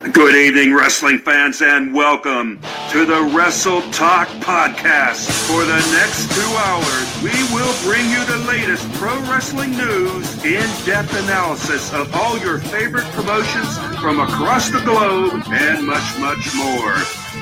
Good evening, wrestling fans, and welcome to the Wrestle Talk Podcast. For the next two hours, we will bring you the latest pro wrestling news, in depth analysis of all your favorite promotions from across the globe, and much, much more.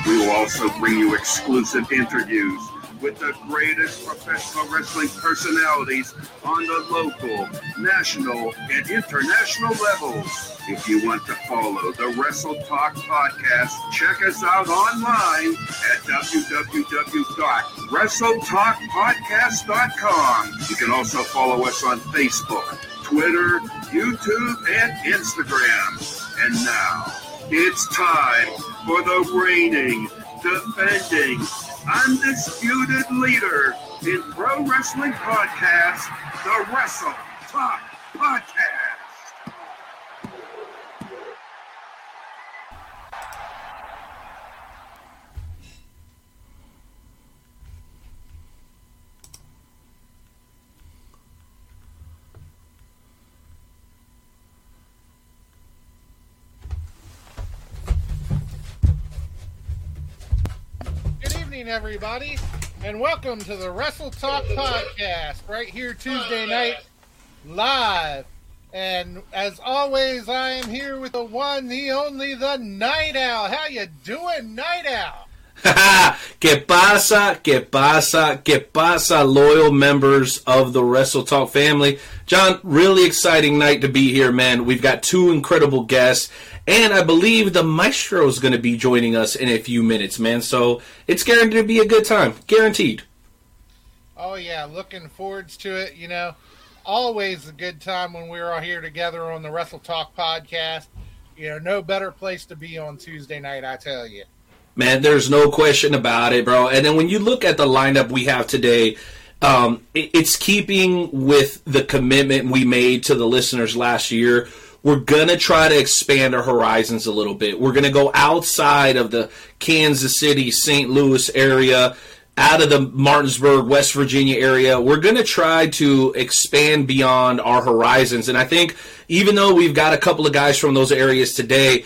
We will also bring you exclusive interviews with the greatest professional wrestling personalities on the local, national, and international levels. If you want to follow the Wrestle Talk podcast, check us out online at www.wrestletalkpodcast.com. You can also follow us on Facebook, Twitter, YouTube, and Instagram. And now, it's time for the reigning, defending, undisputed leader in pro wrestling podcast, the Wrestle Talk Podcast. Everybody, and welcome to the Wrestle Talk Podcast right here Tuesday night live. And as always, I am here with the one, the only, the Night Owl. How you doing, Night Owl? que pasa, que pasa, que pasa, loyal members of the Wrestle Talk family. John, really exciting night to be here, man. We've got two incredible guests, and I believe the maestro is going to be joining us in a few minutes, man. So it's guaranteed to be a good time. Guaranteed. Oh yeah, looking forwards to it. You know, always a good time when we're all here together on the Wrestle Talk Podcast. You know, no better place to be on Tuesday night, I tell you. Man, there's no question about it, bro. And then when you look at the lineup we have today, um, it, it's keeping with the commitment we made to the listeners last year. We're gonna try to expand our horizons a little bit. We're gonna go outside of the Kansas City, St. Louis area, out of the Martinsburg, West Virginia area. We're gonna try to expand beyond our horizons. And I think even though we've got a couple of guys from those areas today,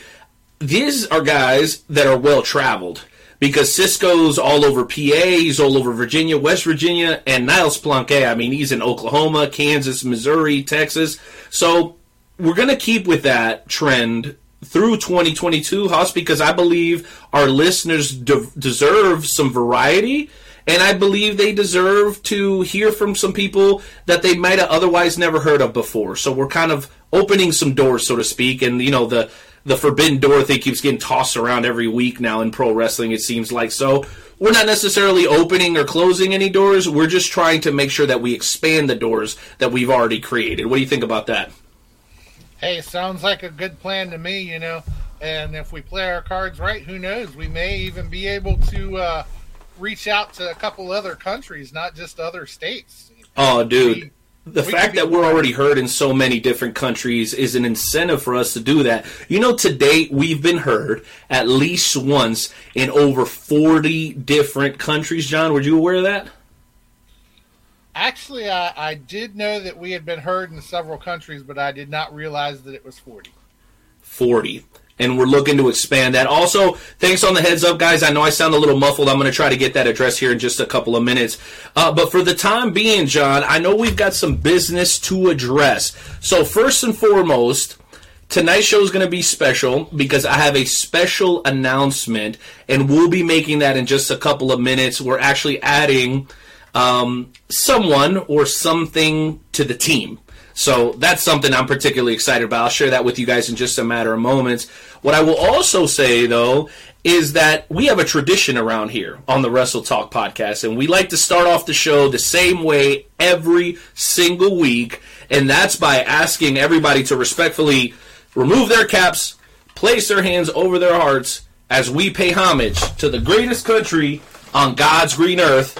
these are guys that are well traveled because CizzKo's all over PA, he's all over Virginia, West Virginia, and Niles Plonk. I mean, he's in Oklahoma, Kansas, Missouri, Texas. So we're going to keep with that trend through 2022, Haas, because I believe our listeners de- deserve some variety. And I believe they deserve to hear from some people that they might have otherwise never heard of before. So we're kind of opening some doors, so to speak. And, you know, the, the forbidden door thing keeps getting tossed around every week now in pro wrestling, it seems like. So we're not necessarily opening or closing any doors. We're just trying to make sure that we expand the doors that we've already created. What do you think about that? Hey, sounds like a good plan to me, you know. And if we play our cards right, who knows? We may even be able to uh, reach out to a couple other countries, not just other states. Oh, dude. We- the we fact that we're already heard in so many different countries is an incentive for us to do that. You know, to date, we've been heard at least once in over 40 different countries. John, were you aware of that? Actually, I, I did know that we had been heard in several countries, but I did not realize that it was 40. 40. And we're looking to expand that. Also, thanks on the heads up, guys. I know I sound a little muffled. I'm going to try to get that address here in just a couple of minutes. Uh, but for the time being, John, I know we've got some business to address. So, first and foremost, tonight's show is going to be special because I have a special announcement, and we'll be making that in just a couple of minutes. We're actually adding um, someone or something to the team. So that's something I'm particularly excited about. I'll share that with you guys in just a matter of moments. What I will also say, though, is that we have a tradition around here on the Wrestle Talk podcast, and we like to start off the show the same way every single week, and that's by asking everybody to respectfully remove their caps, place their hands over their hearts as we pay homage to the greatest country on God's green earth,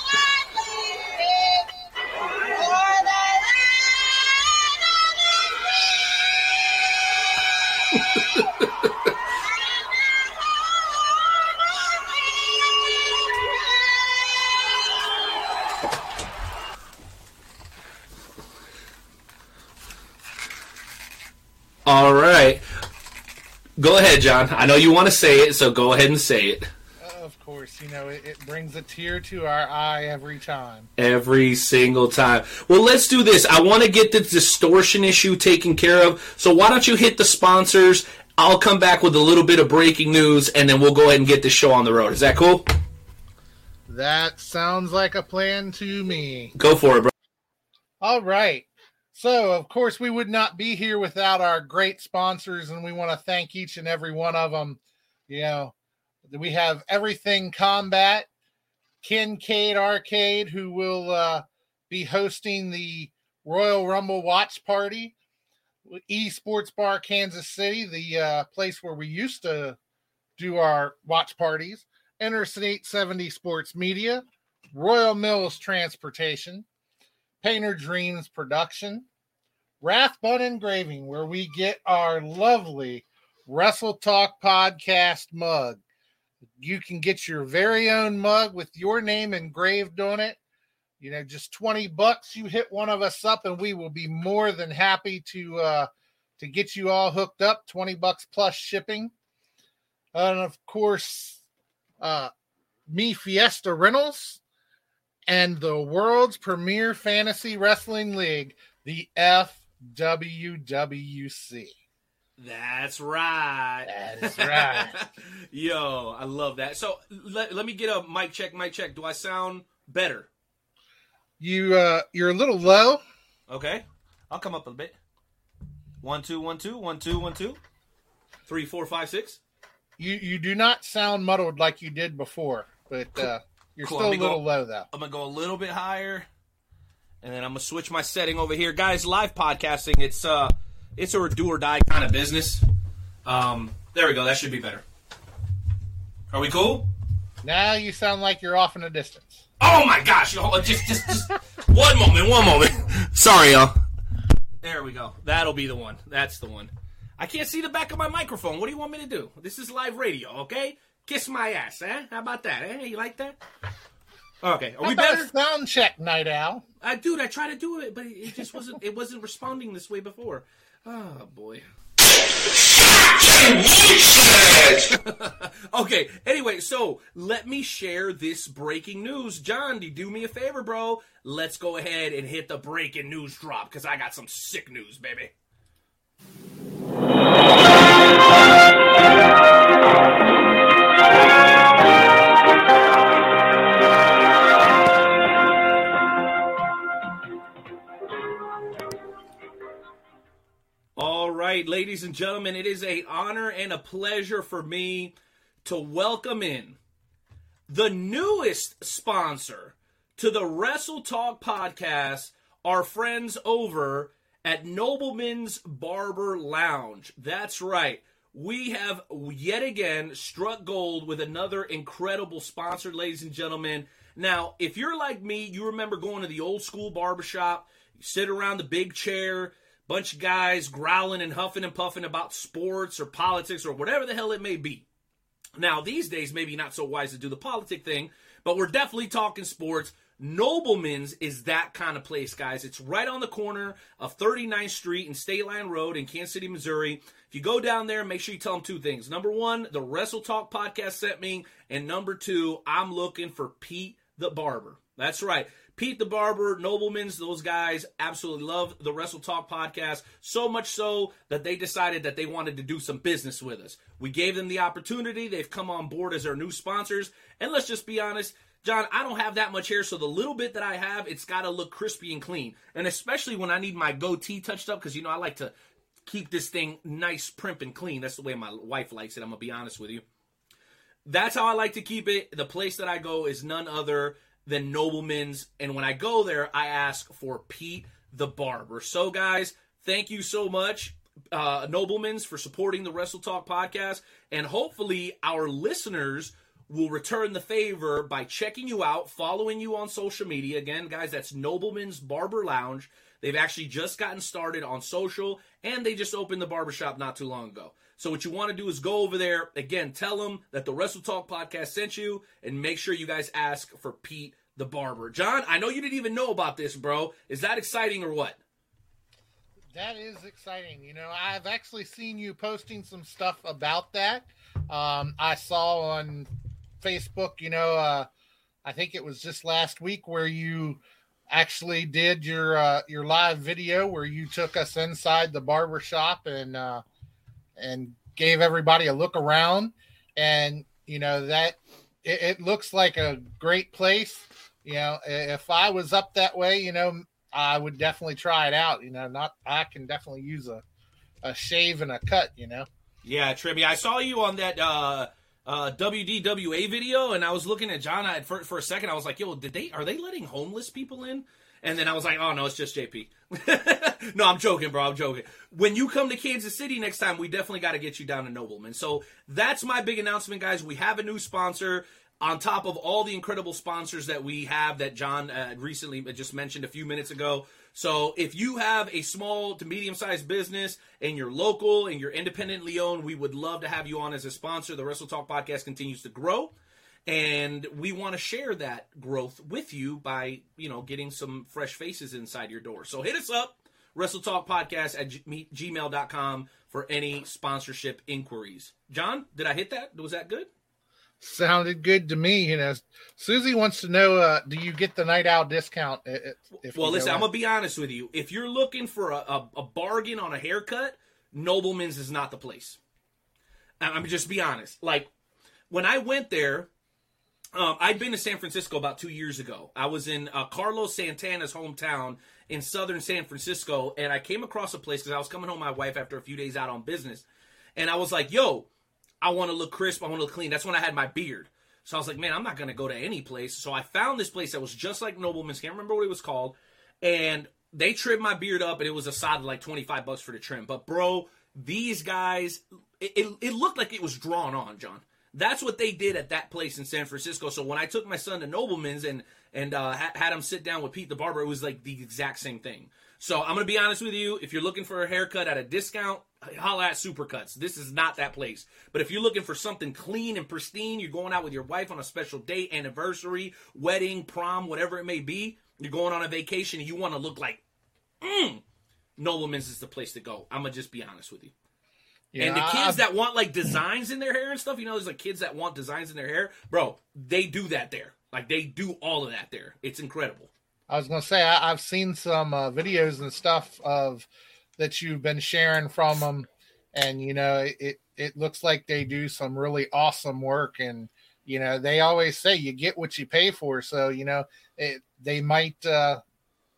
ahead, John. I know you want to say it, so go ahead and say it. Uh, of course, you know, it, it brings a tear to our eye every time. Every single time. Well, let's do this. I want to get the distortion issue taken care of. So why don't you hit the sponsors? I'll come back with a little bit of breaking news, and then we'll go ahead and get the show on the road. Is that cool? That sounds like a plan to me. Go for it, bro. All right. So, of course, we would not be here without our great sponsors, and we want to thank each and every one of them. You know, we have Everything Combat, Kincaid Arcade, who will uh, be hosting the Royal Rumble Watch Party, Esports Bar Kansas City, the uh, place where we used to do our watch parties, Interstate 70 Sports Media, Royal Mills Transportation, Painter Dreams Production, Rathbun Engraving, where we get our lovely Wrestle Talk podcast mug. You can get your very own mug with your name engraved on it. You know, just 20 bucks. You hit one of us up, and we will be more than happy to uh to get you all hooked up. 20 bucks plus shipping. And of course, uh me Fiesta Rentals and the world's premier fantasy wrestling league, the FWWC. That's right. That is right. Yo, I love that. So let, let me get a mic check, mic check. Do I sound better? You uh you're a little low. Okay. I'll come up a bit. One, two, one, two, one, two, one, two. Three, four, five, six. You you do not sound muddled like you did before, but uh you're Cool, still a little go. low though. I'm gonna go a little bit higher, and then I'm gonna switch my setting over here, guys. Live podcasting, it's uh, it's a do or die kind of business. Um, there we go. That should be better. Are we cool? Now you sound like you're off in a distance. Oh my gosh! Just, just, just one moment, one moment. Sorry, y'all. There we go. That'll be the one. That's the one. I can't see the back of my microphone. What do you want me to do? This is live radio, okay? Kiss my ass, eh? How about that, eh? You like that? Okay, are we better? sound check, Night Owl? I uh, dude, I tried to do it, but it just wasn't. It wasn't responding this way before. Oh boy. okay. Anyway, so let me share this breaking news. John, do you do me a favor, bro? Let's go ahead and hit the breaking news drop because I got some sick news, baby. Right, ladies and gentlemen, it is a honor and a pleasure for me to welcome in the newest sponsor to the Wrestle Talk podcast, our friends over at Nobleman's Barber Lounge. That's right. We have yet again struck gold with another incredible sponsor, ladies and gentlemen. Now, if you're like me, you remember going to the old school barbershop, you sit around the big chair, bunch of guys growling and huffing and puffing about sports or politics or whatever the hell it may be. Now, these days, maybe not so wise to do the politic thing, but we're definitely talking sports. Nobleman's is that kind of place, guys. It's right on the corner of 39th Street and State Line Road in Kansas City, Missouri. If you go down there, make sure you tell them two things. Number one, the Wrestle Talk podcast sent me. And number two, I'm looking for Pete the Barber. That's right. Pete the Barber, Nobleman's, those guys absolutely love the Wrestle Talk podcast. So much so that they decided that they wanted to do some business with us. We gave them the opportunity. They've come on board as our new sponsors. And let's just be honest, John, I don't have that much hair, so the little bit that I have, it's got to look crispy and clean. And especially when I need my goatee touched up, because, you know, I like to keep this thing nice, primp, and clean. That's the way my wife likes it. I'm going to be honest with you. That's how I like to keep it. The place that I go is none other than Nobleman's. And when I go there, I ask for Pete the Barber. So, guys, thank you so much, uh, Nobleman's, for supporting the Wrestle Talk podcast. And hopefully, our listeners will return the favor by checking you out, following you on social media. Again, guys, that's Nobleman's Barber Lounge. They've actually just gotten started on social and they just opened the barbershop not too long ago. So what you want to do is go over there. Again, tell them that the Wrestle Talk podcast sent you and make sure you guys ask for Pete the Barber. John, I know you didn't even know about this, bro. Is that exciting or what? That is exciting. You know, I've actually seen you posting some stuff about that. Um, I saw on Facebook, you know, uh, I think it was just last week where you actually did your uh, your live video where you took us inside the barber shop and uh, and gave everybody a look around. And you know that it, it looks like a great place. You know, if I was up that way, you know, I would definitely try it out. You know, not I can definitely use a a shave and a cut. You know. Yeah, Tribby, I saw you on that uh, uh, WDWA video, and I was looking at John. I, for for a second, I was like, "Yo, did they are they letting homeless people in?" And then I was like, "Oh no, it's just JP." no, I'm joking, bro. I'm joking. When you come to Kansas City next time, we definitely got to get you down to Nobleman. So that's my big announcement, guys. We have a new sponsor on top of all the incredible sponsors that we have that John uh, recently just mentioned a few minutes ago. So if you have a small to medium sized business and you're local and you're independently owned, we would love to have you on as a sponsor. The Wrestle Talk podcast continues to grow. And we want to share that growth with you by, you know, getting some fresh faces inside your door. So hit us up, Wrestle Talk Podcast at gmail.com for any sponsorship inquiries. John, did I hit that? Was that good? sounded good to me. You know, Susie wants to know: uh, Do you get the night out discount? If well, listen, I'm gonna be honest with you. If you're looking for a, a, a, bargain on a haircut, Nobleman's is not the place. I'm just be honest. Like when I went there, um, I'd been to San Francisco about two years ago. I was in uh, Carlos Santana's hometown in southern San Francisco, and I came across a place because I was coming home my wife after a few days out on business, and I was like, "Yo." I want to look crisp. I want to look clean. That's when I had my beard. So I was like, man, I'm not to go to any place. So I found this place that was just like Nobleman's. Can't remember what it was called. And they trimmed my beard up, and it was a solid like 25 bucks for the trim. But bro, these guys, it, it, it looked like it was drawn on, John. That's what they did at that place in San Francisco. So when I took my son to Nobleman's and and uh, had, him sit down with Pete the barber, it was like the exact same thing. So I'm gonna be honest with you. If you're looking for a haircut at a discount, holla at Supercuts. This is not that place. But if you're looking for something clean and pristine, you're going out with your wife on a special date, anniversary, wedding, prom, whatever it may be, you're going on a vacation and you want to look like, mm, Nobleman's is the place to go. I'm gonna just be honest with you. Yeah, and the kids I've... that want like designs in their hair and stuff, you know, there's like kids that want designs in their hair, bro. They do that there. Like they do all of that there. It's incredible. I was gonna say I, have seen some uh, videos and stuff of that you've been sharing from them, and you know it it looks like they do some really awesome work, and you know they always say you get what you pay for, so you know it, they might uh,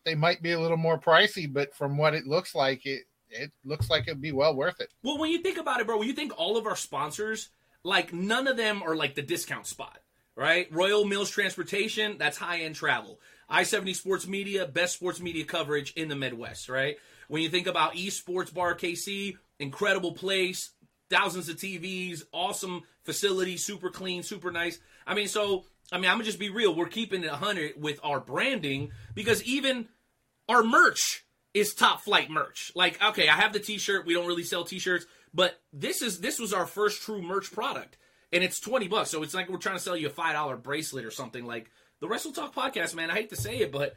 they might be a little more pricey, but from what it looks like, it it looks like it'd be well worth it. Well, when you think about it, bro, when you think all of our sponsors, like none of them are like the discount spot, right? Royal Mills Transportation, that's high end travel. I 70 Sports Media, best sports media coverage in the Midwest, right? When you think about Esports Bar KC, incredible place, thousands of TVs, awesome facility, super clean, super nice. I mean, so I mean, I'm gonna just be real. We're keeping it 100 with our branding because even our merch is top flight merch. Like, okay, I have the T-shirt. We don't really sell T-shirts, but this is this was our first true merch product, and it's 20 bucks. So it's like we're trying to sell you a five dollar bracelet or something. Like the Wrestle Talk podcast, man. I hate to say it, but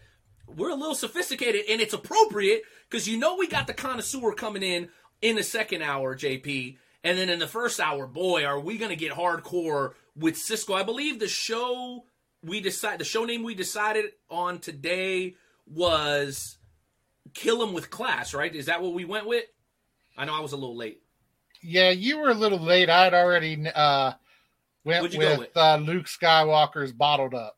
we're a little sophisticated, and it's appropriate because you know we got the connoisseur coming in in the second hour, JP. And then in the first hour, boy, are we going to get hardcore with CizzKo. I believe the show we decide the show name we decided on today was Kill Him with Class, right? Is that what we went with? I know I was a little late. Yeah, you were a little late. I'd already uh, went with, with? Uh, Luke Skywalker's Bottled Up.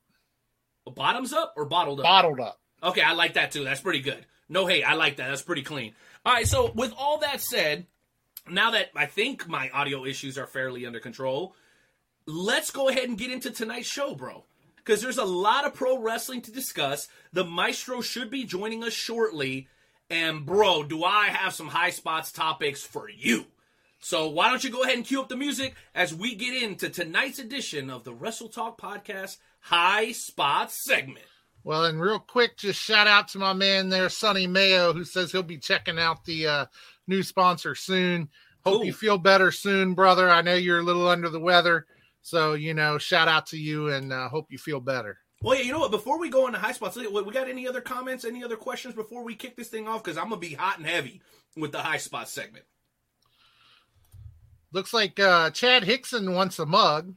Bottoms up or bottled up? Bottled up. Okay, I like that too. That's pretty good. No hate. I like that. That's pretty clean. All right, so with all that said, now that I think my audio issues are fairly under control, let's go ahead and get into tonight's show, bro. Because there's a lot of pro wrestling to discuss. The maestro should be joining us shortly. And, bro, do I have some high spots topics for you? So why don't you go ahead and cue up the music as we get into tonight's edition of the Wrestle Talk Podcast High Spots segment. Well, and real quick, just shout out to my man there, Sonny Mayo, who says he'll be checking out the uh, new sponsor soon. Hope Ooh. you feel better soon, brother. I know you're a little under the weather. So, you know, shout out to you and uh, hope you feel better. Well, yeah, you know what? Before we go into high spots, we got any other comments, any other questions before we kick this thing off? Because I'm gonna be hot and heavy with the high spot segment. Looks like uh, Chad Hickson wants a mug.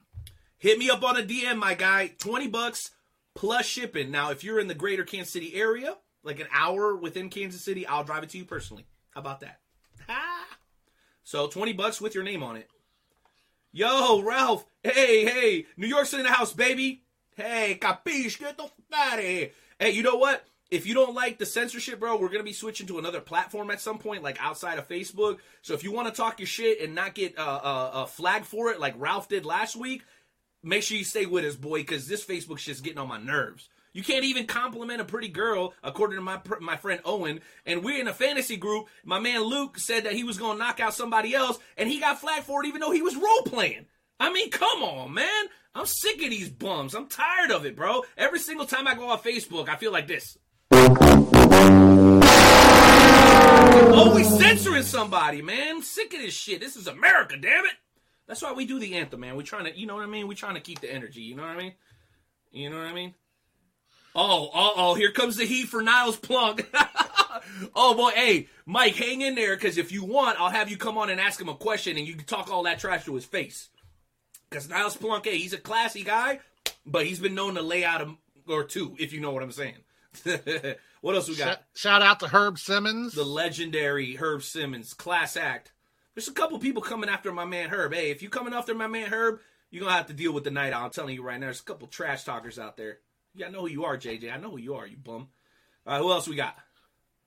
Hit me up on a DM, my guy. Twenty bucks plus shipping. Now, if you're in the greater Kansas City area, like an hour within Kansas City, I'll drive it to you personally. How about that? Ha! So twenty bucks with your name on it. Yo, Ralph. Hey, hey, New York's in the house, baby. Hey, capiche? Get the fuck out of here. Hey, you know what? If you don't like the censorship, bro, we're gonna be switching to another platform at some point, like outside of Facebook. So if you want to talk your shit and not get uh, uh, a flag for it, like Ralph did last week, make sure you stay with us, boy, because this Facebook shit's getting on my nerves. You can't even compliment a pretty girl, according to my my friend Owen. And we're in a fantasy group. My man Luke said that he was gonna knock out somebody else, and he got flagged for it, even though he was role playing. I mean, come on, man. I'm sick of these bums. I'm tired of it, bro. Every single time I go on Facebook, I feel like this. Oh, Always censoring somebody, man. Sick of this shit. This is America, damn it. That's why we do the anthem, man. We're trying to, you know what I mean? We're trying to keep the energy. You know what I mean? You know what I mean? Oh, oh, oh! Here comes the heat for Niles Plonk. oh boy, hey, Mike, hang in there because if you want, I'll have you come on and ask him a question, and you can talk all that trash to his face. Because Niles Plonk, hey, he's a classy guy, but he's been known to lay out a or two, if you know what I'm saying. what else we got? Shout, shout out to Herb Simmons. The legendary Herb Simmons, class act. There's a couple people coming after my man Herb. Hey, if you coming after my man Herb, you're gonna have to deal with the night. I'm telling you right now. There's a couple trash talkers out there. Yeah, I know who you are, JJ. I know who you are, you bum. All right, who else we got?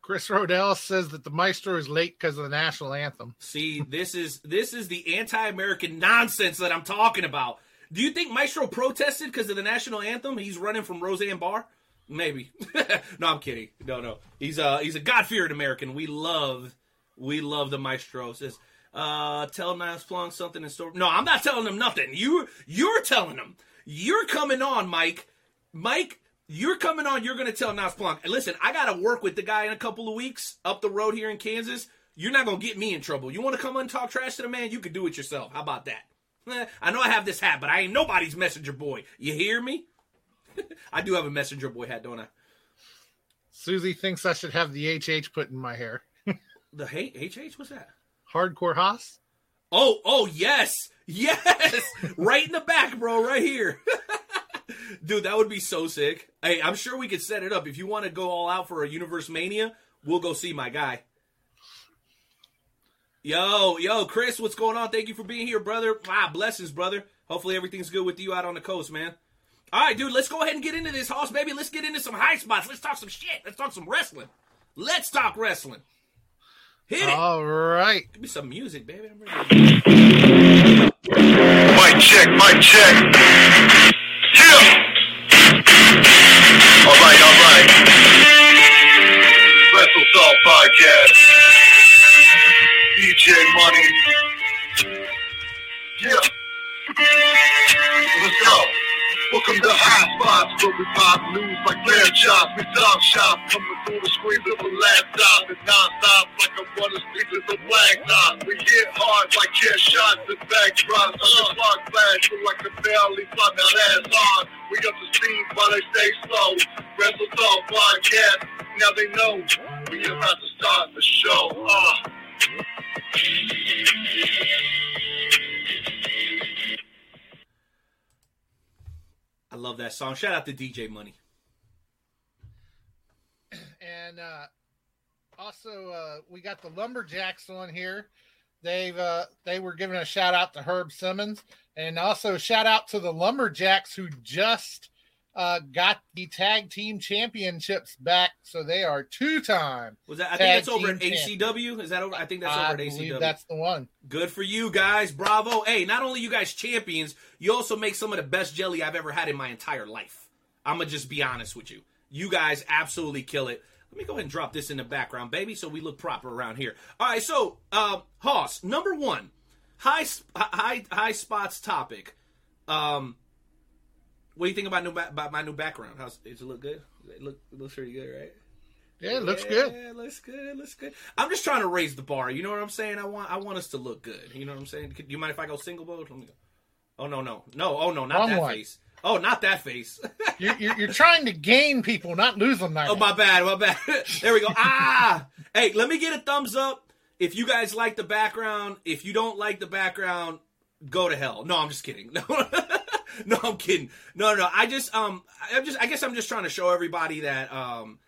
Chris Rodell says that the Maestro is late because of the national anthem. See, this is this is the anti-American nonsense that I'm talking about. Do you think Maestro protested because of the national anthem? He's running from Roseanne Barr? Maybe. no, I'm kidding. No, no. He's a he's a God-fearing American. We love we love the Maestro. Says, uh, tell Niles Plonk something in store. No, I'm not telling him nothing. You you're telling him. You're coming on, Mike. Mike, you're coming on. You're going to tell Plonk. And listen, I got to work with the guy in a couple of weeks up the road here in Kansas. You're not going to get me in trouble. You want to come and talk trash to the man? You can do it yourself. How about that? Eh, I know I have this hat, but I ain't nobody's messenger boy. You hear me? I do have a messenger boy hat, don't I? Susie thinks I should have the HH put in my hair. The hey, HH? What's that? Hardcore Haas. Oh, oh, yes. Yes. right in the back, bro. Right here. Dude, that would be so sick. Hey, I'm sure we could set it up. If you want to go all out for a Universe Mania, we'll go see my guy. Yo, yo, Chris, what's going on? Thank you for being here, brother. Wow, blessings, brother. Hopefully everything's good with you out on the coast, man. All right, dude, let's go ahead and get into this, Hoss, baby. Let's get into some high spots. Let's talk some shit. Let's talk some wrestling. Let's talk wrestling. Hit it. All right. Give me some music, baby. I'm ready. Mic check, mic check. All right, all right. Podcast. DJ Money. Yeah. Let's go. Welcome to High Spots, where we pop news like lamb chops. We talk shop, coming through the screens of a laptop and non-stop like a runner speeches of blacktop. We hit hard like chair shots and back drops. On the clock flash, feel like a barely flop that ass on. We up to speed while they stay slow. Wrestle Talk Podcast, now they know we about to start the show. Uh. I love that song. Shout out to DJ Money. And uh, also, uh, we got the Lumberjacks on here. They've uh, they were giving a shout out to Herb Simmons, and also shout out to the Lumberjacks who just uh, got the tag team championships back. So they are two time. Was that? I think that's over at ACW. Is that over? I think that's I over at ACW. that's the one. Good for you guys. Bravo. Hey, not only you guys champions, you also make some of the best jelly I've ever had in my entire life. I'm to just be honest with you. You guys absolutely kill it. Let me go ahead and drop this in the background, baby, so we look proper around here. All right, so, uh, Hoss, number one, high high high spots topic. Um, what do you think about new about my new background? How's does it look good? It look it looks pretty good, right? Yeah, it looks yeah, good. looks good, looks good. I'm just trying to raise the bar. You know what I'm saying? I want I want us to look good. You know what I'm saying? Do you mind if I go single mode? Let me go. Oh no no no! Oh no! Not Wrong that one. face. Oh, not that face. You're, you're, you're trying to gain people, not lose them. Now. Oh, my bad, my bad. there we go. Ah, hey, let me get a thumbs up if you guys like the background. If you don't like the background, go to hell. No, I'm just kidding. No, no, I'm kidding. No, no, I just um, I'm just, I guess I'm just trying to show everybody that um,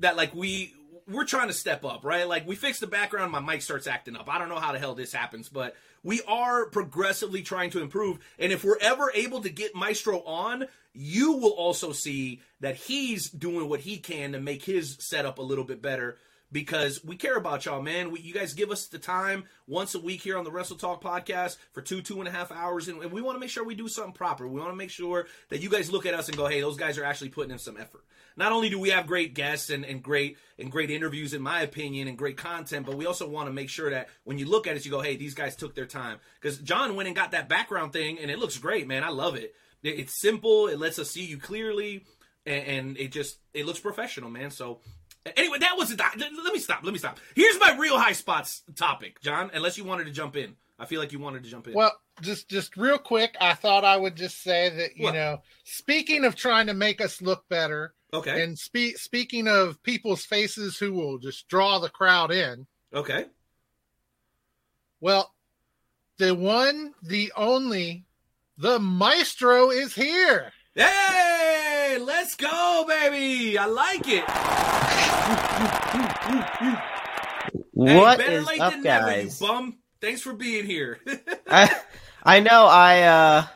that like we we're trying to step up, right? Like we fix the background, my mic starts acting up. I don't know how the hell this happens, but we are progressively trying to improve. And if we're ever able to get Maestro on, you will also see that he's doing what he can to make his setup a little bit better because we care about y'all, man. We, you guys give us the time once a week here on the Wrestle Talk podcast for two, two and a half hours, and, and we want to make sure we do something proper. We want to make sure that you guys look at us and go, hey, those guys are actually putting in some effort. Not only do we have great guests and, and great and great interviews, in my opinion, and great content, but we also want to make sure that when you look at it, you go, hey, these guys took their time. Because John went and got that background thing, and it looks great, man. I love it. It- It's simple. It lets us see you clearly, and, and it just it looks professional, man. So Anyway, that wasn't. Let me stop. Let me stop. Here's my real high spots topic, John. Unless you wanted to jump in, I feel like you wanted to jump in. Well, just just real quick, I thought I would just say that you What? know, speaking of trying to make us look better, okay, and spe- speaking of people's faces who will just draw the crowd in, okay. well, the one, the only, the maestro is here. Hey, let's go, baby. I like it. What hey, is up, never, guys? you bum. Thanks for being here. I, I know. I uh,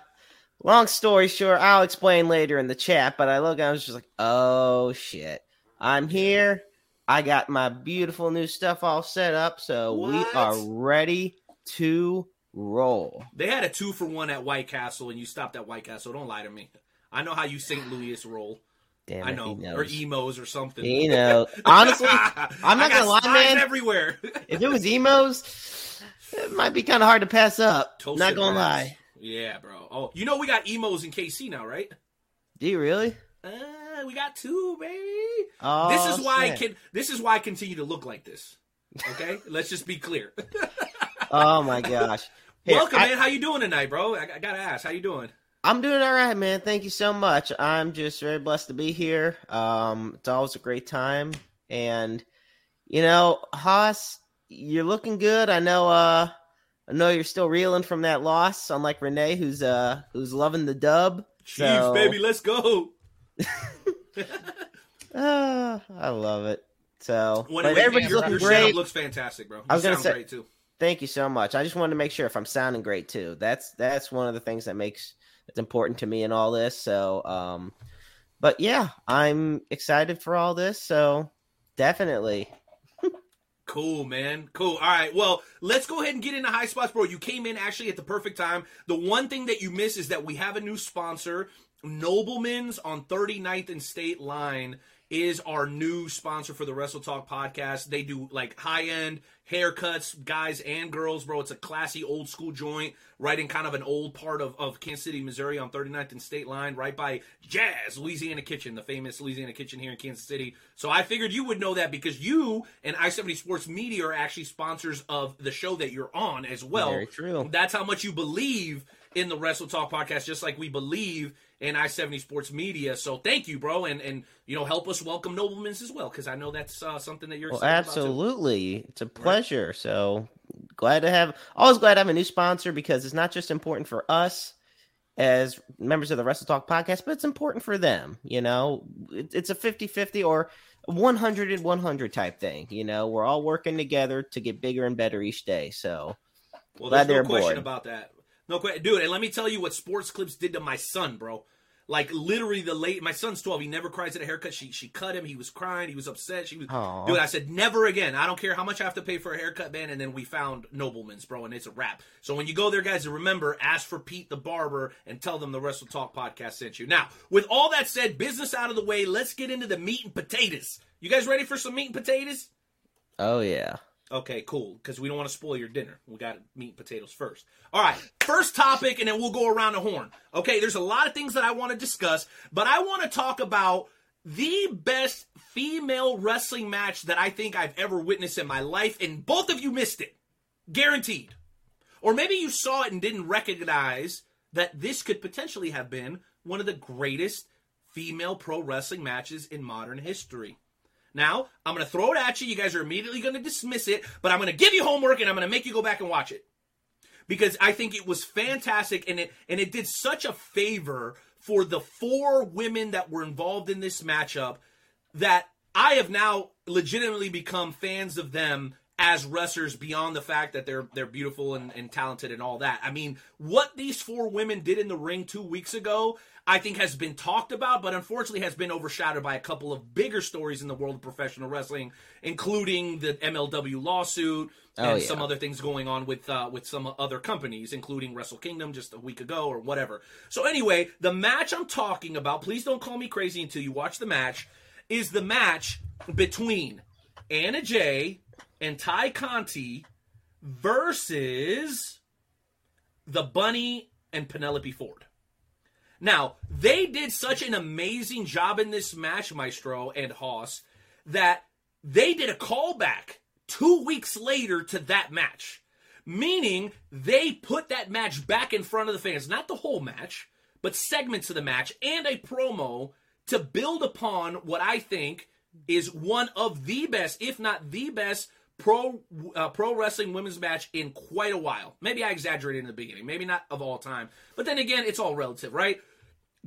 long story short, I'll explain later in the chat. But I look, I was just like, oh shit, I'm here. I got my beautiful new stuff all set up, so we are ready to roll. they had a two for one at White Castle, and you stopped at White Castle. Don't lie to me. I know how you St. Louis roll. Damn I know, or Imo's or something. You know, honestly, I'm not gonna lie, man. Everywhere. if it was Imo's, it might be kind of hard to pass up. Toasted not gonna rats. lie. Yeah, bro. Oh, you know we got Imo's in KC now, right? Do you really? Uh, we got two, baby. Oh, this is why I can. This is why I continue to look like this. Okay, let's just be clear. Oh my gosh. Here, Welcome, I- man. How you doing tonight, bro? I, I gotta ask. How you doing? I'm doing all right, man. Thank you so much. I'm just very blessed to be here. Um, it's always a great time, and you know, Haas, you're looking good. I know. Uh, I know you're still reeling from that loss, unlike Renee, who's uh, who's loving the dub. Chiefs, So- baby. Let's go. Ah, I love it. So, When everybody's your, looking your great. looks fantastic, bro. You I was gonna sound say- great too. Thank you so much. I just wanted to make sure if I'm sounding great too. That's that's one of the things that makes it's important to me in all this. So, um, but yeah, I'm excited for all this. So, definitely. Cool, man. Cool. All right. Well, let's go ahead and get into high spots, bro. You came in actually at the perfect time. The one thing that you miss is that we have a new sponsor. Nobleman's on 39th and State Line is our new sponsor for the Wrestle Talk podcast. They do like high end haircuts, guys and girls, bro. It's a classy old school joint right in kind of an old part of, of Kansas City, Missouri on 39th and State Line, right by Jazz, Louisiana Kitchen, the famous Louisiana Kitchen here in Kansas City. So I figured you would know that because you and I 70 Sports Media are actually sponsors of the show that you're on as well. Very true. That's how much you believe in the Wrestle Talk podcast, just like we believe in I 70 Sports Media. So thank you, bro. And, and you know, help us welcome Nobleman's as well because I know that's uh, something that you're Well, absolutely. It's a pleasure. So, glad to have always glad to have a new sponsor because it's not just important for us as members of the Wrestle Talk podcast, but it's important for them. You know, it, it's a 50 50 or 100 and 100 type thing. You know, we're all working together to get bigger and better each day. So, Well, Glad there's no they're question aboard. about that. No question, dude. And let me tell you what Sports Clips did to my son, bro. Like literally, the late my son's twelve. He never cries at a haircut. She she cut him. He was crying. He was upset. She was, Aw. dude. I said never again. I don't care how much I have to pay for a haircut, man. And then we found Nobleman's, bro, and it's a wrap. So when you go there, guys, remember ask for Pete the barber and tell them the Wrestle Talk podcast sent you. Now, with all that said, business out of the way, let's get into the meat and potatoes. You guys ready for some meat and potatoes? oh, yeah. Okay, cool. Because we don't want to spoil your dinner. We got meat and potatoes first. All right, first topic, and then we'll go around the horn. Okay, there's a lot of things that I want to discuss, but I want to talk about the best female wrestling match that I think I've ever witnessed in my life, and both of you missed it. Guaranteed. Or maybe you saw it and didn't recognize that this could potentially have been one of the greatest female pro wrestling matches in modern history. Now, I'm going to throw it at you. You guys are immediately going to dismiss it, but I'm going to give you homework and I'm going to make you go back and watch it. Because I think it was fantastic and it and it did such a favor for the four women that were involved in this matchup that I have now legitimately become fans of them as wrestlers beyond the fact that they're they're beautiful and, and talented and all that. I mean, what these four women did in the ring two weeks ago, I think has been talked about, but unfortunately has been overshadowed by a couple of bigger stories in the world of professional wrestling, including the MLW lawsuit and Oh, yeah. some other things going on with uh, with some other companies, including Wrestle Kingdom just a week ago or whatever. So anyway, the match I'm talking about, please don't call me crazy until you watch the match, is the match between Anna Jay and Tay Conti versus the Bunny and Penelope Ford. Now, they did such an amazing job in this match, Maestro and Haas, that they did a callback two weeks later to that match. Meaning they put that match back in front of the fans, not the whole match, but segments of the match and a promo to build upon what I think is one of the best, if not the best, pro uh, pro wrestling women's match in quite a while. Maybe I exaggerated in the beginning, maybe not of all time, but then again, it's all relative, right?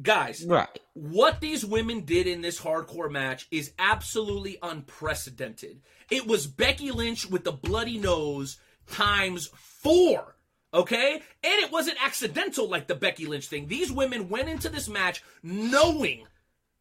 Guys, Right. what these women did in this hardcore match is absolutely unprecedented. It was Becky Lynch with the bloody nose times four. Okay? And it wasn't accidental like the Becky Lynch thing. These women went into this match knowing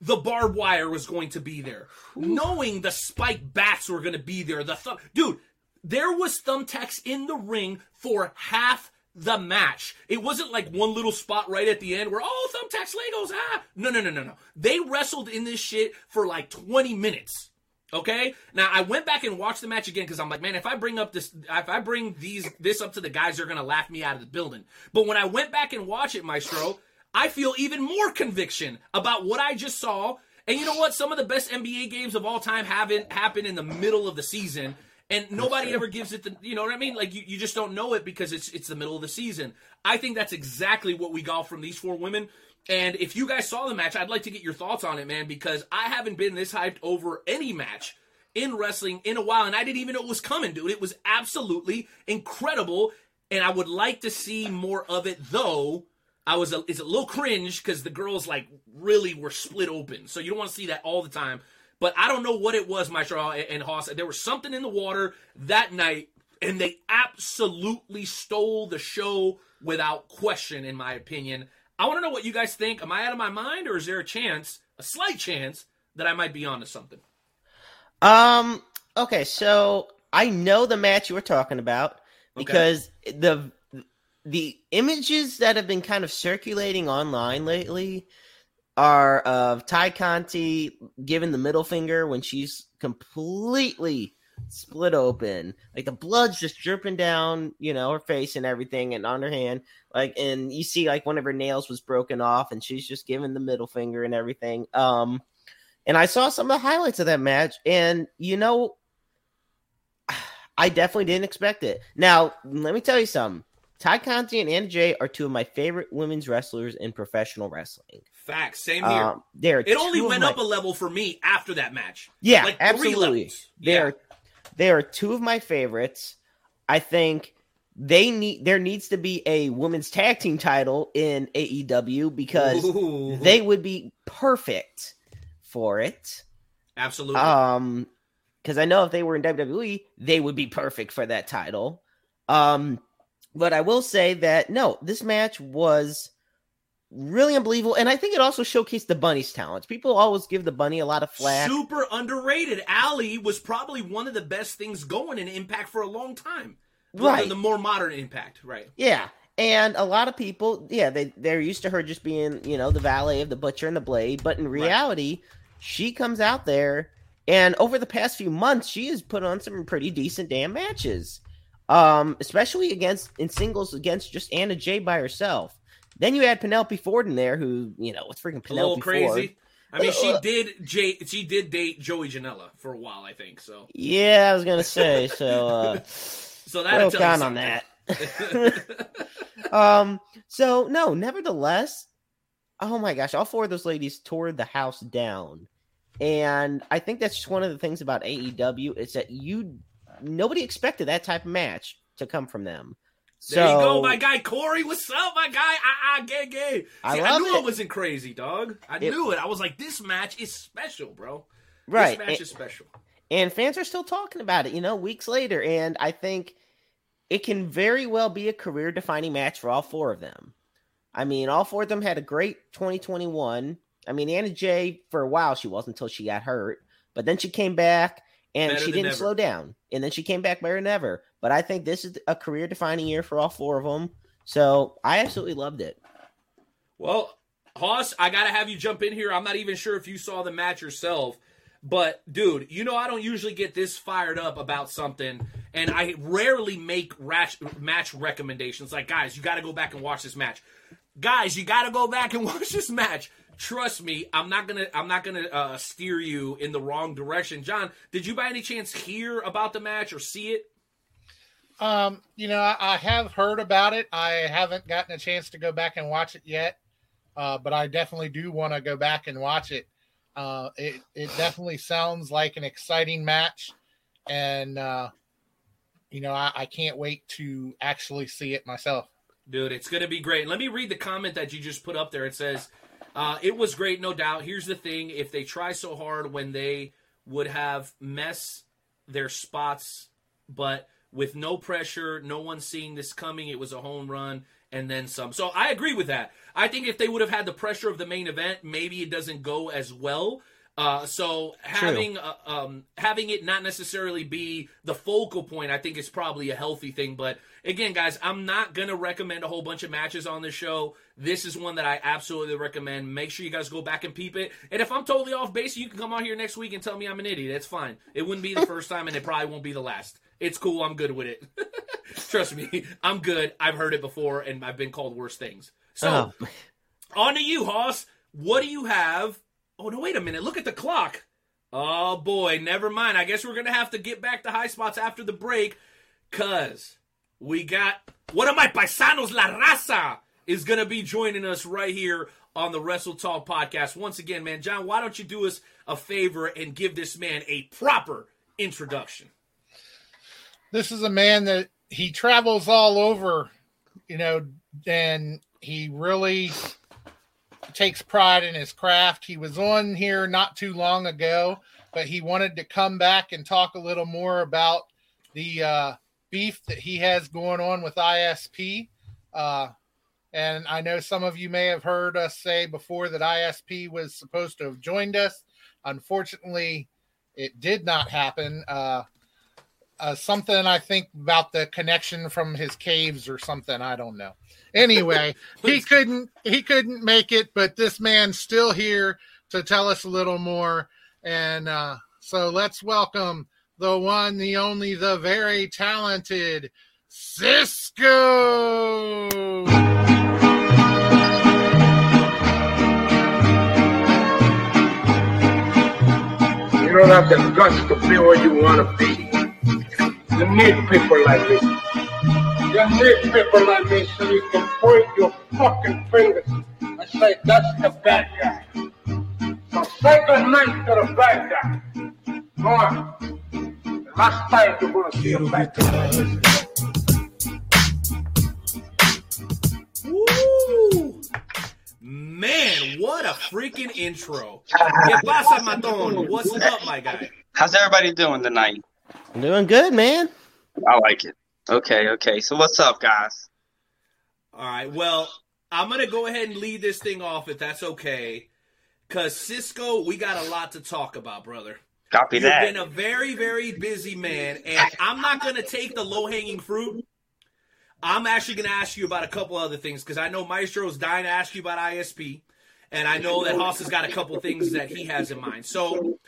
the barbed wire was going to be there, knowing the spike bats were going to be there. The thumb, dude, there was thumbtacks in the ring for half the match. It wasn't like one little spot right at the end where oh thumbtacks Legos ah no no no no no. They wrestled in this shit for like 20 minutes. Okay? Now I went back and watched the match again because I'm like, man, if I bring up this if I bring these this up to the guys, they're gonna laugh me out of the building. But when I went back and watched it, Maestro, I feel even more conviction about what I just saw. And you know what? Some of the best NBA games of all time haven't happened in the middle of the season. And nobody ever gives it the you know what I mean? Like you, you just don't know it because it's it's the middle of the season. I think that's exactly what we got from these four women. And if you guys saw the match, I'd like to get your thoughts on it, man, because I haven't been this hyped over any match in wrestling in a while, and I didn't even know it was coming, dude. It was absolutely incredible, and I would like to see more of it, though. I was a, it's a little cringe because the girls like really were split open, so you don't want to see that all the time. But I don't know what it was, Maestro and Haas. There was something in the water that night, and they absolutely stole the show without question, in my opinion. I want to know what you guys think. Am I out of my mind, or is there a chance, a slight chance, that I might be onto something? Um. Okay, so I know the match you were talking about Okay. because the the images that have been kind of circulating online lately are of Tay Conti giving the middle finger when she's completely split open, like the blood's just dripping down, you know, her face and everything, and on her hand, like, and you see like one of her nails was broken off, and she's just giving the middle finger and everything. Um, and I saw some of the highlights of that match, and you know, I definitely didn't expect it. Now, let me tell you something. Tay Conti and Anna Jay are two of my favorite women's wrestlers in professional wrestling. Facts. Same here. Um, they're it only went my- up a level for me after that match. Yeah, like absolutely. They Yeah. are they are two of my favorites. I think they need there needs to be a women's tag team title in AEW because Ooh. they would be perfect for it. absolutely. Um, because I know if they were in WWE, they would be perfect for that title. Um, but I will say that no, this match was really unbelievable, and I think it also showcased the bunny's talents. People always give the bunny a lot of flack. Super underrated. Allie was probably one of the best things going in Impact for a long time. Right. The, more modern Impact, right? Yeah. And a lot of people, yeah, they they're used to her just being, you know, the valet of the butcher and the blade, but in reality, she comes out there And over the past few months, she has put on some pretty decent damn matches. Um, especially against in singles against just Anna Jay by herself. Then you add Penelope Ford in there, who you know it's freaking A little Penelope crazy. Ford. I mean, she Uh, did. Jay, she did date Joey Janela for a while, I think. So, Yeah, I was gonna say. So uh, so that well tell you on that. um. So no, nevertheless, oh my gosh, all four of those ladies tore the house down, and I think that's just one of the things about AEW is that you nobody expected that type of match to come from them. So there you go, my guy Corey. What's up, my guy? Ah, ah, gay, gay. See, I I, knew it. it wasn't crazy, dog. I It- knew it. I was like, this match is special, bro. right, This match is special. and fans are still talking about it, you know, weeks later, and I think it can very well be a career-defining match for all four of them. I mean, all four of them had a great 2021. I mean, Anna Jay for a while she was until she got hurt, but then she came back and Better she didn't ever. slow down, and then she came back better than ever. But I think this is a career-defining year for all four of them. So I absolutely loved it. Well, Hoss, I gotta have you jump in here. I'm not even sure if you saw the match yourself, but dude, you know I don't usually get this fired up about something, and I rarely make rash, match recommendations. Like, guys, you got to go back and watch this match. Guys, you got to go back and watch this match. Trust me, I'm not gonna I'm not gonna uh, steer you in the wrong direction. John, did you by any chance hear about the match or see it? Um, you know, I, I have heard about it. I haven't gotten a chance to go back and watch it yet, uh, but I definitely do want to go back and watch it. Uh, it it definitely sounds like an exciting match, and uh, you know, I, I can't wait to actually see it myself. Dude, it's to be great. Let me read the comment that you just put up there. It says, uh, It was great, no doubt. Here's the thing if they try so hard when they would have mess their spots, but with no pressure, no one seeing this coming, it was a home run and then some. So I agree with that. I think if they would have had the pressure of the main event, maybe it doesn't go as well. Uh, so having uh, um, having it not necessarily be the focal point, I think is probably a healthy thing. But again, guys, I'm not gonna recommend a whole bunch of matches on this show. This is one that I absolutely recommend. Make sure you guys go back and peep it. And if I'm totally off base, you can come on here next week and tell me I'm an idiot. That's fine. It wouldn't be the first time, and it probably won't be the last. It's cool. I'm good with it. Trust me, I'm good. I've heard it before, and I've been called worse things. So. Oh. On to you, Hoss. What do you have? Oh no, wait a minute. Look at the clock. Oh boy, never mind. I guess we're gonna have to get back to high spots after the break, cause we got one of my paisanos, La Raza, is gonna be joining us right here on the Wrestle Talk podcast. Once again, man, John, why don't you do us a favor and give this man a proper introduction? This is a man that he travels all over, you know, and he really takes pride in his craft. He was on here not too long ago, but he wanted to come back and talk a little more about the uh, beef that he has going on with ISP. Uh, and I know some of you may have heard us say before that ISP was supposed to have joined us. Unfortunately, it did not happen. Uh, uh, something I think about the connection from his caves or something. I don't know. Anyway, he couldn't he couldn't make it, but this man's still here to tell us a little more. And uh, so let's welcome the one, the only, the very talented CizzKo. You don't have the guts to be where you want to be. You need people like me. You need people like me so you can point your fucking fingers and say, that's the bad guy. So say good night to the bad guy. Go on. The last time you're going to see a bad guy. Woo! Man, what a freaking intro. ¿Qué pasa, Matón? What's up, my guy? How's everybody doing tonight? I'm doing good, man. I like it. Okay, okay. So what's up, guys? All right, well, I'm going to go ahead and lead this thing off if that's okay. Because, CizzKo, we got a lot to talk about, brother. Copy You've that. been a very, very busy man, and I'm not going to take the low hanging fruit. I'm actually going to ask you about a couple other things because I know Maestro's dying to ask you about ISP, and I know that Hoss has got a couple things that he has in mind. So,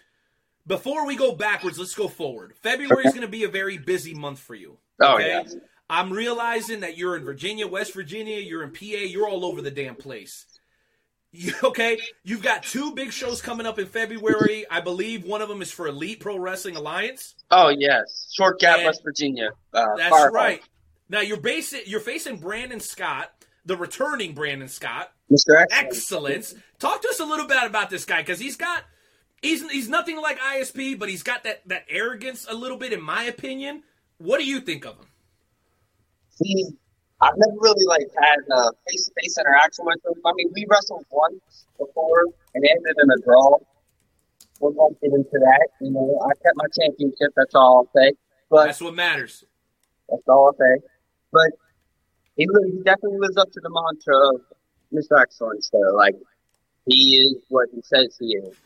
before we go backwards, let's go forward. February is going to be a very busy month for you. Oh, yeah. I'm realizing that you're in Virginia, West Virginia, you're in PA, you're all over the damn place. You, okay, you've got two big shows coming up in February. I believe one of them is for Elite Pro Wrestling Alliance. Oh yes, Short Gap, And- West Virginia. Uh, That's right. Now you're basing, you're facing Brandon Scott, the returning Brandon Scott. Mr. X. Excellence. Talk to us a little bit about this guy because he's got he's he's nothing like ISP, but he's got that that arrogance a little bit, in my opinion. What do you think of him? See, I've never really like had a face to face interaction with him. I mean, we wrestled once before and ended in a draw. We won't get into that. You know, I kept my championship. That's all I'll say. But That's what matters. That's all I'll say. But he, he definitely lives up to the mantra of Mr. Excellence, though. Like, he is what he says he is.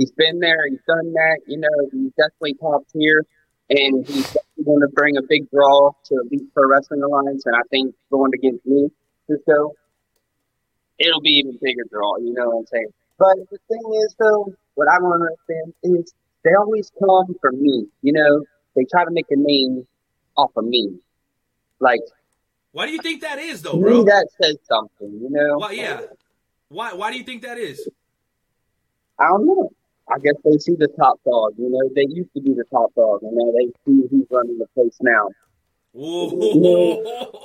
He's been there, he's done that, you know, he's definitely top tier, and he's definitely going to bring a big draw to Elite Pro Wrestling Alliance, and I think going against me show, it'll be even bigger draw, you know what I'm saying? But the thing is, though, what I don't understand is they always come for me, you know? They try to make a name off of me. Like, Why do you think that is, though, bro? that says something, you know? Well, yeah. Why why do you think that is? I don't know. I guess they see the top dog, you know? They used to be the top dog, and now they see who's running the place now. Ooh.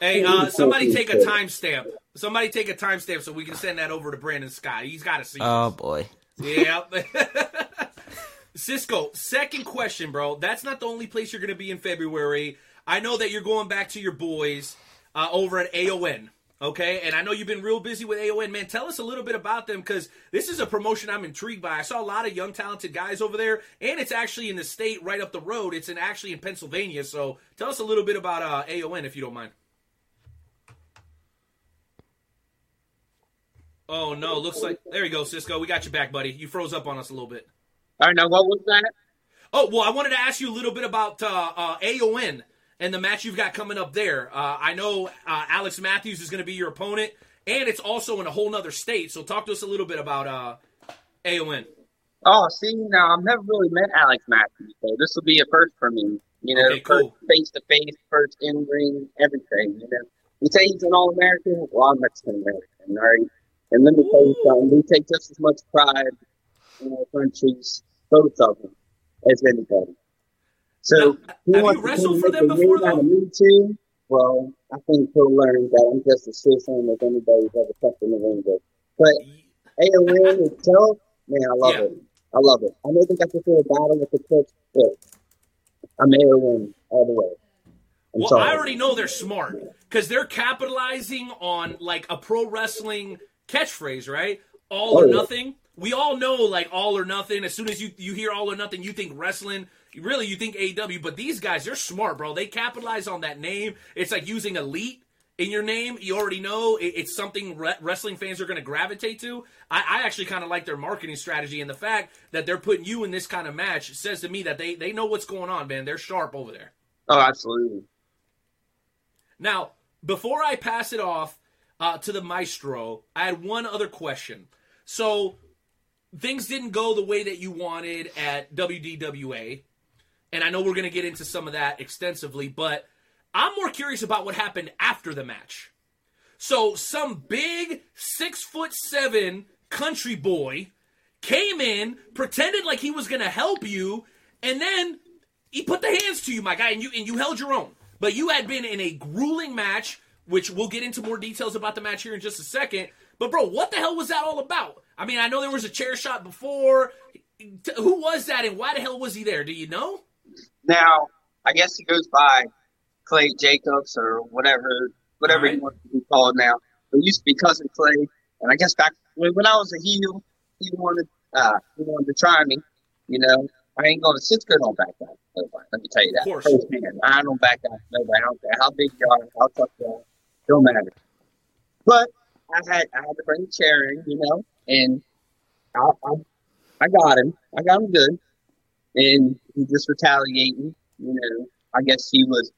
Hey, uh, somebody take a timestamp. Somebody take a timestamp so we can send that over to Brandon Scott. He's got to see. Oh boy. Yeah. CizzKo, second question, bro. That's not the only place you're going to be in February. I know that you're going back to your boys uh, over at AON. Okay, and I know you've been real busy with AON, man. Tell us a little bit about them because this is a promotion I'm intrigued by. I saw a lot of young, talented guys over there, and it's actually in the state right up the road. It's in actually in Pennsylvania. So tell us a little bit about uh, AON if you don't mind. Oh no, looks like there you go, CizzKo. We got you back, buddy. You froze up on us a little bit. All right, now what was that? Oh well, I wanted to ask you a little bit about uh, uh, AON and the match you've got coming up there. Uh, I know uh, Alex Matthews is going to be your opponent, and it's also in a whole nother state. So talk to us a little bit about uh, AON. Oh, see, now I've never really met Alex Matthews, so this will be a first for me. You know, Okay, cool. first face to face, first in ring, everything. You know, you say he's an All American. Well, I'm Mexican American, all right. And let me tell you something. We take just as much pride in our countries, both of them, as anybody. So, Now, have you wrestled for them before, though? Me too. Well, I think he'll learn that I'm just as citizen as anybody's ever stepped in the ring with. But AON itself, man, I love Yeah. it. I love it. I know they got this a battle with the clips, but I'm AON all the way. I'm Well, sorry. I already know they're smart because they're capitalizing on like a pro wrestling catchphrase, right? All or Oh, yeah. nothing. We all know like all or nothing. As soon as you you hear all or nothing, you think wrestling. Really, you think AEW. But these guys, they're smart, bro. They capitalize on that name. It's like using elite in your name. You already know it, it's something re- wrestling fans are going to gravitate to. I, I actually kind of like their marketing strategy and the fact that they're putting you in this kind of match says to me that they they know what's going on, man. They're sharp over there. Oh, absolutely. Now, before I pass it off uh, to the maestro, I had one other question. So, things didn't go the way that you wanted at WDWA, and I know we're going to get into some of that extensively, but I'm more curious about what happened after the match. So, some big six foot seven country boy came in, pretended like he was going to help you, and then he put the hands to you, my guy, and you and you held your own. But you had been in a grueling match, which we'll get into more details about the match here in just a second. But bro, what the hell was that all about? I mean, I know there was a chair shot before. Who was that, and why the hell was he there? Do you know? Now, I guess he goes by Clay Jacobs or whatever, whatever he wants to be called now. But he used to be cousin Clay, and I guess back when, when I was a heel, he wanted, uh, he wanted to try me. You know, I ain't going to sit don't back down. Nobody. Let me tell you that. Of course. Firsthand. I don't back down. Nobody. I don't care how big you are, how tough you are. Don't matter. But I had I had to bring a chair in, you know, and I, I I got him. I got him good, and he just retaliating. You know, I guess he was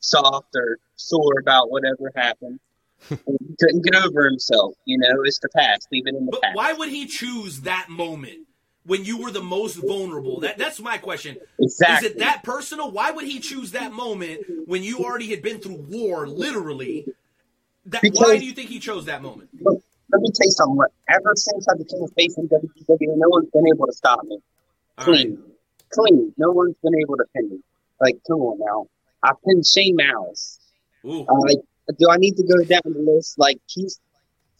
soft or sore about whatever happened. he couldn't get over himself. You know, it's the past. Leave it in the But past. why would he choose that moment when you were the most vulnerable? That that's my question. Exactly. Is it that personal? Why would he choose that moment when you already had been through war, literally? That, why do you think he chose that moment? Look, let me tell you something. Ever since I became a face in WWE, no one's been able to stop me. All right. Clean. No one's been able to pin me. Like, come on now. I pinned Shane Malice. Ooh. Uh, like, do I need to go down the list? Like, he's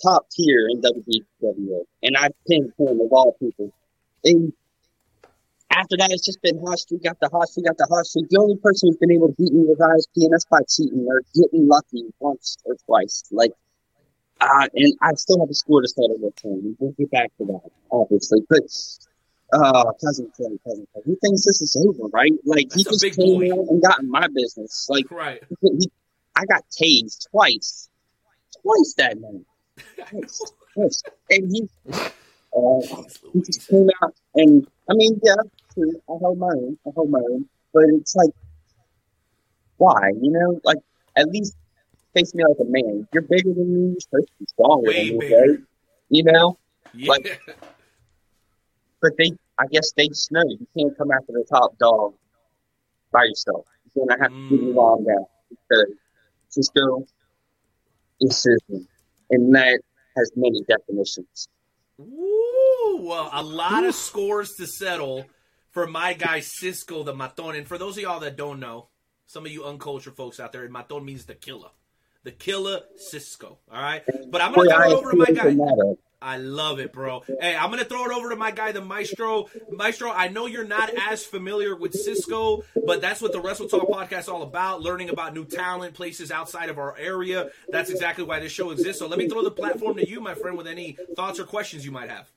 top tier in WWE. And I pinned him of all people. And after that, it's just been hot streak after hot streak after hot streak. The only person who's been able to beat me with ISP, and that's by cheating or getting lucky once or twice. Like, uh, and I still have a score to settle with him. We'll get back to that, obviously. But, uh, cousin Clay, cousin Clay, he thinks this is over, right? Like, he That's a just came boy. out and got in my business. Like, Right. he, I got tased twice, twice that night. Twice, twice. And he, uh, he just came out, and I mean, yeah, true. I hold my own. I hold my own. But it's like, why? You know, like at least face me like a man. You're bigger than me. You're supposed to be stronger Way than me, right? You know. Yeah. Like- But they, I guess they know you can't come after the top dog by yourself. You're gonna have to Mm. me long down because CizzKo is CizzKo, and that has many definitions. Woo! Well, a lot of scores to settle for my guy CizzKo the Maton. And for those of y'all that don't know, some of you uncultured folks out there, Maton means the killer. The killer CizzKo. All right? But I'm gonna I over to my guy. I love it, bro. Hey, I'm gonna throw it over to my guy, the Maestro. Maestro, I know you're not as familiar with CizzKo, but that's what the Wrestle Talk podcast is all about: learning about new talent, places outside of our area. That's exactly why this show exists. So let me throw the platform to you, my friend, with any thoughts or questions you might have.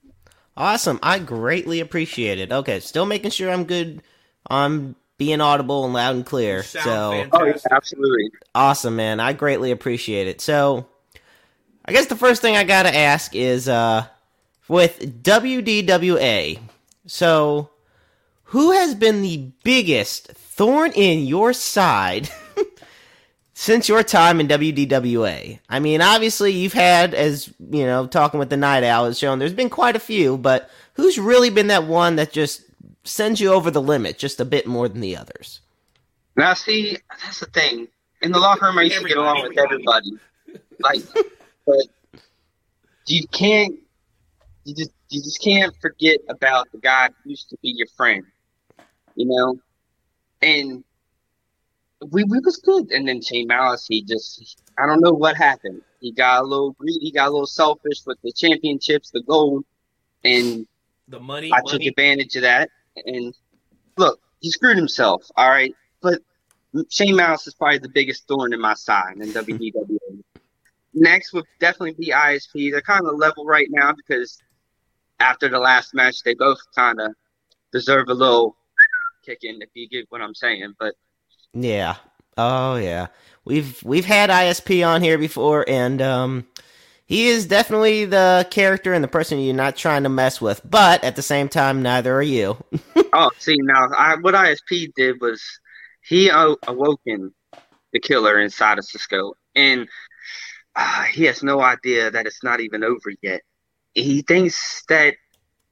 Awesome. I greatly appreciate it. Okay, still making sure I'm good. I'm being audible and loud and clear. Sound so Oh, yeah, absolutely. awesome, man. I greatly appreciate it. So I guess the first thing I gotta ask is uh with WDWA. So who has been the biggest thorn in your side since your time in WDWA? I mean, obviously you've had, as you know, talking with the Night Owl has shown, there's been quite a few, but who's really been that one that just sends you over the limit just a bit more than the others? Now, see, that's the thing. In the locker room, I used to get along with everybody. Like, but you can't, you just, you just can't forget about the guy who used to be your friend. You know, and we we was good. And then Shane Malice, he just, I don't know what happened. He got a little greedy, he got a little selfish with the championships, the gold, and The money, I took advantage of that. And look, he screwed himself. All right, but Shane Malice is probably the biggest thorn in my side in WWE. Next would definitely be ISP. They're kind of level right now because after the last match, they both kind of deserve a little kicking, if you get what I'm saying. But Yeah. Oh yeah. We've we've had ISP on here before and um he is definitely the character and the person you're not trying to mess with, but at the same time neither are you. oh, see now, I, what ISP did was he awoken the killer inside of CizzKo, and uh, he has no idea that it's not even over yet. He thinks that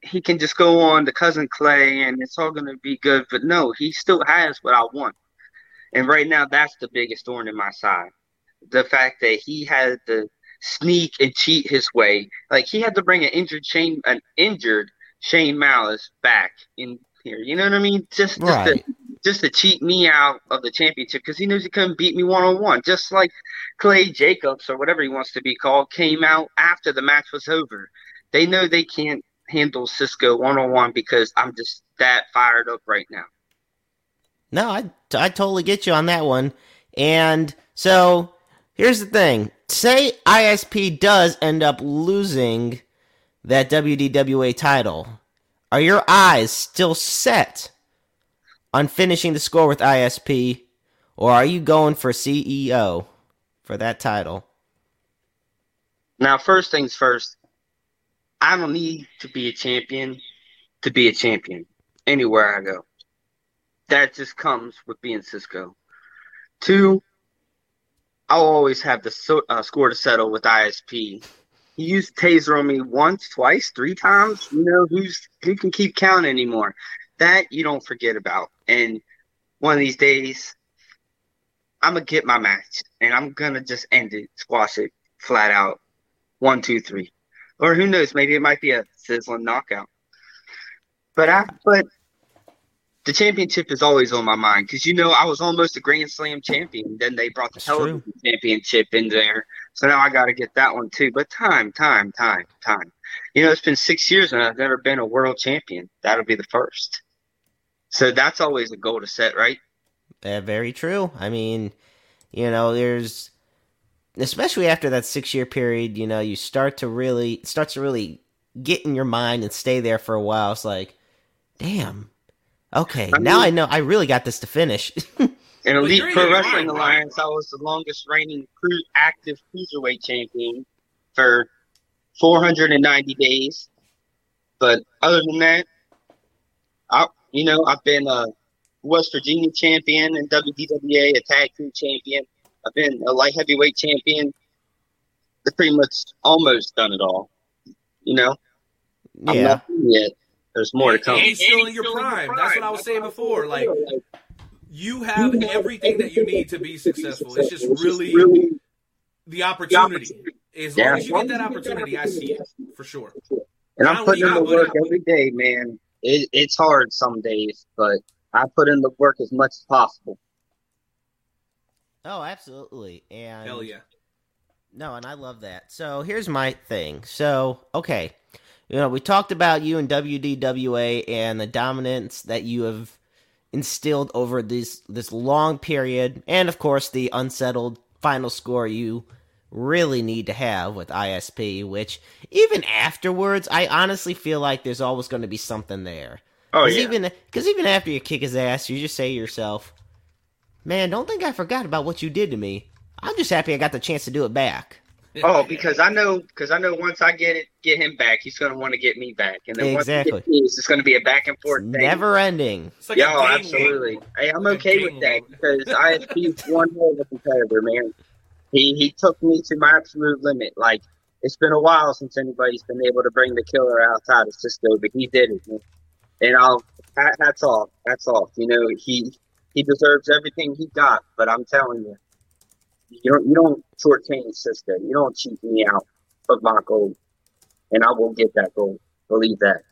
he can just go on to cousin Clay and it's all going to be good, but no, he still has what I want. And right now, that's the biggest thorn in my side. The fact that he had to sneak and cheat his way, like he had to bring an injured Shane, an injured Shane Malice back in here. You know what I mean? Just, just Right. to just to cheat me out of the championship because he knows he couldn't beat me one on one. Just like Clay Jacobs or whatever he wants to be called came out after the match was over. They know they can't handle CizzKo one on one because I'm just that fired up right now. No, I I totally get you on that one. And so here's the thing. Say ISP does end up losing that WDWA title. Are your eyes still set on finishing the score with ISP or are you going for CEO for that title? Now, first things first, I don't need to be a champion to be a champion anywhere I go. That just comes with being CizzKo. Two, I'll always have the so, uh, score to settle with ISP he used taser on me once, twice, three times. You know, who's who can keep count anymore? That you don't forget about. And one of these days, I'm gonna get my match, and I'm gonna just end it, squash it, flat out, one, two, three, or who knows? Maybe it might be a sizzling knockout. But I, but the championship is always on my mind because you know I was almost a Grand Slam champion. Then they brought the That's television championship in there, so now I got to get that one too. But time, time, time, time. You know, it's been six years and I've never been a world champion. That'll be the first. So that's always a goal to set, right? Uh, very true. I mean, you know, there's especially after that six year period, you know, you start to really it starts to really get in your mind and stay there for a while. It's like, damn. Okay, I now mean- I know I really got this to finish. In Elite you're in Pro Wrestling mind, Alliance, I was the longest reigning active cruiserweight champion for 490 days. But other than that, I, you know, I've been a West Virginia champion and WDWA, a tag team champion. I've been a light heavyweight champion. I've pretty much almost done it all. You know, I'm yeah. not yet. There's more to come. And he's still in your prime. That's what I was saying before. Like you have everything that you need to be successful. It's just really the opportunity. As long Yeah. as you get that opportunity, I see it for sure. And I'm putting in only the work every day, man. It, it's hard some days, but I put in the work as much as possible. Oh, absolutely. And Hell yeah. No, and I love that. So here's my thing. So, okay. You know, we talked about you and WDWA and the dominance that you have instilled over this this long period and of course the unsettled final score you really need to have with ISP, which even afterwards I honestly feel like there's always going to be something there. Oh Cuz yeah, even cuz even after you kick his ass, you just say to yourself, "Man, don't think I forgot about what you did to me. I'm just happy I got the chance to do it back." Oh, because I know, because I know once I get it, get him back, he's gonna want to get me back, and then Exactly. once he gets me, it's just gonna be a back and forth thing. Never ending. It's like Yo, absolutely. war. Hey, I'm okay with that war. because ISP's one hell of a competitor, man. He he took me to my absolute limit. Like it's been a while since anybody's been able to bring the killer outside of CizzKo, but he did it. And I'll hat- hats off, hats off. You know he he deserves everything he got. But I'm telling you, you don't you don't shortchange CizzKo. You don't cheat me out of my goal, and I will get that goal. Believe that.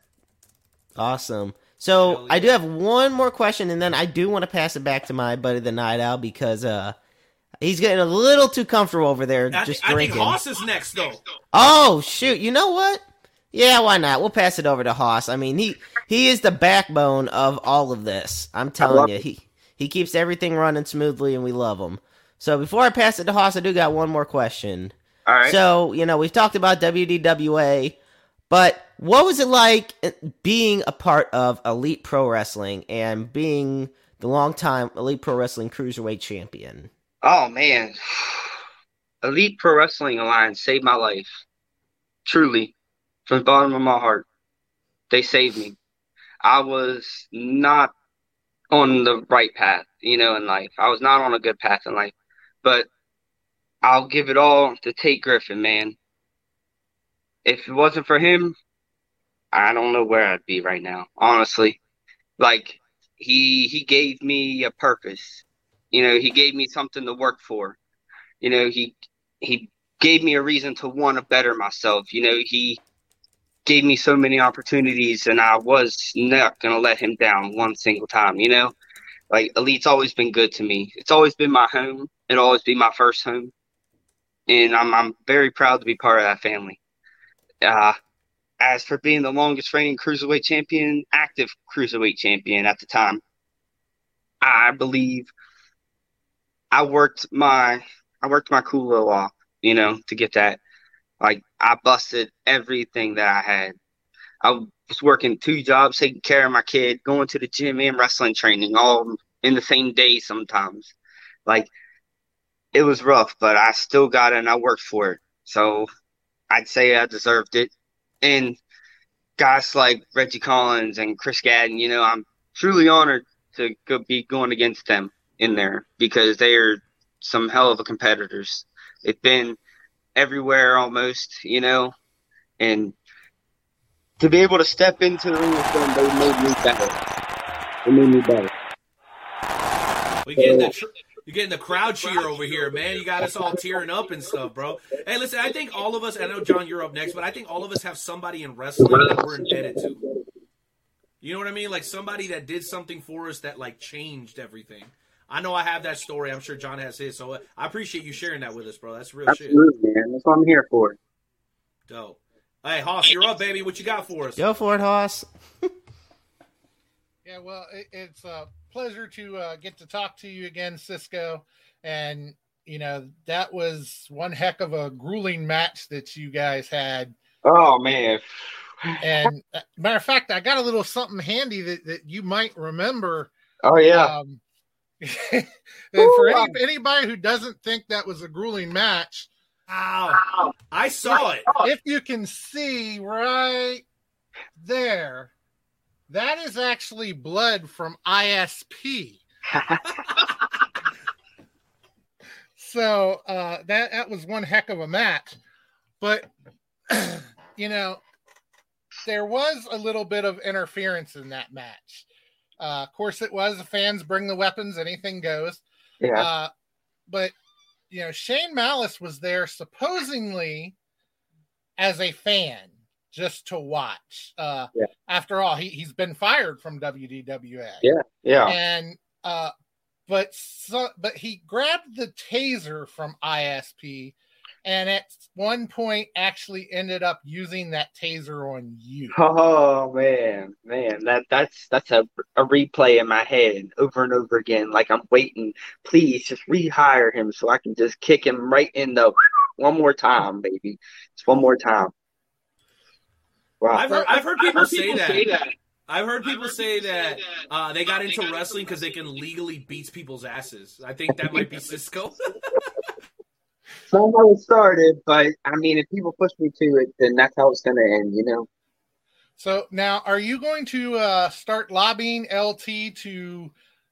Awesome. So Hell I do have one more question, and then I do want to pass it back to my buddy the night owl because uh he's getting a little too comfortable over there I, just I think drinking. Hoss is next though. Oh shoot! You know what? Yeah, why not? We'll pass it over to Hoss. I mean, he he is the backbone of all of this. I'm telling love you, he he keeps everything running smoothly, and we love him. So before I pass it to Hoss, I do got one more question. All right. So, you know, we've talked about WDWA, but what was it like uh, being a part of Elite Pro Wrestling and being the longtime Elite Pro Wrestling Cruiserweight Champion? Oh man, Elite Pro Wrestling Alliance saved my life. Truly, from the bottom of my heart, they saved me. I was not on the right path, you know, in life. I was not on a good path in life, but I'll give it all to Tate Griffin, man. If it wasn't for him, I don't know where I'd be right now, honestly. Like he he gave me a purpose. You know, he gave me something to work for. You know, he he gave me a reason to want to better myself. You know, he gave me so many opportunities and I was not going to let him down one single time, you know? Like Elite's always been good to me. It's always been my home. It'll always be my first home. And I'm I'm very proud to be part of that family. Uh as for being the longest reigning cruiserweight champion, active cruiserweight champion at the time, I believe I worked my I worked my little off, you know, to get that. Like I busted everything that I had. I was working two jobs, taking care of my kid, going to the gym and wrestling training all in the same day sometimes. Like it was rough, but I still got it and I worked for it. So I'd say I deserved it. And guys like Reggie Collins and Chris Gadden, you know, I'm truly honored to be going against them in there because they are some hell of a competitors. They've been everywhere almost, you know, and to be able to step into the ring with them, they made me better. They made me better. We getting the tr- you're getting the crowd cheer over here, man. You got us all tearing up and stuff, bro. Hey, listen, I think all of us. I know John, you're up next, but I think all of us have somebody in wrestling that we're indebted to. You know what I mean? Like somebody that did something for us that like changed everything. I know I have that story. I'm sure John has his. So I appreciate you sharing that with us, bro. That's real shit. Absolutely, man. That's what I'm here for. Dope. Hey, Hoss, you're up, baby. What you got for us? Go for it, Hoss. Yeah, well, it, it's a pleasure to uh, get to talk to you again, CizzKo. And, you know, that was one heck of a grueling match that you guys had. Oh man. And uh, matter of fact, I got a little something handy that, that you might remember. Oh yeah. Um, and for any, anybody who doesn't think that was a grueling match, Ow. I saw it. if you can see right there, that is actually blood from ISP. so uh, that that was one heck of a match, but you know there was a little bit of interference in that match. Uh, of course, it was the fans bring the weapons, anything goes. yeah. Uh, but you know, Shane Malice was there supposedly as a fan just to watch. Uh, Yeah. After all, he he's been fired from WDWA. Yeah. yeah. And uh, but so, but he grabbed the taser from ISP, and at one point actually ended up using that taser on you. Oh man, man, that that's that's a a replay in my head over and over again. Like I'm waiting. Please just rehire him so I can just kick him right in the one more time, baby. Just one more time. Wow. I've heard, I've heard people, say, that. I've heard people say that uh, they got into wrestling because they can legally beat people's asses. I think that might be CizzKo. Somehow it started, but I mean, if people push me to it, then that's how it's gonna end. You know. So now, are you going to uh, start lobbying LT to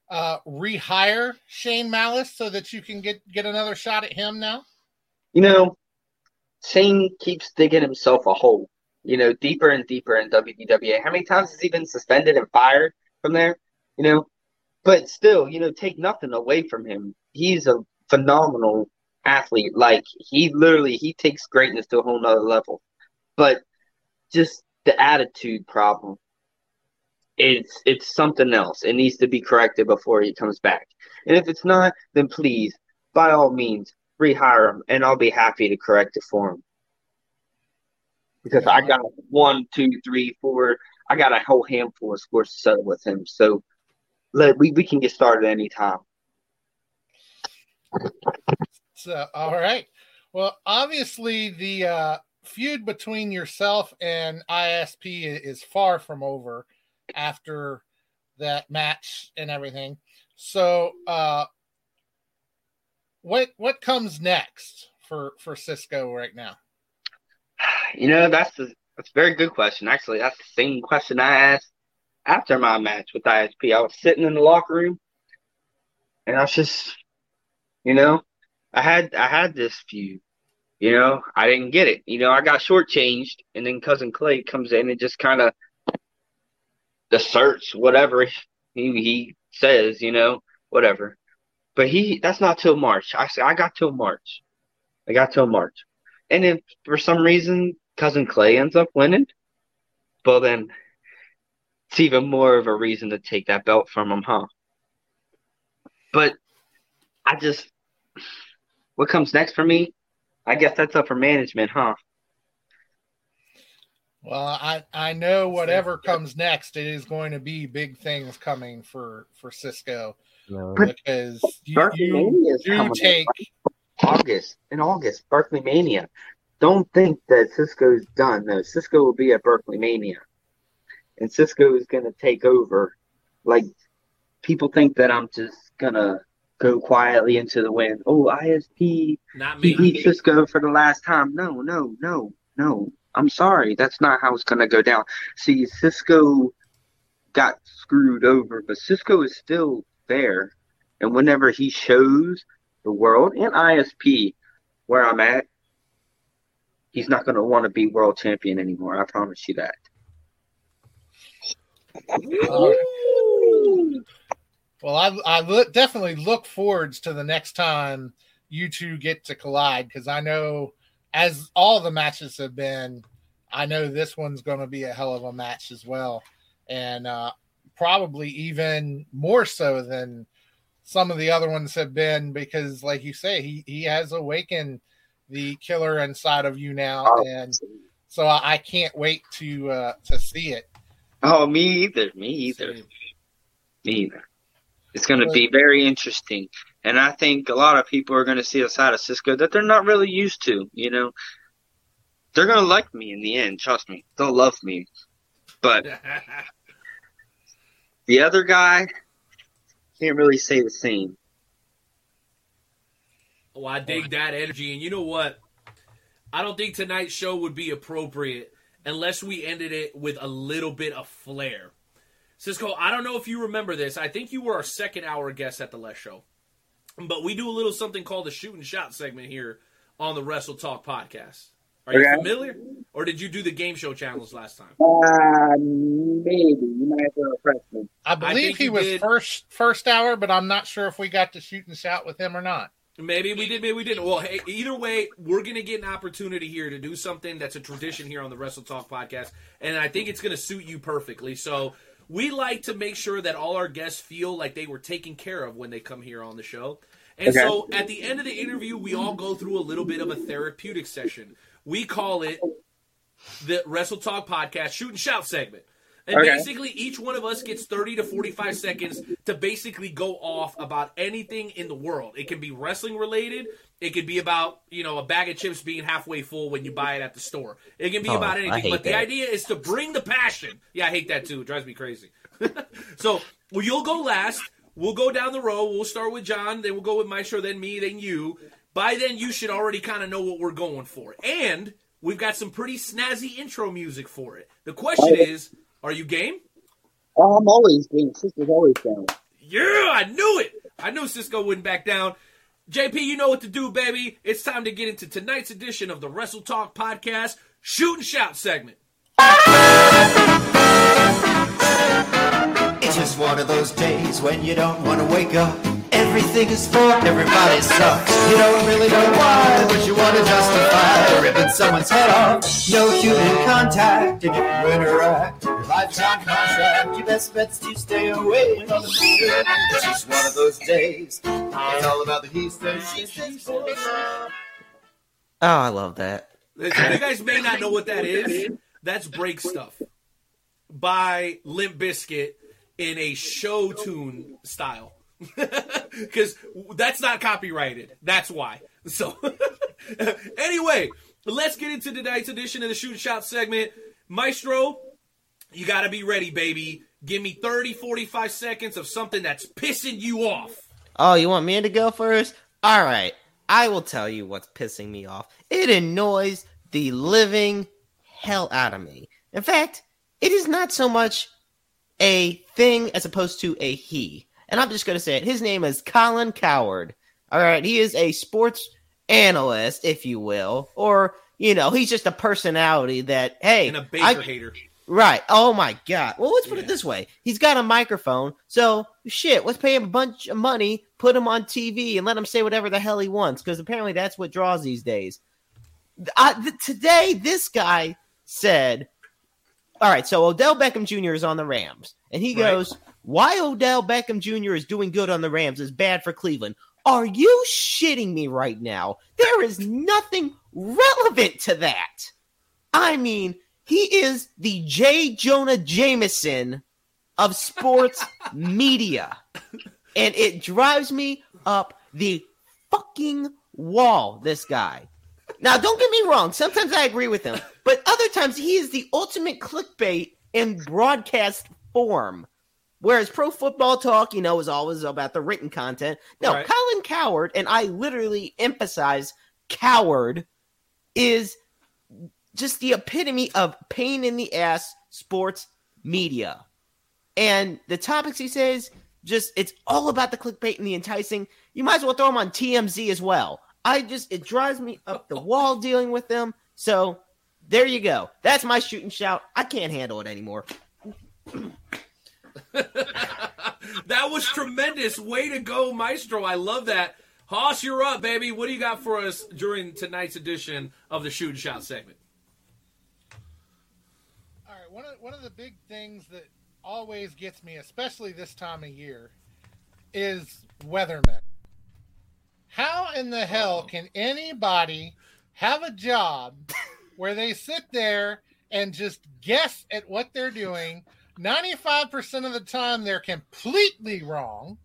uh, rehire Shane Malice so that you can get get another shot at him now? You know, Shane keeps digging himself a hole. You know, deeper and deeper in WDWA. How many times has he been suspended and fired from there? You know, but still, you know, take nothing away from him. He's a phenomenal athlete. Like he literally he takes greatness to a whole nother level. But just the attitude problem. It's it's something else. It needs to be corrected before he comes back. And if it's not, then please, by all means, rehire him, and I'll be happy to correct it for him. Because I got one, two, three, four. I got a whole handful of scores to settle with him. So let we, we can get started anytime. So, all right. Well, obviously, the uh, feud between yourself and ISP is far from over after that match and everything. So, uh, what what comes next for for CizzKo right now? You know, that's a, that's a very good question. Actually, that's the same question I asked after my match with ISP. I was sitting in the locker room, and I was just, you know, I had I had this feud. You know, I didn't get it. You know, I got shortchanged, and then cousin Clay comes in and just kind of asserts whatever he he says. You know, whatever. But he that's not till March. I say I got till March. I got till March. And if for some reason cousin Clay ends up winning, well then it's even more of a reason to take that belt from him, huh? But I just what comes next for me? I guess that's up for management, huh? Well, I I know whatever comes next, it is going to be big things coming for for CizzKo No. because you, Berkeley you do coming take August. In August, Berkeley Mania. Don't think that CizzKo's done. No, CizzKo will be at Berkeley Mania. And CizzKo is gonna take over. Like people think that I'm just gonna go quietly into the wind. Oh, ISP Not he me. beat CizzKo for the last time. No, no, no, no. I'm sorry. That's not how it's gonna go down. See, CizzKo got screwed over, but CizzKo is still there. And whenever he shows the world and ISP where I'm at, he's not going to want to be world champion anymore. I promise you that. Well, I, I look, definitely look forwards to the next time you two get to collide because I know, as all the matches have been, I know this one's going to be a hell of a match as well, and uh, probably even more so than some of the other ones have been because, like you say, he he has awakened the killer inside of you now, and so I, I can't wait to uh, to see it. Oh, me either. Me either. Me either. It's going to be very interesting. And I think a lot of people are going to see a side of CizzKo that they're not really used to, you know. They're going to like me in the end, trust me. They'll love me. But the other guy can't really say the same. Well, I dig that energy. And you know what? I don't think tonight's show would be appropriate unless we ended it with a little bit of flair. CizzKo, I don't know if you remember this. I think you were our second hour guest at the Les Show. But we do a little something called the shoot and shout segment here on the Wrestle Talk podcast. Are you Okay. familiar? Or did you do the game show challenge last time? Uh, maybe. You might have to refresh me. I believe think he was did. first first hour, but I'm not sure if we got to shoot and shout with him or not. Maybe we did, maybe we didn't. Well, hey, either way, we're going to get an opportunity here to do something that's a tradition here on the Wrestle Talk podcast, and I think it's going to suit you perfectly. So we like to make sure that all our guests feel like they were taken care of when they come here on the show. And Okay. so at the end of the interview, we all go through a little bit of a therapeutic session. We call it the Wrestle Talk podcast shoot and shout segment. And Okay. basically, each one of us gets 30 to 45 seconds to basically go off about anything in the world. It can be wrestling related. It could be about, you know, a bag of chips being halfway full when you buy it at the store. It can be Oh, about anything. hate But the idea is to bring the passion. Yeah, I hate that too. It drives me crazy. so, well, you'll go last. We'll go down the row. We'll start with John. Then we'll go with Maestro, then me, then you. By then, you should already kind of know what we're going for. And we've got some pretty snazzy intro music for it. The question is, are you game? Oh, I'm always game. CizzKo's always down. Yeah, I knew it. I knew CizzKo wouldn't back down. JP, you know what to do, baby. It's time to get into tonight's edition of the Wrestle Talk podcast shoot and shout segment. It's just one of those days when you don't want to wake up. Everything is fucked, everybody sucks. You don't really know why, but you want to justify ripping someone's head off. No human contact, and if you interact, your lifetime contract, your best bet's to stay away from the meter. It's just one of those days. It's all about the he says, she says. Oh, I love that. You guys may not know what that is. That's break stuff by Limp Bizkit in a show tune style. Because that's not copyrighted. That's why. So, anyway, let's get into tonight's edition of the Shoot Shout segment. Maestro, you got to be ready, baby. Give me 30, 45 seconds of something that's pissing you off. Oh, you want me to go first? All right. I will tell you what's pissing me off. It annoys the living hell out of me. In fact, it is not so much a thing as opposed to a he. And I'm just going to say it. His name is Colin Cowherd. All right. He is a sports analyst, if you will. Or, you know, he's just a personality that, hey, And a Baker I- hater. Right. Oh my god. Well, let's put Yeah. it this way. He's got a microphone. So shit, let's pay him a bunch of money, put him on TV, and let him say whatever the hell he wants. Because apparently that's what draws these days. I, th- today, this guy said, "All right, so Odell Beckham Jr. is on the Rams, and he Right. goes, why Odell Beckham Jr. is doing good on the Rams is bad for Cleveland." Are you shitting me right now? There is nothing relevant to that. I mean, he is the J. Jonah Jameson of sports media. And it drives me up the fucking wall, this guy. Now, don't get me wrong. Sometimes I agree with him, but other times he is the ultimate clickbait in broadcast form. Whereas Pro Football Talk, you know, is always about the written content. No, Right. Colin Cowherd, and I literally emphasize coward, is just the epitome of pain in the ass sports media. And the topics he says, just it's all about the clickbait and the enticing. You might as well throw him on TMZ as well. I just it drives me up the wall dealing with them So there you go. That's my shooting shout. I can't handle it anymore. that was tremendous. Way to go, Maestro. I love that. Hoss, you're up, baby. What do you got for us during tonight's edition of the Shoot and Shout segment? All right, one of one of the big things that always gets me, especially this time of year, is weathermen. How in the hell can anybody have a job where they sit there and just guess at what they're doing? 95% of the time, they're completely wrong.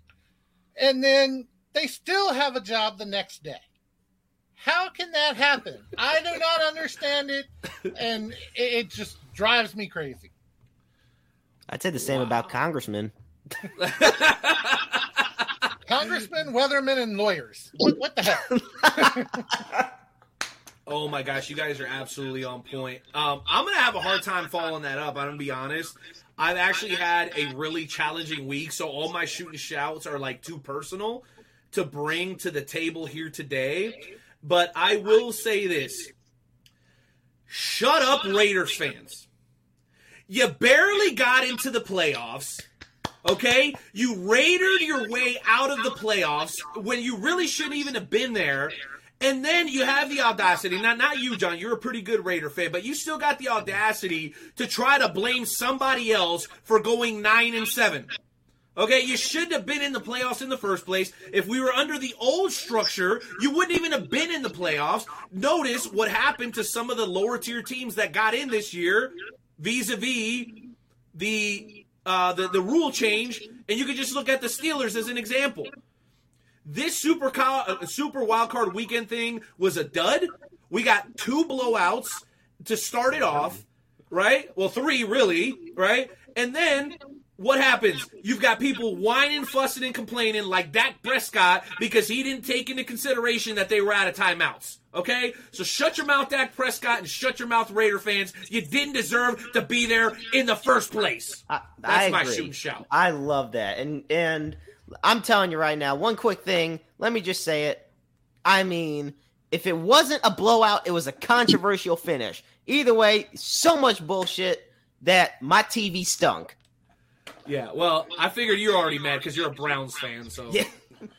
And then they still have a job the next day. How can that happen? I do not understand it. And it, it just drives me crazy. I'd say the same about congressmen. Congressmen, weathermen, and lawyers. What, what the hell? Oh my gosh, you guys are absolutely on point. Um, I'm gonna have a hard time following that up. I'm gonna be honest. I've actually had a really challenging week, so all my shooting shouts are like too personal to bring to the table here today. But I will say this: shut up, Raiders fans. You barely got into the playoffs. Okay? You raided your way out of the playoffs when you really shouldn't even have been there. And then you have the audacity, not not you, John. You're a pretty good Raider fan, but you still got the audacity to try to blame somebody else for going nine and seven. Okay, you shouldn't have been in the playoffs in the first place. If we were under the old structure, you wouldn't even have been in the playoffs. Notice what happened to some of the lower tier teams that got in this year, vis-a-vis the uh, the the rule change, and you could just look at the Steelers as an example. This super co- uh, super wild card weekend thing was a dud. We got two blowouts to start it off, right? Well, three really, right? And then what happens? You've got people whining, fussing, and complaining like Dak Prescott because he didn't take into consideration that they were out of timeouts. Okay? So shut your mouth, Dak Prescott, and shut your mouth, Raider fans. You didn't deserve to be there in the first place. I, That's I my agree. shooting shout. I love that. And and I'm telling you right now, one quick thing, let me just say it. I mean, if it wasn't a blowout, it was a controversial finish. Either way, so much bullshit that my TV stunk. Yeah, well, I figured you're already mad because you're a Browns fan, so Yeah.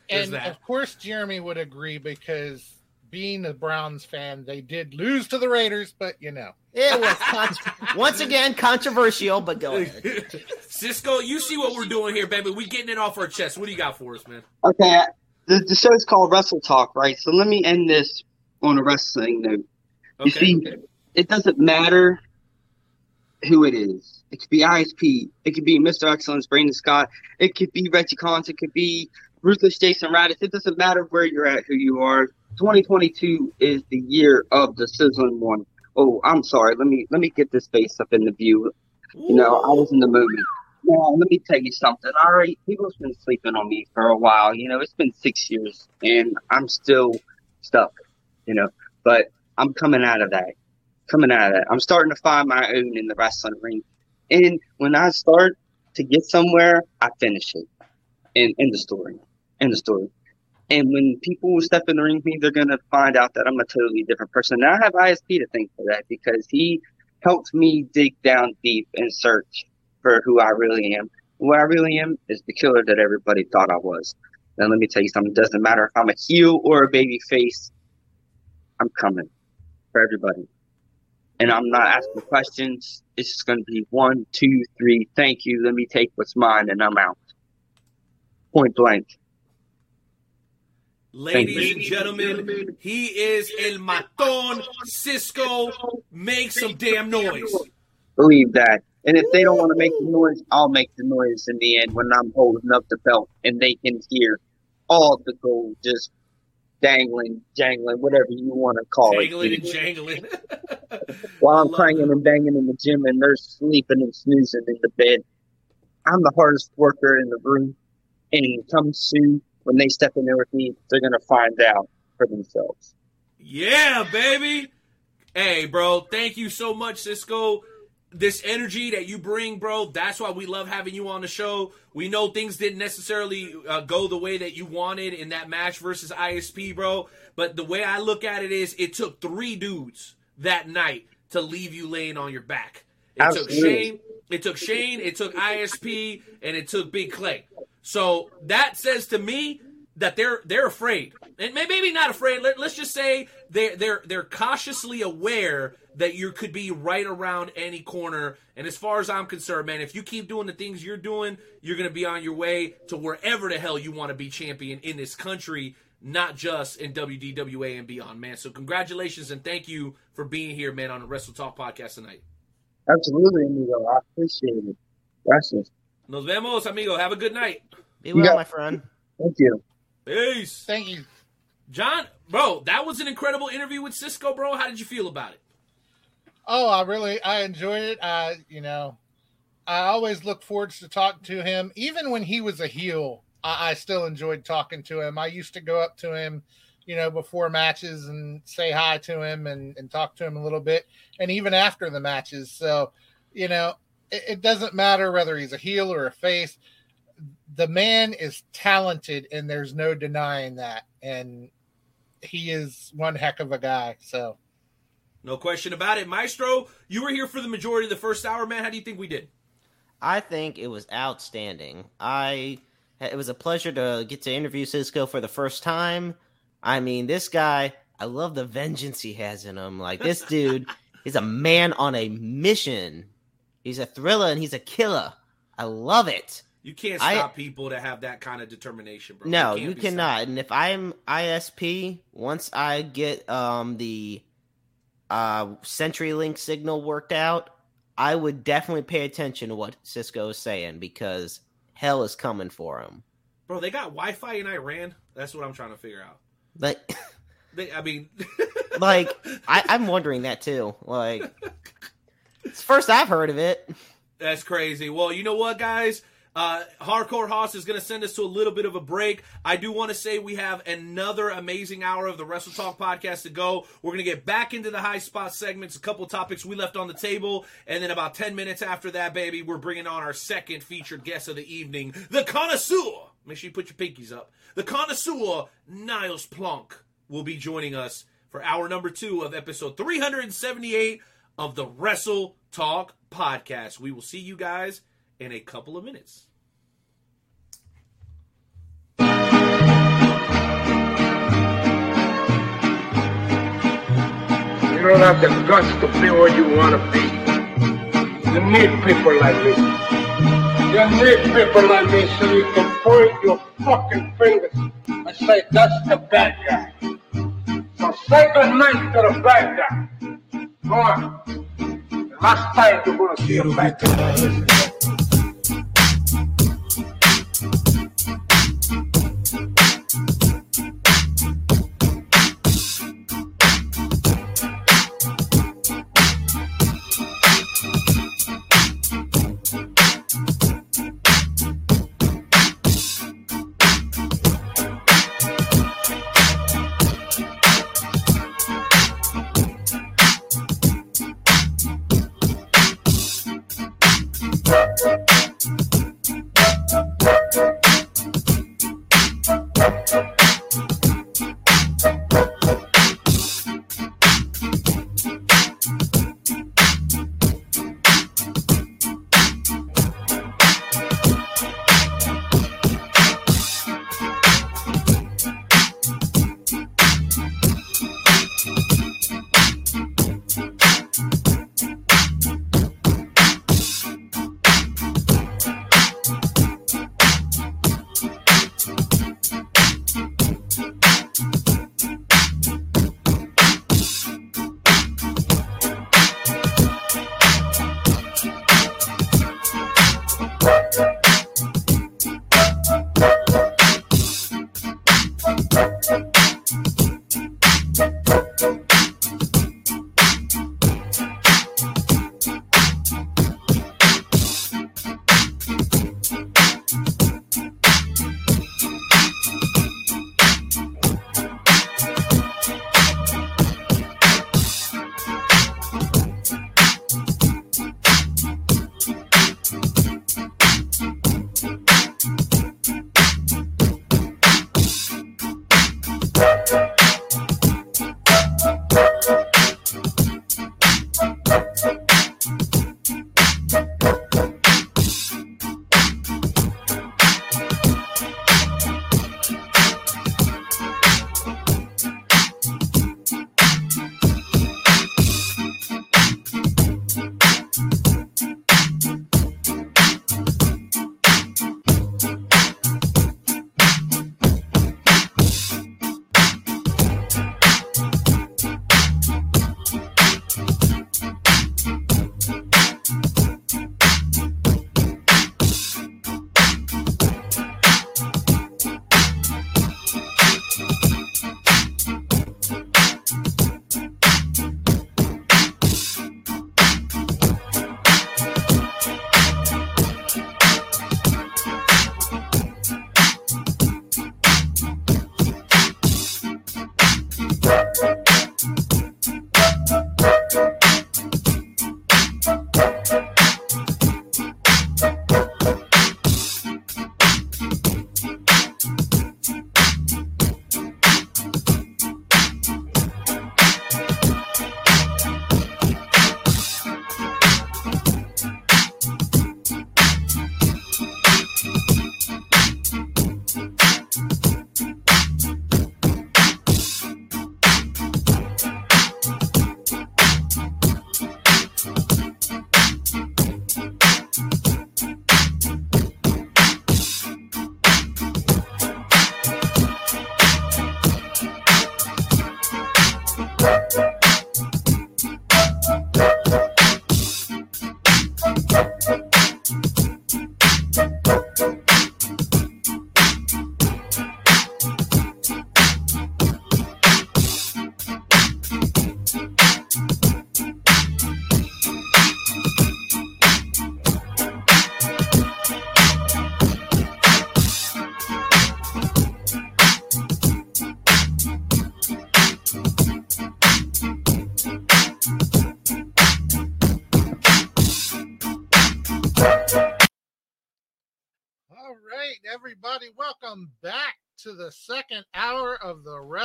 and that. of course, Jeremy would agree because being a Browns fan, they did lose to the Raiders, but you know. It was con- once again controversial, but go ahead. CizzKo, you see what we're doing here, baby. We getting it off our chest. What do you got for us, man? Okay, the, the is called Wrestle Talk, right? So let me end this on a wrestling note. You Okay. see, it doesn't matter who it is. It could be ISP. It could be Mr. Excellence, Brandon Scott. It could be Reggie Collins. It could be Ruthless Jason Radis. It doesn't matter where you're at, who you are. 2022 is the year of the sizzling one. Oh, I'm sorry. Let me let me get this face up in the view. You know, I was in the movie. Now, let me tell you something. All right, people's been sleeping on me for a while. You know, it's been six years, and I'm still stuck. You know, but I'm coming out of that. Coming out of that. I'm starting to find my own in the wrestling ring. And when I start to get somewhere, I finish it. In in the story. In the story. And when people step in the ring with me, they're gonna find out that I'm a totally different person. And I have ISP to thank for that because he helped me dig down deep and search for who I really am. Who I really am is the killer that everybody thought I was. Now let me tell you something. It doesn't matter if I'm a heel or a baby face. I'm coming for everybody. And I'm not asking questions. It's just going to be one, two, three. Thank you. Let me take what's mine and I'm out. Point blank. Ladies and gentlemen, he is El Maton CizzKo. Make some damn noise. Believe that. And if they don't want to make the noise, I'll make the noise in the end when I'm holding up the belt and they can hear all the gold just dangling, jangling, whatever you want to call Jangling it. and jangling. While I'm love cranking and banging in the gym and they're sleeping and snoozing in the bed. I'm the hardest worker in the room. And come soon, when they step in there with me, they're going to find out for themselves. Yeah, baby. Hey, bro, thank you so much, CizzKo. This energy that you bring, bro, that's why we love having you on the show. We know things didn't necessarily uh, go the way that you wanted in that match versus ISP, bro. But the way I look at it is it took three dudes that night to leave you laying on your back. It Absolutely. took Shane, it took Shane, it took ISP, and it took Big Clay. So that says to me that they're they're afraid, and maybe not afraid. Let, let's just say they're they're they're cautiously aware that you could be right around any corner. And as far as I'm concerned, man, if you keep doing the things you're doing, you're gonna be on your way to wherever the hell you want to be champion in this country, not just in WDWA and beyond, man. So congratulations and thank you for being here, man, on the Wrestle Talk podcast tonight. Absolutely, amigo. I appreciate it. Gracias. Nos vemos, amigo. Have a good night. Be well, Yeah. my friend. Thank you. Peace. Thank you. John, bro, that was an incredible interview with CizzKo, bro. How did you feel about it? Oh, I really I enjoyed it. I you know, I always look forward to talk to him. Even when he was a heel, I, I still enjoyed talking to him. I used to go up to him, you know, before matches and say hi to him and, and talk to him a little bit, and even after the matches. So, you know, it, it doesn't matter whether he's a heel or a face. The man is talented, and there's no denying that. And he is one heck of a guy. So. No question about it. Maestro, you were here for the majority of the first hour, man. How do you think we did? I think it was outstanding. I it was a pleasure to get to interview CizzKo for the first time. I mean, this guy, I love the vengeance he has in him. Like this dude is a man on a mission. He's a thriller and he's a killer. I love it. You can't I- stop people to have that kind of determination, bro. No, you be cannot. And if I'm ISP, once I get um the uh CenturyLink signal worked out, I would definitely pay attention to what CizzKo is saying because hell is coming for him. Bro, they got Wi-Fi in Iran. That's what I'm trying to figure out. Like, They, I mean, like I, I'm wondering that too. Like, it's first I've heard of it. That's crazy. Well, you know what, guys? Uh, Hardcore Hoss is going to send us to a little bit of a break. I do want to say we have another amazing hour of the Wrestle Talk podcast to go. We're going to get back into the high spot segments, a couple topics we left on the table, and then about 10 minutes after that, baby, we're bringing on our second featured guest of the evening, the connoisseur. Make sure you put your pinkies up. The connoisseur, Niles Plonk, will be joining us for hour number two of episode 378 of the Wrestle Talk podcast. We will see you guys in a couple of minutes. You don't have the guts to be where you want to be. You need people like me. You need people like me so you can point your fucking fingers and say, that's the bad guy. So say good to the bad guy. Go. The last time you're going to see bad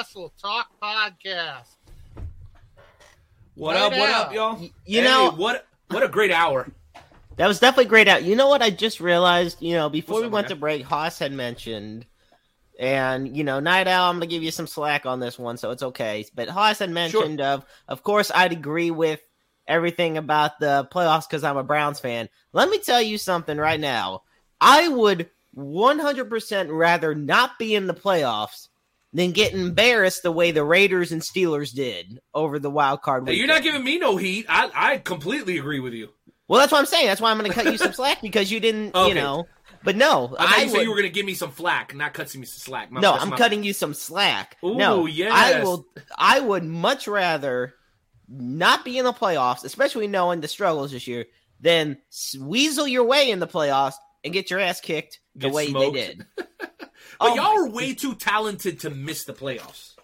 Wrestle Talk podcast. What Right up? What now. up, y'all? Y- you Hey, know- what? What a great hour. That was definitely great out. You know what I just realized? You know, before What's we went man? to break, Hoss had mentioned, and you know, Knight Owl, I'm gonna give you some slack on this one, so it's okay. But Hoss had mentioned of, of course, I'd agree with everything about the playoffs because I'm a Browns fan. Let me tell you something right now. I would 100% rather not be in the playoffs than get embarrassed the way the Raiders and Steelers did over the wild card. Hey, you're not giving me no heat. I, I completely agree with you. Well, that's what I'm saying. That's why I'm going to cut you some slack because you didn't, Okay. you know. But no, I you would, said you were going to give me some flack, not cut me some slack. My- no, I'm my- cutting you some slack. Ooh, no, yes. I will. I would much rather not be in the playoffs, especially knowing the struggles this year, than weasel your way in the playoffs and get your ass kicked the Get way smoked. they did. But Oh y'all are way too talented to miss the playoffs.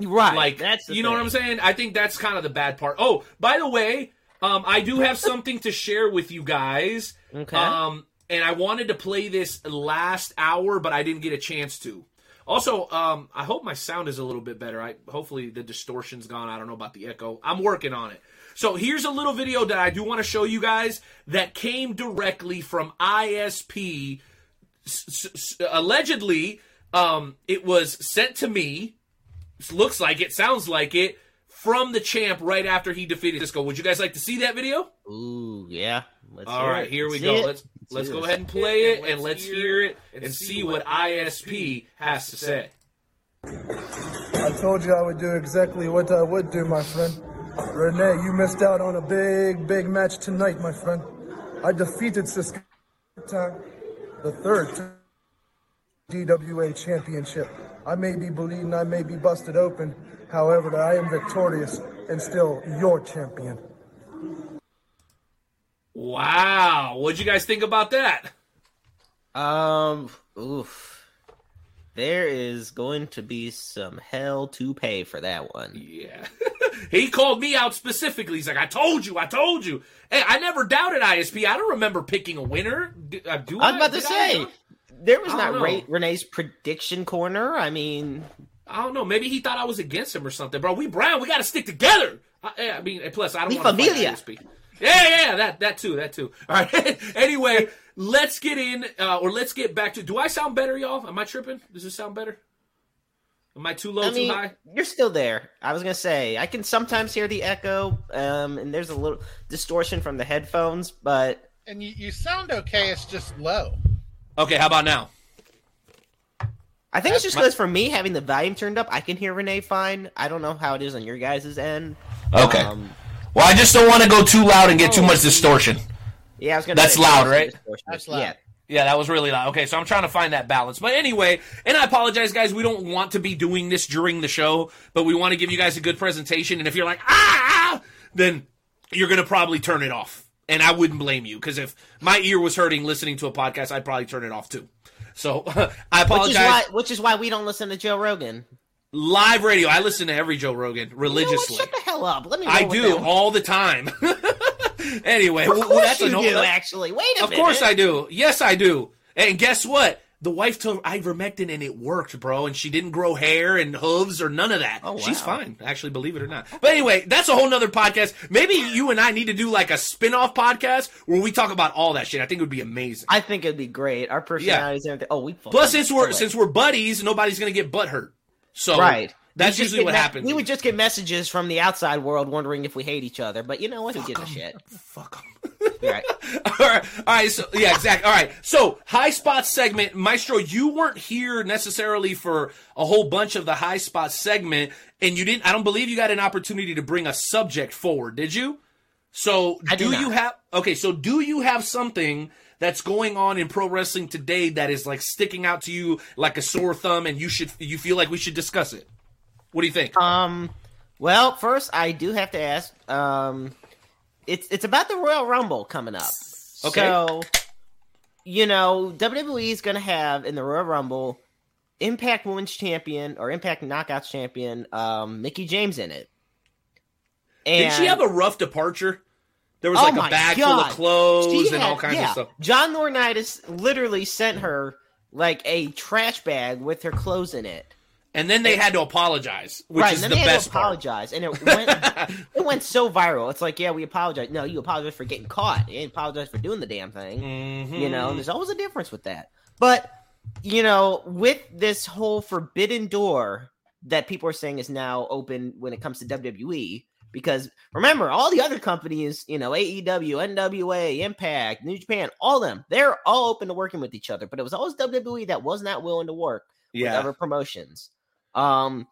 right. Like that's you know what. I'm saying? I think that's kind of the bad part. Oh, by the way, um, I do have something to share with you guys. Okay. Um, and I wanted to play this last hour, but I didn't get a chance to. Also, um, I hope my sound is a little bit better. I hopefully the distortion's gone. I don't know about the echo. I'm working on it. So here's a little video that I do want to show you guys that came directly from ISP. S- s- allegedly, um, it was sent to me. Looks like it, sounds like it, from the champ right after he defeated CizzKo. Would you guys like to see that video? Ooh, yeah. Let's All hear right, it. here we See go. it. Let's let's do go ahead and play it and let's hear it and see what ISP has to say. I told you I would do exactly what I would do, my friend. Renee, you missed out on a big, big match tonight, my friend. I defeated CizzKo time, the third time DWA championship. I may be bleeding, I may be busted open. However, I am victorious and still your champion. Wow, what'd you guys think about that? Um, oof. There is going to be some hell to pay for that one. Yeah. he called me out specifically. He's like, I told you, I told you. Hey, I never doubted ISP. I don't remember picking a winner. Do, uh, do I was about to Did say, there was I not don't Ra- know. Renee's prediction corner. I mean, I don't know. Maybe he thought I was against him or something, bro. We Brown. We got to stick together. I, I mean, plus, I don't want to fight. ISP. Yeah, yeah, that that too, that too. All right. anyway, let's get in, uh, or let's get back to. Do I sound better, y'all? Am I tripping? Does this sound better? Am I too low, I mean, too high? you're still there. I was gonna say I can sometimes hear the echo, um, and there's a little distortion from the headphones, but And you, you sound okay. It's just low. Okay, how about now? I think it's That's just my- because for me having the volume turned up, I can hear Renee fine. I don't know how it is on your guys' end. Okay. Um, Well, I just don't want to go too loud and get too Oh. much distortion. yeah, I was gonna. That's say, loud, right? That's loud. Yeah. Yeah, that was really loud. Okay, so I'm trying to find that balance. But anyway, and I apologize, guys. We don't want to be doing this during the show, but we want to give you guys a good presentation. And if you're like, ah, then you're going to probably turn it off. And I wouldn't blame you, because if my ear was hurting listening to a podcast, I'd probably turn it off too. So I apologize. Which is why, which is why we don't listen to Joe Rogan. Live radio. I listen to every Joe Rogan You know what? religiously. Shut the hell up. Let me. I do them. all the time. anyway, Of well, course that's you do. Actually, wait a Of minute. course I do. Yes, I do. And guess what? The wife took ivermectin and it worked, bro. And she didn't grow hair and hooves or none of that. Oh, wow. She's fine, actually, believe it or not. But anyway, that's a whole nother podcast. Maybe you and I need to do like a spin-off podcast where we talk about all that shit. I think it would be amazing. I think it'd be great. Our personalities and everything. Oh, we. Plus, since we're since we're buddies, nobody's gonna get butt hurt. So right. that's usually what me- happens. We would just get messages from the outside world wondering if we hate each other. But you know what? Who gives a shit? Fuck You're right. all right, all right. So yeah, exactly. All right. So high spot segment, Maestro. You weren't here necessarily for a whole bunch of the high spot segment, and you didn't. I don't believe you got an opportunity to bring a subject forward, did you? So I do did you have? Okay. So do you have something? That's going on in pro wrestling today that is like sticking out to you like a sore thumb, and you should you feel like we should discuss it. What do you think? Um. Well, first I do have to ask. Um, it's it's about the Royal Rumble coming up. Okay. So, you know, WWE is going to have in the Royal Rumble Impact Women's Champion or Impact Knockouts Champion, um, Mickie James in it. Did she have a rough departure? There was Oh like a bag full of clothes She and had- all kinds yeah. of stuff. John Laurinaitis literally sent her like a trash bag with her clothes in it. And then they had to apologize, which right, is and the then they had best to part. apologize, and it went it went so viral. It's like, yeah, we apologize. No, you apologize for getting caught. You apologize for doing the damn thing. Mm-hmm. You know, there's always a difference with that. But you know, with this whole forbidden door that people are saying is now open when it comes to WWE, because remember, all the other companies, you know, AEW, NWA, Impact, New Japan, all them, they're all open to working with each other. But it was always WWE that was not willing to work with other promotions. Um,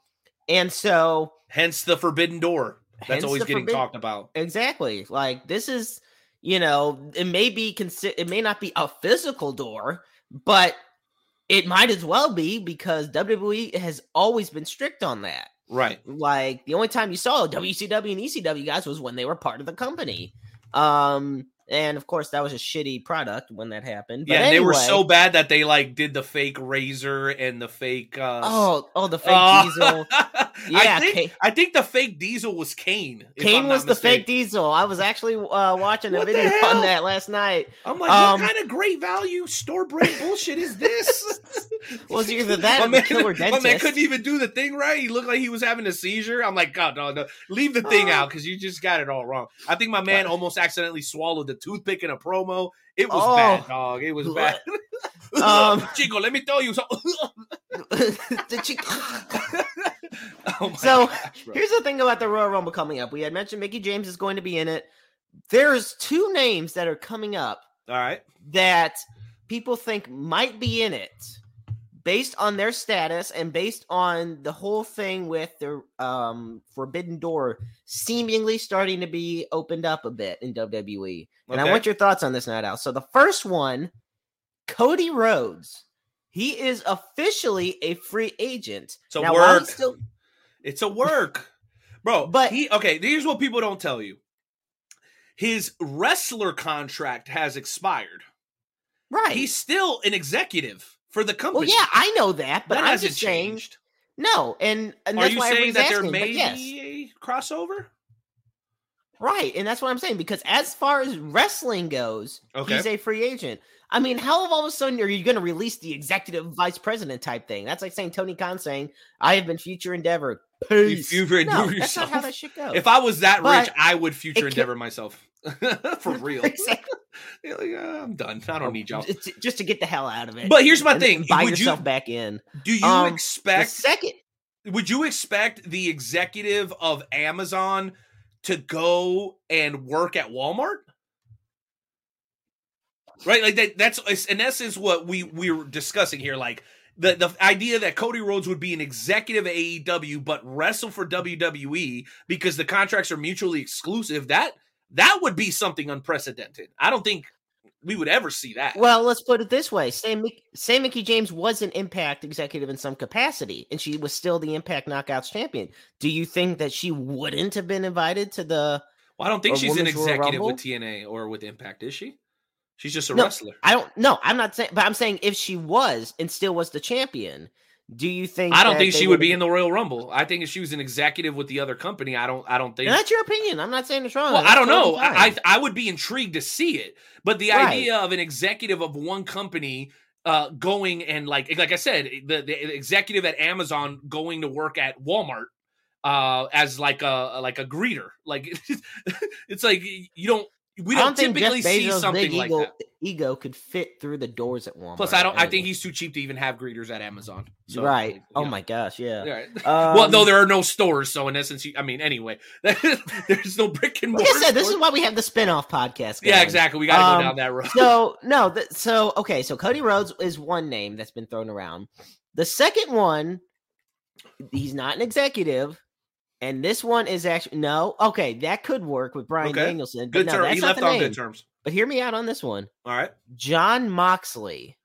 and so Hence the forbidden door. That's always getting forbidden- talked about. Exactly. Like this is, you know, it may be consi- it may not be a physical door, but it might as well be because WWE has always been strict on that. Right. Like the only time you saw WCW and ECW guys was when they were part of the company. Um and of course that was a shitty product when that happened. But yeah, they were so bad that they like did the fake razor and the fake. Uh, Oh, oh the fake Oh. diesel. I Yeah, think Kane- I think the fake diesel was Kane. Kane was the fake diesel. I was actually uh, watching a What video on that last night. I'm like, Um, what kind of great value store brand bullshit is this? Was either that my man, killer my man couldn't even do the thing right. He looked like he was having a seizure. I'm like, God, no, no, leave the thing Uh. out because you just got it all wrong. I think my man almost accidentally swallowed the toothpick in a promo. It was Oh. bad, dog. It was bad. Um, Chico, let me tell you something. Oh so gosh, here's the thing about the Royal Rumble coming up. We had mentioned Mickie James is going to be in it. There's two names that are coming up all right. that people think might be in it based on their status and based on the whole thing with the um, Forbidden Door seemingly starting to be opened up a bit in WWE. And I want your thoughts on this, Night out. So the first one, Cody Rhodes. He is officially a free agent. It's a Now, work. still It's a work, bro. But- he okay. Here's what people don't tell you: his wrestler contract has expired. right. He's still an executive for the well, company. yeah, I know that, but that I'm just saying changed. no. And, and Are that's you why saying that there asking, but may yes. be a crossover? Right, and that's what I'm saying because as far as wrestling goes, Okay. he's a free agent. I mean, how of all of a sudden are you going to release the executive vice president type thing? That's like saying Tony Khan saying, "I have been future endeavor." Peace. You future no, endeavor that's not how yourself. that shit goes. If I was that But rich, I would future it can- endeavor myself for real. Exactly. Yeah, like, uh, I'm done. I don't need y'all. Just- just to get the hell out of it. But here's my and thing. buy Would you- yourself back in. Do you Um, The expect? second, Would you expect the executive of Amazon to go and work at Walmart? Right, like that. That's it's in essence what we we're discussing here. Like the the idea that Cody Rhodes would be an executive at AEW but wrestle for WWE because the contracts are mutually exclusive. That that would be something unprecedented. I don't think we would ever see that. well, let's put it this way: Sam Sam Mickie James was an Impact executive in some capacity, and she was still the Impact Knockouts champion. Do you think that she wouldn't have been invited to the? Well, I don't think she's an executive with TNA or with Impact, is she? She's just a No, wrestler. I don't. No, I'm not saying. But I'm saying if she was and still was the champion, do you think? I don't think she would be in the Royal Rumble. I think if she was an executive with the other company, I don't. I don't think. And that's your opinion. I'm not saying it's wrong. well, That's I don't know. I, I I would be intrigued to see it, but the Right. idea of an executive of one company uh, going and like like I said, the the executive at Amazon going to work at Walmart uh, as like a like a greeter, like it's like you don't. We don't, don't typically see something like ego, that. ego could fit through the doors at Walmart. Plus, I don't. I think he's too cheap to even have greeters at Amazon. So, right. Oh know. my gosh, yeah. Yeah. Um, well, though there are no stores, so in essence, you, I mean, anyway, there's no brick and like mortar. I said, this is why we have the spin-off podcast. yeah, exactly. We got to Um, go down that road. so no, th- so okay, so Cody Rhodes is one name that's been thrown around. The second one, he's not an executive, and this one is actually no. Okay, that could work with Brian Okay. Danielson. But good no, term. He left on name. good terms. But hear me out on this one. All right. Jon Moxley.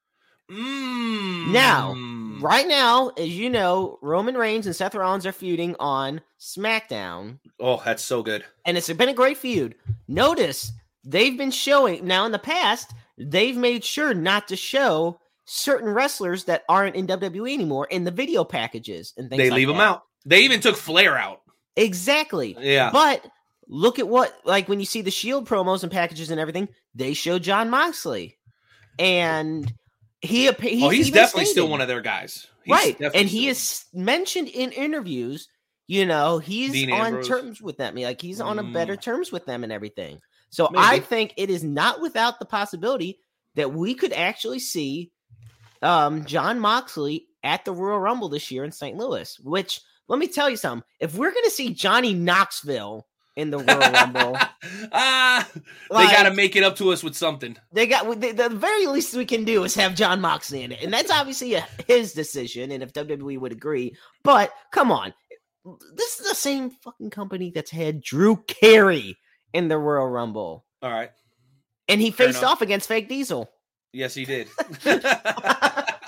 Mm. Now, right now, as you know, Roman Reigns and Seth Rollins are feuding on SmackDown, Oh, that's so good. and it's been a great feud. Notice they've been showing now in the past, they've made sure not to show certain wrestlers that aren't in WWE anymore in the video packages and things They like leave that. out. They even took Flair out. Exactly. Yeah. But look at what like when you see the Shield promos and packages and everything, they show Jon Moxley. And he he's, oh, he's definitely still one of their guys. He's right, and he is mentioned in interviews. You know, he's Dean on Ambrose. terms with them. Like he's on a Mm. better terms with them and everything. So Maybe. I think it is not without the possibility that we could actually see um, Jon Moxley at the Royal Rumble this year in St. Louis. Which let me tell you something: if we're going to see Johnny Knoxville in the Royal Rumble, ah, they got to make it up to us with something. they got the, the very least we can do is have Jon Moxley in it, and that's obviously a, his decision. And if WWE would agree, but come on, this is the same fucking company that's had Drew Carey in the Royal Rumble, All right. and he Fair faced enough. off against Fake Diesel. Yes, he did.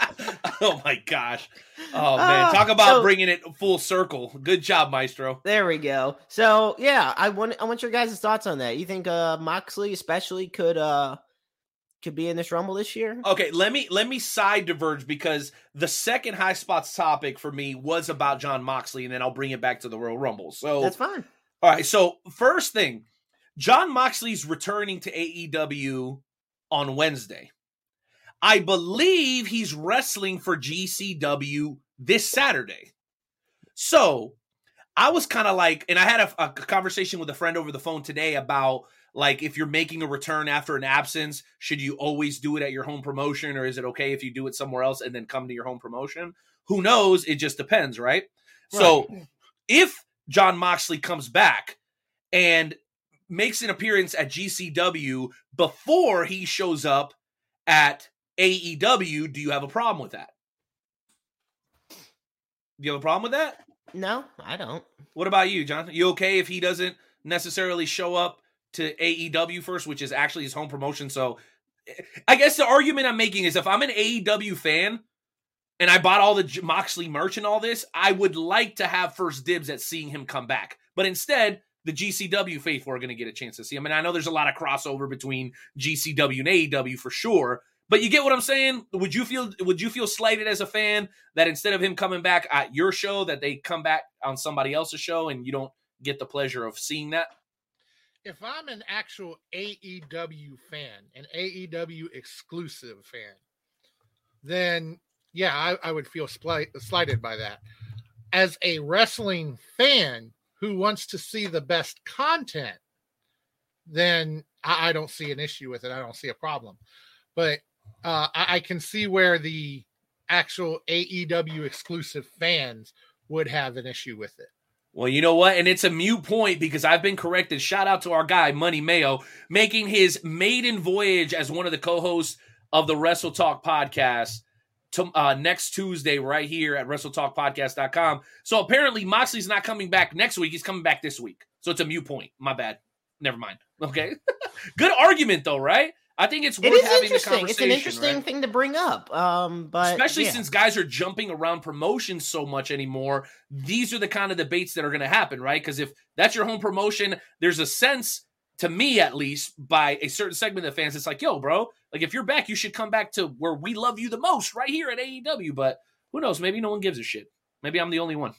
oh my gosh. Oh man, Ah, talk about so- bringing it full circle. Good job, Maestro. There we go. So yeah, I want I want your guys' thoughts on that. You think uh Moxley especially could uh could be in this Rumble this year? Okay, let me let me side diverge because the second high spots topic for me was about Jon Moxley, and then I'll bring it back to the Royal Rumble. So That's fine. All right, so first thing, Jon Moxley's returning to AEW on Wednesday. I believe he's wrestling for GCW this Saturday. So I was kind of like, and I had a, a conversation with a friend over the phone today about like if you're making a return after an absence, should you always do it at your home promotion or is it okay if you do it somewhere else and then come to your home promotion? Who knows? It just depends, right? So if Jon Moxley comes back and makes an appearance at GCW before he shows up at AEW, do you have a problem with that? Do you have a problem with that? No, I don't. What about you, John? You okay if he doesn't necessarily show up to AEW first, which is actually his home promotion? So I guess the argument I'm making is if I'm an AEW fan and I bought all the Moxley merch and all this, I would like to have first dibs at seeing him come back. But instead, the GCW faithful are going to get a chance to see him. And I know there's a lot of crossover between GCW and AEW for sure. But you get what I'm saying? Would you feel would you feel slighted as a fan that instead of him coming back at your show, that they come back on somebody else's show and you don't get the pleasure of seeing that? If I'm an actual AEW fan, an AEW exclusive fan, then yeah, I, I would feel slight, slighted by that. As a wrestling fan who wants to see the best content, then I, I don't see an issue with it. I don't see a problem. But uh, I, I can see where the actual AEW exclusive fans would have an issue with it. Well, you know what? And it's a mute point because I've been corrected. Shout out to our guy, Money Mayo, making his maiden voyage as one of the co hosts of the Wrestle Talk podcast to, uh, next Tuesday, right here at WrestleTalkPodcast.com. So apparently, Moxley's not coming back next week. He's coming back this week. So it's a mute point. My bad. Never mind. Okay. Good argument, though, right? I think it's worth It is having the conversation. It's an interesting right? thing to bring up. Um, but especially yeah. since guys are jumping around promotions so much anymore these are the kind of debates that are going to happen right because if that's your home promotion there's a sense to me at least by a certain segment of fans it's like yo bro like if you're back you should come back to where we love you the most right here at aew but who knows maybe no one gives a shit maybe i'm the only one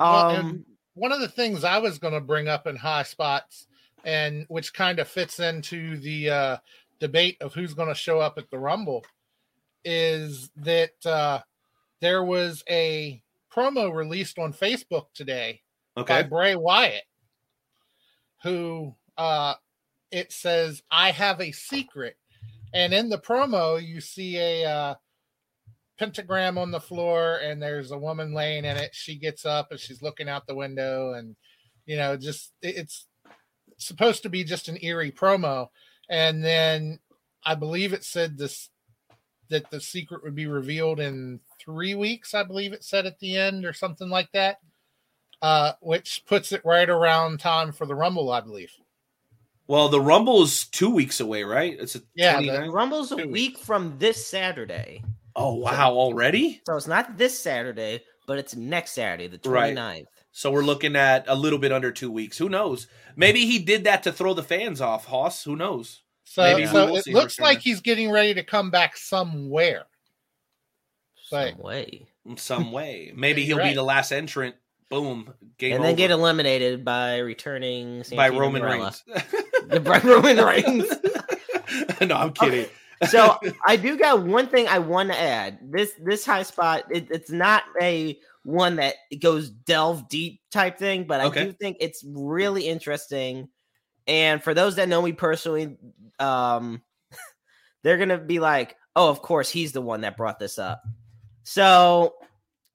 um, and one of the things I was going to bring up in high spots, and which kind of fits into the uh, debate of who's going to show up at the Rumble, is that uh, there was a promo released on Facebook today by okay Bray Wyatt, who uh, it says, "I have a secret," and in the promo you see a uh, pentagram on the floor, and there's a woman laying in it. She gets up and she's looking out the window, and you know, just it's supposed to be just an eerie promo, and then I believe it said this that the secret would be revealed in three weeks. I believe it said at the end or something like that uh, which puts it right around time for the Rumble, I believe. well the Rumble is two weeks away right it's a Yeah, 29 the Rumble's a Two week from this Saturday. oh wow already So it's not this Saturday, but it's next Saturday, the 29th. Right. So we're looking at a little bit under two weeks. Who knows? Maybe he did that to throw the fans off, Hoss. Who knows? So, Maybe we so will it looks like he's getting ready to come back somewhere. But Some way. In some way. Maybe he'll you're be the last entrant. Boom. Game and then over. get eliminated by returning by Roman Marella. Reigns. The by Roman Reigns. no, I'm kidding. So I do got one thing I want to add. This this high spot, it, it's not a one that goes delve deep type thing, but I Okay. do think it's really interesting. And for those that know me personally, um, they're gonna be like, "Oh, of course, he's the one that brought this up." So,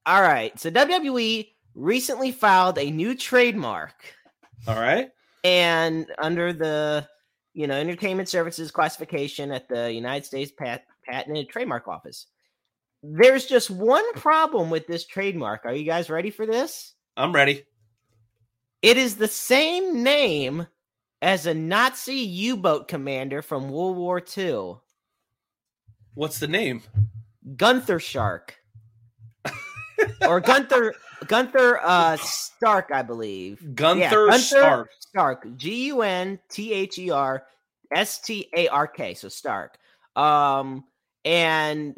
all right. So WWE recently filed a new trademark All right. and under the you know entertainment services classification at the United States Pat- Patent and Trademark Office. There's just one problem with this trademark. Are you guys ready for this? I'm ready. It is the same name as a Nazi U-boat commander from World War II, What's the name? Gunther Shark, or Gunther Gunther uh, Stark, I believe. Gunther Stark. Stark. G U N T H E R S T A R K. So Stark. Um, and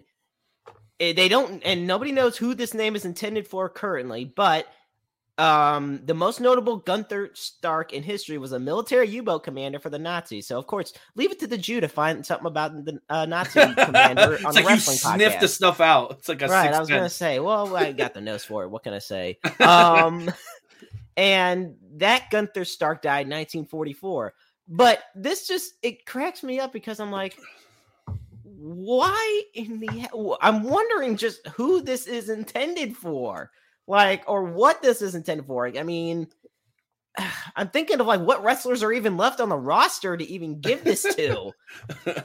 they don't, and nobody knows who this name is intended for currently, but um, the most notable Gunther Stark in history was a military U-boat commander for the Nazis. So, of course, leave it to the Jew to find something about the uh, Nazi commander on it's the like you sniff the stuff out. It's like a right. I was gonna say, well, I got the nose for it. What can I say? Um, and that Gunther Stark died in 1944. But this just it cracks me up because I'm like, why in the I'm wondering just who this is intended for, like, or what this is intended for. I mean. I'm thinking of like what wrestlers are even left on the roster to even give this to.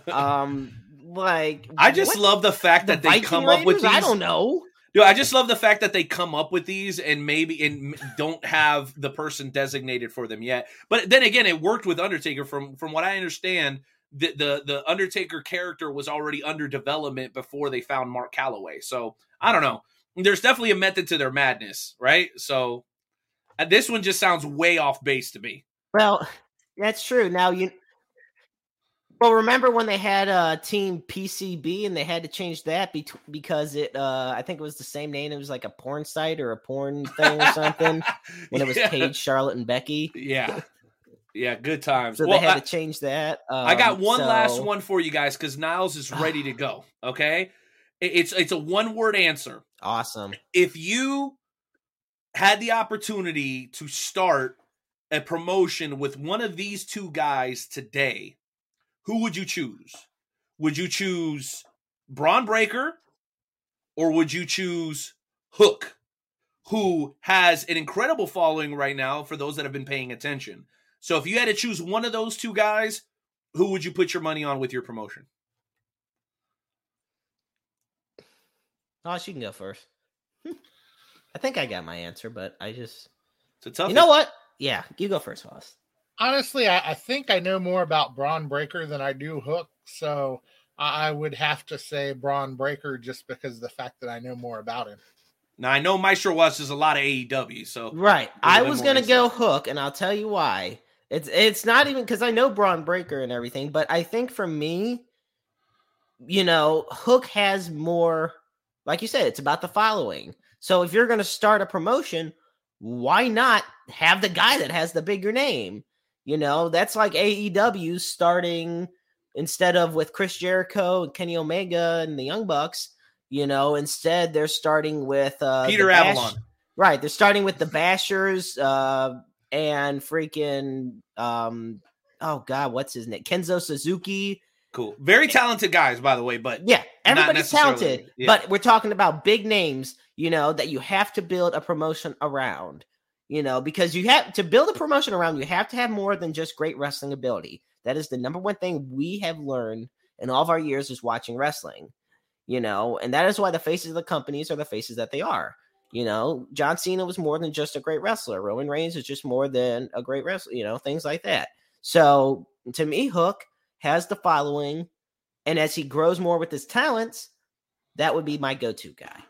um, like I just what- love the fact the that they Viking come up with these. I don't know. Dude, I just love the fact that they come up with these and maybe and don't have the person designated for them yet. But then again, it worked with Undertaker. From from what I understand, the the, the Undertaker character was already under development before they found Mark Calaway. So I don't know. There's definitely a method to their madness, right? So uh, this one just sounds way off base to me. Well, that's true. Now you well remember when they had uh team PCB and they had to change that bet- because it uh I think it was the same name. It was like a porn site or a porn thing or something when it was Yeah. Paige, Charlotte, and Becky. Yeah, yeah, good times. So Well, they had I- to change that. Um, I got one last one for you guys because Niles is ready to go. Okay, it's it's a one word answer. Awesome. If you had the opportunity to start a promotion with one of these two guys today, who would you choose? Would you choose Bron Breakker or would you choose Hook, who has an incredible following right now for those that have been paying attention? So if you had to choose one of those two guys, who would you put your money on with your promotion? Oh, she can go first. I think I got my answer, but I just It's a tough. you know what? Yeah, you go first, Hoss. Honestly, I, I think I know more about Bron Breakker than I do Hook, so I, I would have to say Bron Breakker just because of the fact that I know more about him. Now I know Maestro watches a lot of AEW, so Right. There's a I bit was gonna insight. go hook, and I'll tell you why. It's it's not even because I know Bron Breakker and everything, but I think for me, you know, Hook has more. Like you said, it's about the following. So if you're gonna start a promotion, why not have the guy that has the bigger name? You know, that's like AEW starting instead of with Chris Jericho and Kenny Omega and the Young Bucks. You know, instead they're starting with uh, Peter Bash- Avalon. Right. They're starting with the Bashers uh, and freaking um oh god, what's his name? Kenzo Suzuki. Cool. Very talented guys, by the way, but Yeah, Not everybody's talented, yeah. but we're talking about big names, you know, that you have to build a promotion around. You know, because you have to build a promotion around, you have to have more than just great wrestling ability. That is the number one thing we have learned in all of our years is watching wrestling. You know, and that is why the faces of the companies are the faces that they are. You know, John Cena was more than just a great wrestler. Roman Reigns is just more than a great wrestler, you know, things like that. So to me, Hook has the following, and as he grows more with his talents, that would be my go-to guy.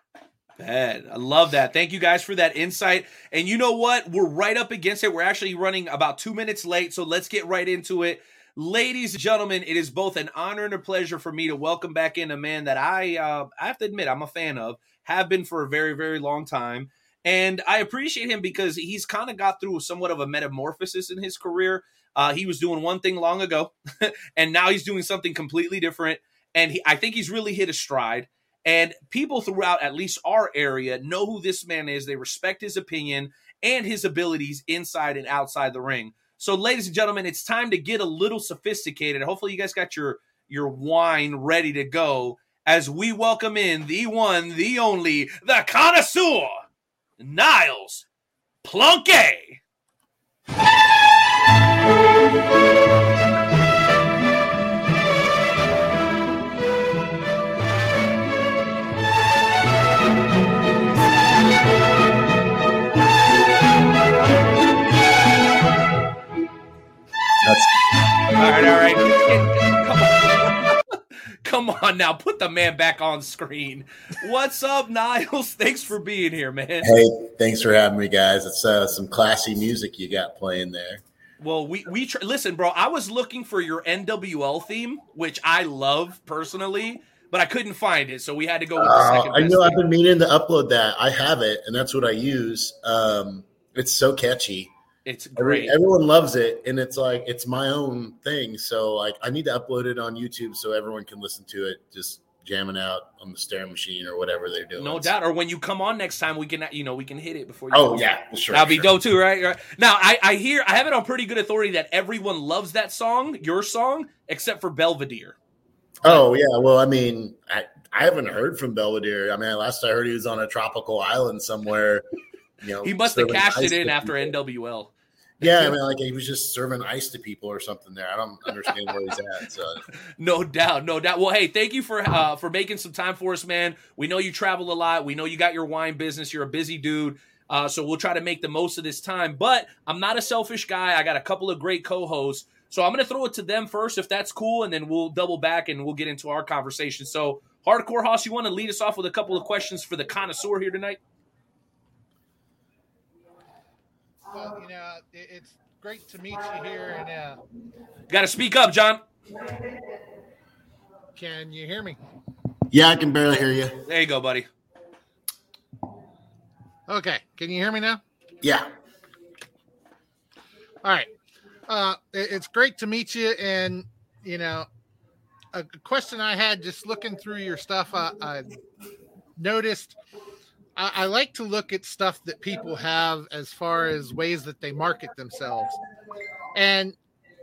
Bad. I love that. Thank you guys for that insight. And you know what? We're right up against it. We're actually running about two minutes late, so let's get right into it. Ladies and gentlemen, it is both an honor and a pleasure for me to welcome back in a man that I uh, I have to admit I'm a fan of, have been for a very very long time, and I appreciate him because he's kind of got through somewhat of a metamorphosis in his career. Uh, he was doing one thing long ago, and now he's doing something completely different. and he, I think he's really hit a stride. And people throughout at least our area know who this man is. They respect his opinion and his abilities inside and outside the ring. So, ladies and gentlemen, it's time to get a little sophisticated. Hopefully, you guys got your your wine ready to go as we welcome in the one, the only, the connoisseur, Niles Plunkett. That's All right, all right. Come on. Come on now, put the man back on screen. What's up, Niles? Thanks for being here, man. hey, thanks for having me, guys. It's uh, some classy music you got playing there. Well, we we tr- listen, bro. I was looking for your NWL theme, which I love personally, but I couldn't find it, so we had to go with the Uh. I know theme. I've been meaning to upload that. I have it, and that's what I use. Um, it's so catchy. It's great. everyone loves it, and it's like it's my own thing. So like, I need to upload it on YouTube so everyone can listen to it, just jamming out on the stair machine or whatever they're doing. No doubt. Or when you come on next time, we can you know we can hit it before. you Oh, yeah, on. sure, That'll be dope too, right? right? Now I I hear I have it on pretty good authority that everyone loves that song, your song, except for Belvedere. Oh yeah, well, I mean, I, I haven't heard from Belvedere. I mean, last I heard he was on a tropical island somewhere. You know, He must have cashed it in after people. NWL. Yeah, I mean, like he was just serving ice to people or something there. I don't understand where he's at. So No doubt, no doubt. Well, hey, thank you for uh, for making some time for us, man. We know you travel a lot. We know you got your wine business. You're a busy dude. Uh, so we'll try to make the most of this time. But I'm not a selfish guy. I got a couple of great co-hosts. So I'm going to throw it to them first, if that's cool, and then we'll double back and we'll get into our conversation. So, Hardcore Hoss, you want to lead us off with a couple of questions for the connoisseur here tonight? Well, you know, it, it's great to meet you here, and uh, Got to speak up, John. can you hear me? yeah, I can barely hear you. There you go, buddy. Okay, can you hear me now? Yeah, All right. Uh, it- it's great to meet you. And, you know, a question I had just looking through your stuff, I, I noticed I, I like to look at stuff that people have as far as ways that they market themselves. And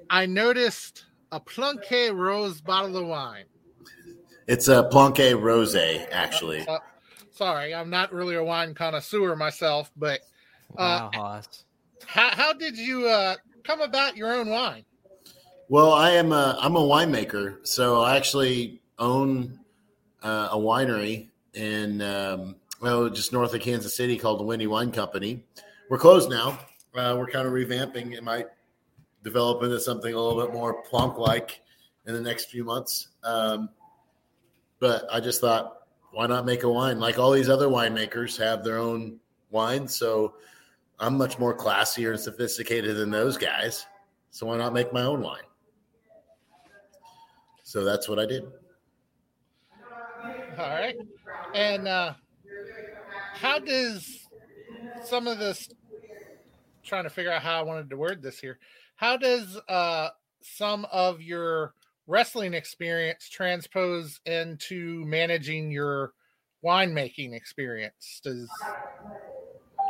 I noticed a Plunke Rose bottle of wine. it's a Planque Rose, actually. Uh, sorry, I'm not really a wine connoisseur myself, but uh, Wow, Hoss. how, how did you uh, come about your own wine? Well, I am a I'm a winemaker, so I actually own uh, a winery in um, well just north of Kansas City called the Windy Wine Company. We're closed now. Uh, we're kind of revamping. It might develop into something a little bit more plunk like in the next few months. Um, but I just thought, why not make a wine? Like all these other winemakers have their own wine, so I'm much more classier and sophisticated than those guys. So why not make my own wine? So that's what I did. All right. And uh, how does some of this, trying to figure out how I wanted to word this here, how does uh, some of your wrestling experience transpose into managing your winemaking experience? Does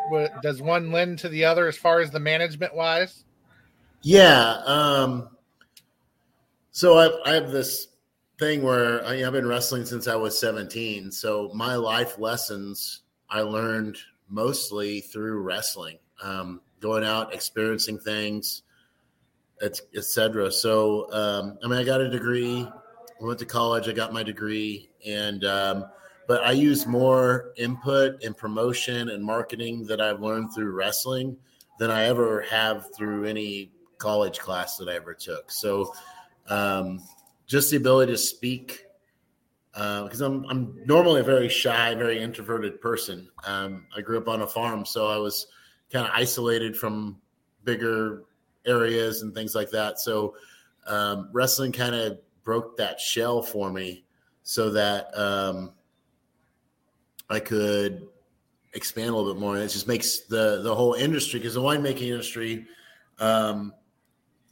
what does one lend to the other as far as the management wise? Yeah. Um, so I, I have this thing where I, I've been wrestling since I was 17. So my life lessons I learned mostly through wrestling, um, going out, experiencing things, et, et cetera. So, um, I mean, I got a degree, I went to college, I got my degree, and, um, but I use more input and promotion and marketing that I've learned through wrestling than I ever have through any college class that I ever took. So, um, just the ability to speak, because I'm I'm normally a very shy, very introverted person. Um, I grew up on a farm, so I was kind of isolated from bigger areas and things like that. So, um, wrestling kind of broke that shell for me, so that um, I could expand a little bit more. And it just makes the the whole industry because the winemaking industry, um,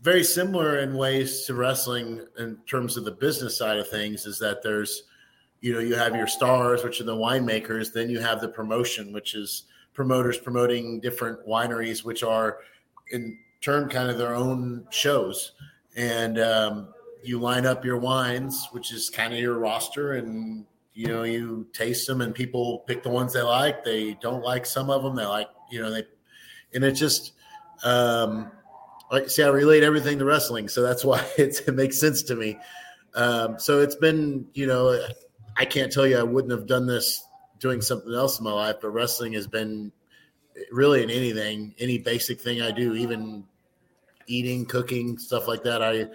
very similar in ways to wrestling in terms of the business side of things. Is that there's you know you have your stars, which are the winemakers. Then you have the promotion, which is promoters promoting different wineries, which are in turn kind of their own shows. And um, you line up your wines, which is kind of your roster, and you know you taste them, and people pick the ones they like. They don't like some of them. They like you know they, and it just. Um, like see, I relate everything to wrestling, so that's why it, it makes sense to me. Um, so it's been, you know, I can't tell you I wouldn't have done this doing something else in my life, but wrestling has been really in anything, any basic thing I do, even eating, cooking, stuff like that. I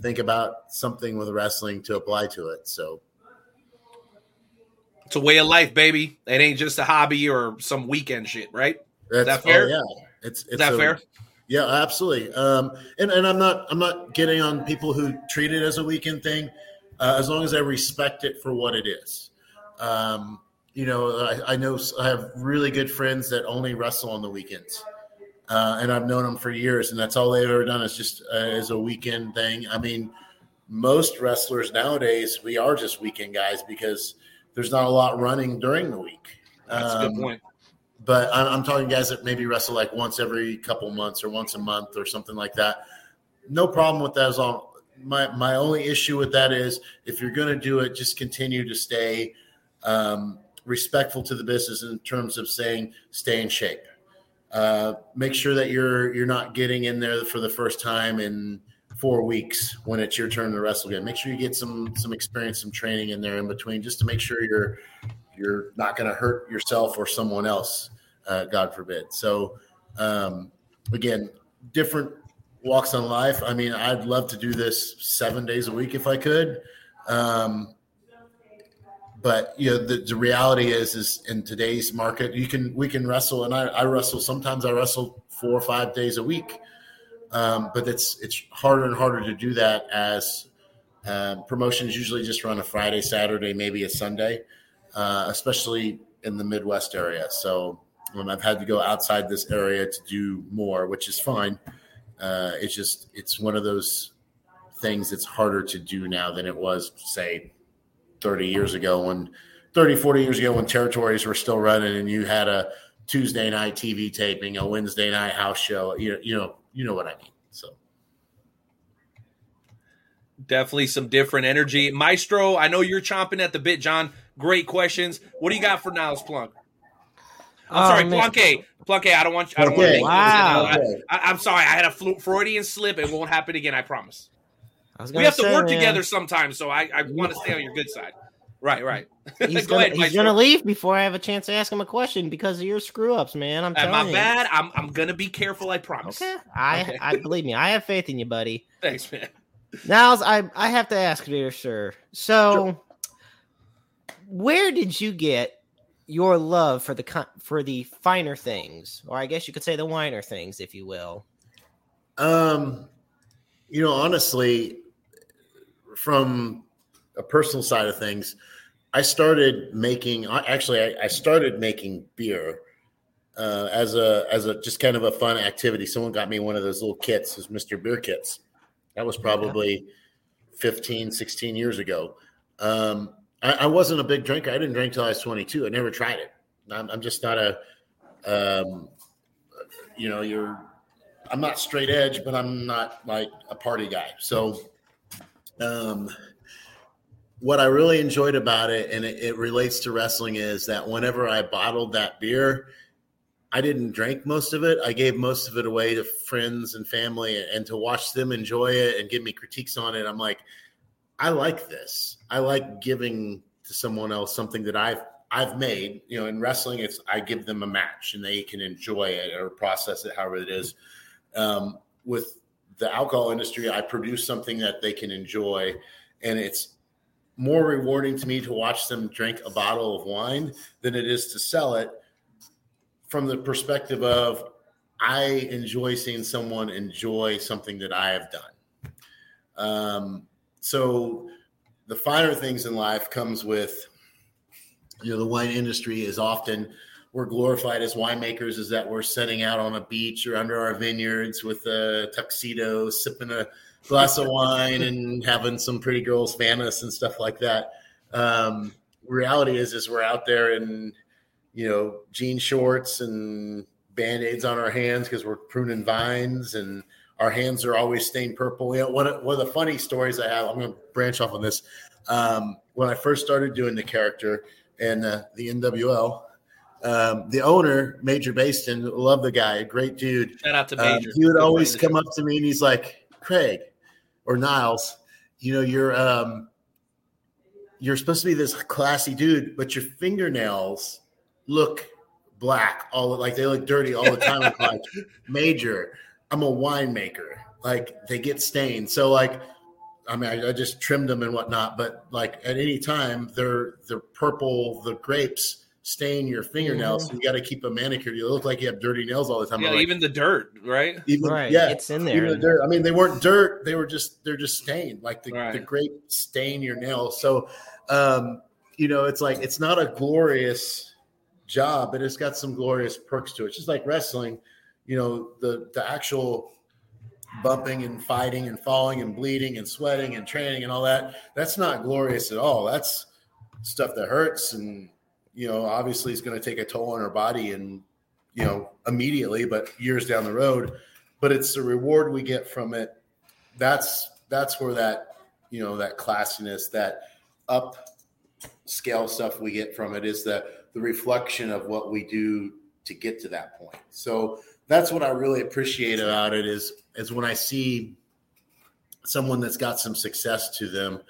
think about something with wrestling to apply to it. So It's a way of life, baby. It ain't just a hobby or some weekend shit, right? that's that fair? oh, yeah, it's, it's Is that a- fair? Yeah, absolutely. Um, and and I'm not I'm not getting on people who treat it as a weekend thing, uh, as long as I respect it for what it is. Um, you know, I, I know I have really good friends that only wrestle on the weekends, uh, and I've known them for years, and that's all they've ever done is just uh, as a weekend thing. I mean, most wrestlers nowadays we are just weekend guys because there's not a lot running during the week. That's a good Um, point. but I'm, I'm talking guys that maybe wrestle like once every couple months or once a month or something like that. No problem with that. As long my my only issue with that is if you're going to do it, just continue to stay um, respectful to the business in terms of saying stay in shape. Uh, make sure that you're you're not getting in there for the first time in four weeks when it's your turn to wrestle again. Make sure you get some some experience, some training in there in between, just to make sure you're you're not going to hurt yourself or someone else, uh, God forbid. So, um, again, different walks on life. I mean, I'd love to do this seven days a week if I could. Um, but you know, the, the reality is, is in today's market, you can we can wrestle, and I, I wrestle. Sometimes I wrestle four or five days a week, um, but it's it's harder and harder to do that as um, promotions usually just run a Friday, Saturday, maybe a Sunday, uh, especially in the Midwest area. So um, I've had to go outside this area to do more, which is fine. Uh, it's just it's one of those things that's harder to do now than it was, say, 30 years ago when 30, 40 years ago when territories were still running and you had a Tuesday night TV taping, a Wednesday night house show. You, you know, you know what I mean. So Definitely some different energy. Maestro, I know you're chomping at the bit, John. Great questions. What do you got for Niles Plunk? I'm Oh, sorry, man. Plunke. Plunke, I don't want you. I don't want to Okay. make Wow. I, I, I'm sorry. I had a flu- Freudian slip. It won't happen again. I promise. I We gonna have to work man, together sometimes, so I, I want to stay on your good side. Right, right. He's, Go gonna, ahead, he's gonna leave before I have a chance to ask him a question because of your screw ups, man. I'm telling my you. bad. I'm, I'm gonna be careful. I promise. Okay, I, Okay. I believe me. I have faith in you, buddy. Thanks, man. Now, I I have to ask, dear sir. So, where did you get your love for the for the finer things, or I guess you could say the whiner things, if you will? Um, you know, honestly, from a personal side of things, I started making. Actually, I, I started making beer uh, as a as a just kind of a fun activity. Someone got me one of those little kits, those Mister Beer kits. That was probably 15, 16 years ago. Um, I, I wasn't a big drinker. I didn't drink till I was 22. I never tried it. I'm, I'm just not a, um, you know, you're I'm not straight edge, but I'm not like a party guy. So, um, what I really enjoyed about it, and it, it relates to wrestling, is that whenever I bottled that beer, I didn't drink most of it. I gave most of it away to friends and family, and to watch them enjoy it and give me critiques on it, I'm like, I like this. I like giving to someone else something that I've I've made. You know, in wrestling, it's I give them a match and they can enjoy it or process it however it is. Um, with the alcohol industry, I produce something that they can enjoy, and it's more rewarding to me to watch them drink a bottle of wine than it is to sell it from the perspective of I enjoy seeing someone enjoy something that I have done. Um, so the finer things in life comes with you know the wine industry is often we're glorified as winemakers is that we're sitting out on a beach or under our vineyards with a tuxedo, sipping a glass of wine and having some pretty girls fan us and stuff like that. Um, reality is, is we're out there in, you know, jean shorts and band-aids on our hands because we're pruning vines and our hands are always stained purple. You know, one of, one of the funny stories I have, I'm going to branch off on this. Um, when I first started doing the character and uh, the NWL, um, the owner, Major Baston, love the guy, a great dude. Shout out to Um, Major. he would always come up to me and he's like, Craig or Niles, you know, you're um, you're supposed to be this classy dude, but your fingernails look black, all like they look dirty all the time. I'm like, Major, I'm a winemaker. Like they get stained. So like I mean, I, I just trimmed them and whatnot, but like at any time, they're the purple, the grapes stain your fingernails. Mhm. So you got to keep them manicured. You look like you have dirty nails all the time. Yeah, like, even the dirt, right? even Right, yeah, it's in there. Even the dirt. I mean, they weren't dirt; they were just they're just stained. Like the, Right. the grape stain your nails. So, um, you know, it's like it's not a glorious job, but it's got some glorious perks to it. It's just like wrestling. You know, the the actual bumping and fighting and falling and bleeding and sweating and training and all that. That's not glorious at all. That's stuff that hurts and you know obviously it's going to take a toll on our body and you know immediately but years down the road but it's the reward we get from it that's that's where that you know that classiness that up scale stuff we get from it is the the reflection of what we do to get to that point so that's what i really appreciate about it is is when i see someone that's got some success to them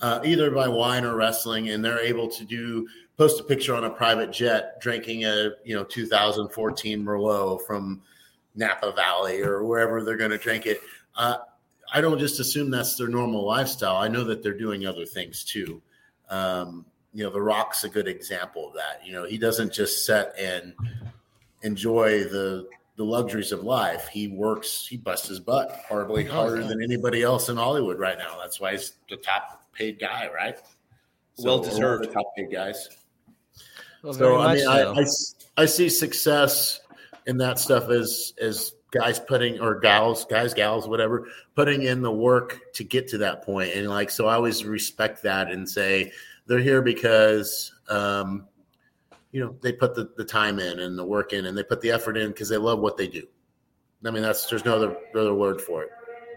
uh, either by wine or wrestling and they're able to do post a picture on a private jet drinking a you know 2014 merlot from napa valley or wherever they're going to drink it uh, i don't just assume that's their normal lifestyle. I know that they're doing other things too. Um, you know the rock's a good example of that. You know he doesn't just set and enjoy the the luxuries of life he works he busts his butt probably harder than anybody else in hollywood right now that's why he's the top paid guy right Well one of deserved. top paid guys Well, so I mean, so. I, I I see success in that stuff as as guys putting or gals, guys, gals, whatever, putting in the work to get to that point. And like, so I always respect that and say they're here because, um, you know, they put the, the time in and the work in and they put the effort in because they love what they do. I mean, that's there's no other other word for it.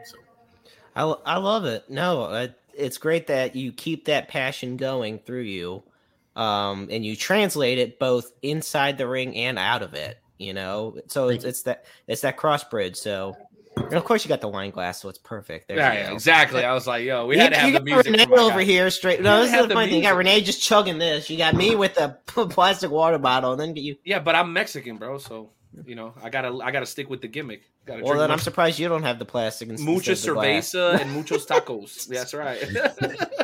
So I, I love it. No, I, it's great that you keep that passion going through you, um, and you translate it both inside the ring and out of it. You know, so it's, it's that it's that cross bridge. So, and of course, you got the wine glass, so it's perfect. There Yeah, yeah, exactly. I was like, yo, we you, had to have the music. Renee over guy. here straight. No, this is the funny thing. You got. Renee just chugging this. You got me with the plastic water bottle, and then you. Yeah, but I'm Mexican, bro. So you know, I gotta, I gotta stick with the gimmick. Gotta Well, then I'm surprised you don't have the plastic. instead of mucha cerveza and muchos tacos. That's right.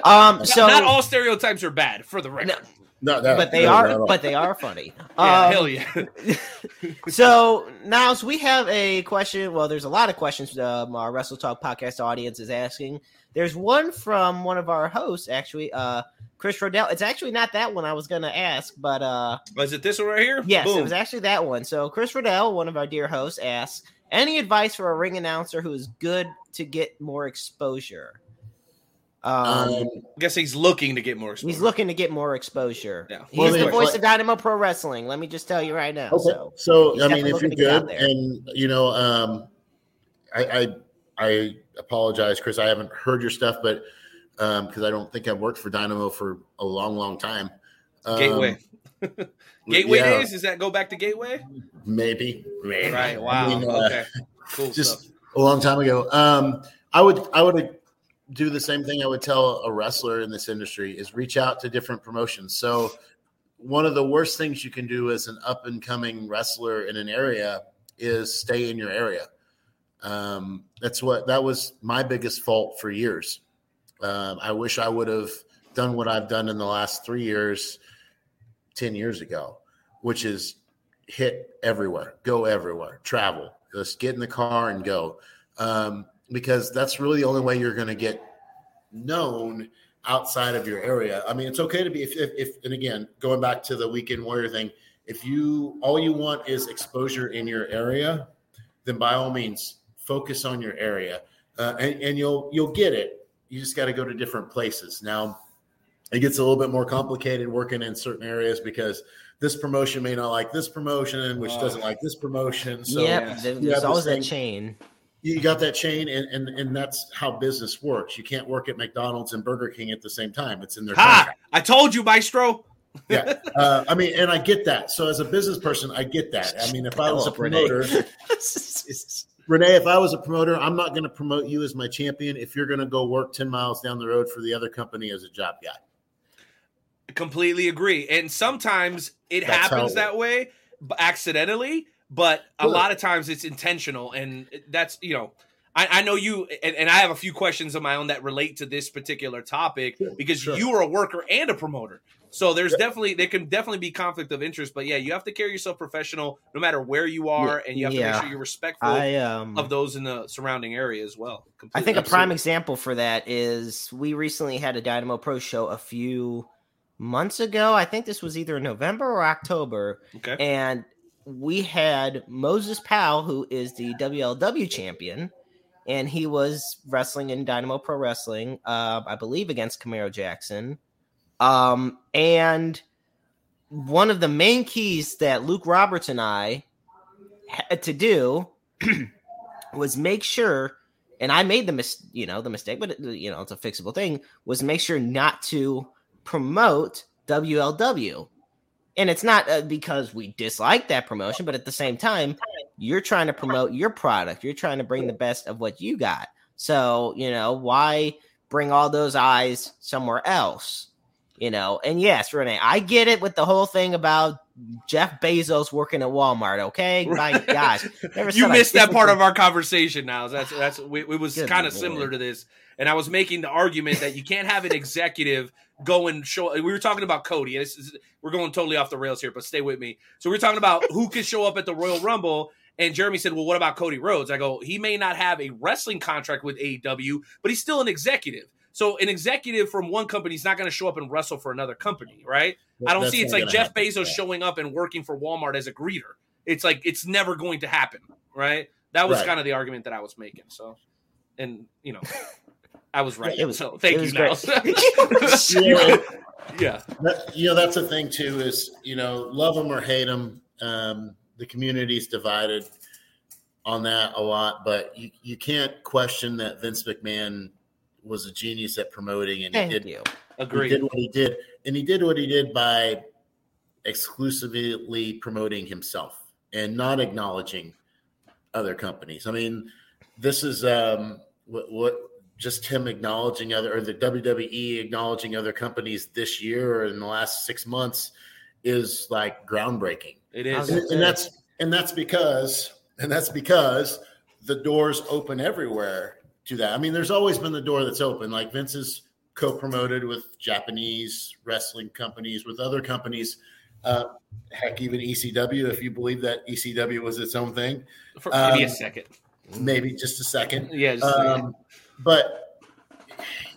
Um, Not- so not all stereotypes are bad, for the record. no, that, but they no, are, not at all. but they are funny. Yeah, Um, hell yeah. so now so we have a question. Well, there's a lot of questions um, our Wrestle Talk podcast audience is asking. There's one from one of our hosts, actually, uh, Chris Rodell. It's actually not that one I was going to ask, but uh, Was it this one right here? yes, it was actually that one. So Chris Rodell, one of our dear hosts, asks, "Any advice for a ring announcer who is good to get more exposure?" Um, Um, I guess he's looking to get more. Exposure. He's looking to get more exposure. Yeah. He's Well, the voice like- of Dynamo Pro Wrestling. Let me just tell you right now. Okay. So, So, I mean, if you're looking to get out good, and you know, um, I, I I apologize, Chris. I haven't heard your stuff, but because I don't think I've worked for Dynamo for a long, long time. Um, Gateway. Gateway yeah, days? Does that go back to Gateway? maybe, maybe. Right. I Wow. mean, uh, okay. Cool just stuff. a long time ago. Um, I would I would do the same thing I would tell a wrestler in this industry is reach out to different promotions. So one of the worst things you can do as an up and coming wrestler in an area is stay in your area. Um, that's what that was my biggest fault for years. Um, I wish I would have done what I've done in the last three years, 10 years ago, which is hit everywhere, go everywhere, travel, just get in the car and go. Um, because that's really the only way you're going to get known outside of your area. I mean, it's okay to be, if, if, if, and again, going back to the weekend warrior thing, if you all you want is exposure in your area, then by all means focus on your area, uh, and, and you'll you'll get it. You just got to go to different places. Now, it gets a little bit more complicated working in certain areas because this promotion may not like this promotion, which Oh. doesn't like this promotion. So yep, you there- have there's always that chain. You got that chain and, and and that's how business works. You can't work at mcdonald's and burger king at the same time. It's in their Ha! contract. I told you, Maestro. yeah. Uh, i mean and i get that. So as a business person i get that. I mean if i was a promoter renee if i was a promoter i'm not going to promote you as my champion if you're going to go work 10 miles down the road for the other company as a job guy. Completely agree. And sometimes it That's happens that way accidentally, but a Good. lot of times it's intentional. And that's, you know, I, I know you, and, and I have a few questions of my own that relate to this particular topic because sure. you are a worker and a promoter. So there's definitely, there can definitely be conflict of interest. But yeah, you have to carry yourself professional no matter where you are. And you have to make sure you're respectful I um of those in the surrounding area as well. I Completely. think a prime example for that is we recently had a Dynamo Pro show a few months ago. I think this was either November or October. Okay. And we had Moses Powell, who is the WLW champion, and he was wrestling in Dynamo Pro Wrestling, uh, I believe against Camaro Jackson. Um, and one of the main keys that Luke Roberts and I had to do was make sure and I made the mis- you know the mistake, but it, you know it's a fixable thing. Was make sure not to promote WLW, and it's not uh, because we dislike that promotion, but at the same time, you're trying to promote your product. You're trying to bring the best of what you got. So you know why bring all those eyes somewhere else? You know, and yes, Renee, I get it with the whole thing about Jeff Bezos working at Walmart. Okay, my gosh, you missed that part of our conversation. Now that's that's we, it was kind of similar to this, and I was making the argument that you can't have an executive go and show. We were talking about Cody. is, we're going totally off the rails here, but stay with me. So we are talking about who could show up at the Royal Rumble. And Jeremy said, "Well, what about Cody Rhodes?" I go, "He may not have a wrestling contract with AEW, but he's still an executive. So an executive from one company is not going to show up and wrestle for another company, right? I don't see it's like Jeff happen. Bezos showing up and working for Walmart as a greeter. It's like it's never going to happen, right? That was Right. kind of the argument that I was making. So, and you know, I was right. It was- so thank you, was Niles. Yeah. yeah, That, you know, that's the thing too. Is you know, love them or hate them. Um, the community's divided on that a lot, but you, you can't question that Vince McMahon was a genius at promoting, and Thank he did you. he did what he did, and he did what he did by exclusively promoting himself and not acknowledging other companies. I mean, this is um, what, what just him acknowledging other or the WWE acknowledging other companies this year or in the last six months is like groundbreaking. It I is. was And, and that's and that's because and that's because the doors open everywhere to that. I mean, there's always been the door that's open. Like Vince is co-promoted with Japanese wrestling companies, with other companies. Uh, heck, even ECW, if you believe that ECW was its own thing, For, maybe a um, second. maybe just a second. Yeah, just- Um, but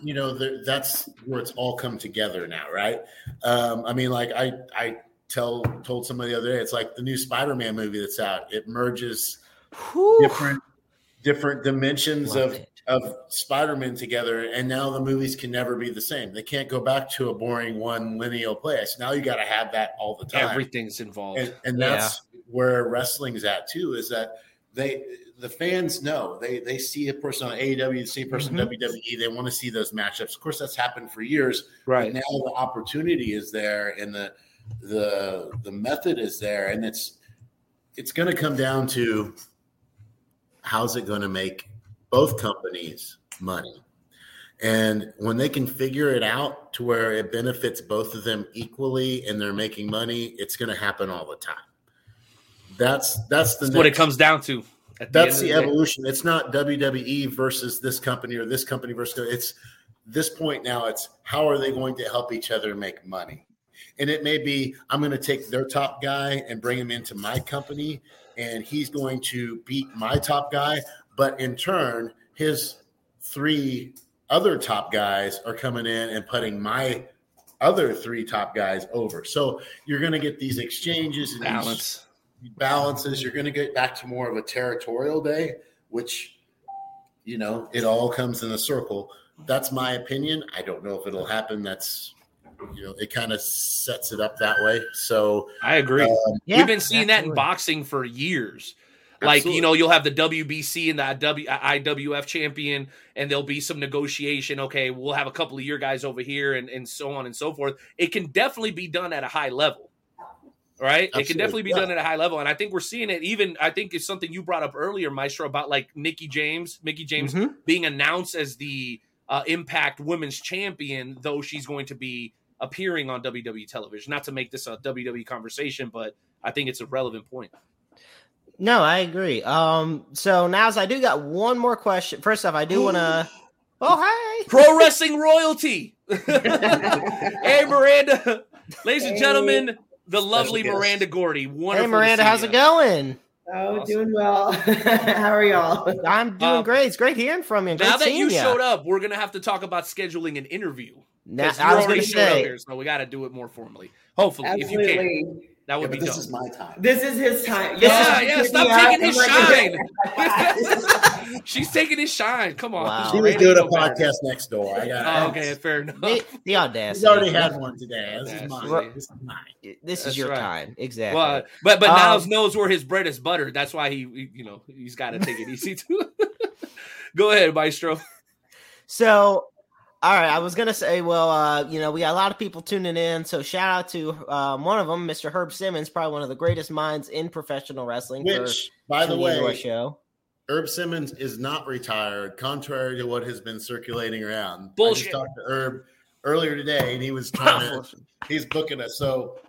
you know, there, that's where it's all come together now, right? Um, I mean, like I, I tell told somebody the other day, it's like the new Spider-Man movie that's out. It merges Whew. different different dimensions Love of it. of Spider-Man together, and now the movies can never be the same. They can't go back to a boring one lineal place. Now you got to have that all the time Everything's involved. and, and that's where wrestling's at too is that they the fans know they they see a person on AEW, they see a person Mhm. WWE, they want to see those matchups. Of course, that's happened for years. right. But now the opportunity is there, and the the the method is there, and it's it's going to come down to how's it going to make both companies money. And when they can figure it out to where it benefits both of them equally and they're making money, it's going to happen all the time. That's that's the That's what it comes down to. At that's end the of day. evolution. It's not WWE versus this company or this company versus it's this point now. It's how are they going to help each other make money? And it may be I'm going to take their top guy and bring him into my company, and he's going to beat my top guy. But in turn, his three other top guys are coming in and putting my other three top guys over. So you're going to get these exchanges and these Balance. Balances. You're going to get back to more of a territorial day, which you know it all comes in a circle. That's my opinion. I don't know if it'll happen. That's you know it kind of sets it up that way. So I agree. um, We've been seeing that in boxing for years. Like Absolutely. you know, you'll have the WBC and the W IWF champion, and there'll be some negotiation. Okay, we'll have a couple of your guys over here, and and so on and so forth. It can definitely be done at a high level, right? It can definitely be yeah. done at a high level, and I think we're seeing it. Even I think it's something you brought up earlier, Maestro, about like Nikki James, Mickie James Mhm. being announced as the uh, Impact Women's Champion, though she's going to be appearing on WWE television. Not to make this a WWE conversation, but I think it's a relevant point. No, I agree. Um, so now as I do got one more question. First off, I do want to. Oh, hey, Pro wrestling royalty. hey, Miranda. Ladies and gentlemen, the lovely guest. Miranda Gordy. Wonderful. hey, Miranda, how's ya. it going? Oh, doing well. How are y'all? I'm doing Um, great. It's great hearing from you. and Now Great that you ya. showed up, we're gonna have to talk about scheduling an interview. Now, 'Cause I was already gonna showed up say, here, so we got to do it more formally. Hopefully, if you can, that would yeah, be but this dope. is my time. This is his time. Yeah, This is yeah, stop taking his I'm shine. She's taking his shine. Come on. Wow. She was doing a go back. podcast next door. I got. Oh, okay, fair enough. the, the audacity. He's already had one today. This is mine. This is mine. This is your right. time. Exactly. Well, but but Um, Niles knows where his bread is buttered. That's why he, he- you know, he's got to take it easy too. Go ahead, Maestro. So, all right, I was gonna say, well, uh, you know, we got a lot of people tuning in. So, shout out to um, one of them, Mr. Herb Simmons, probably one of the greatest minds in professional wrestling. for Which, by the tuning into way, show. Herb Simmons is not retired, contrary to what has been circulating around. Bullshit. I just talked to Herb earlier today, and he was trying to. he's booking us. So,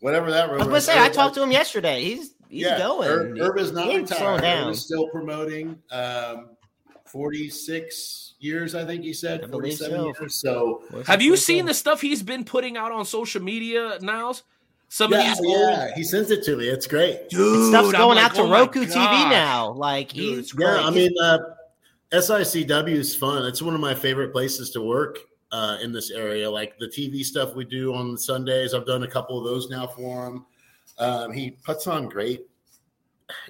whatever that rumor. I was gonna is, say, I talked to him yesterday. He's he's yeah, going. Herb, Herb is not He ain't retired. down. Herb is still promoting. Um, Forty-six years, I think he said. Forty-seven so. years. So, Have you seen the stuff he's been putting out on social media, Niles? Some yeah, of these old yeah, he sends it to me. It's great. dude, stuff's going like, out to oh Roku TV now? Like Dude, he's Yeah, great. I mean, uh, SICW is fun. It's one of my favorite places to work uh, in this area. Like the TV stuff we do on Sundays, I've done a couple of those now for him. Um, he puts on great.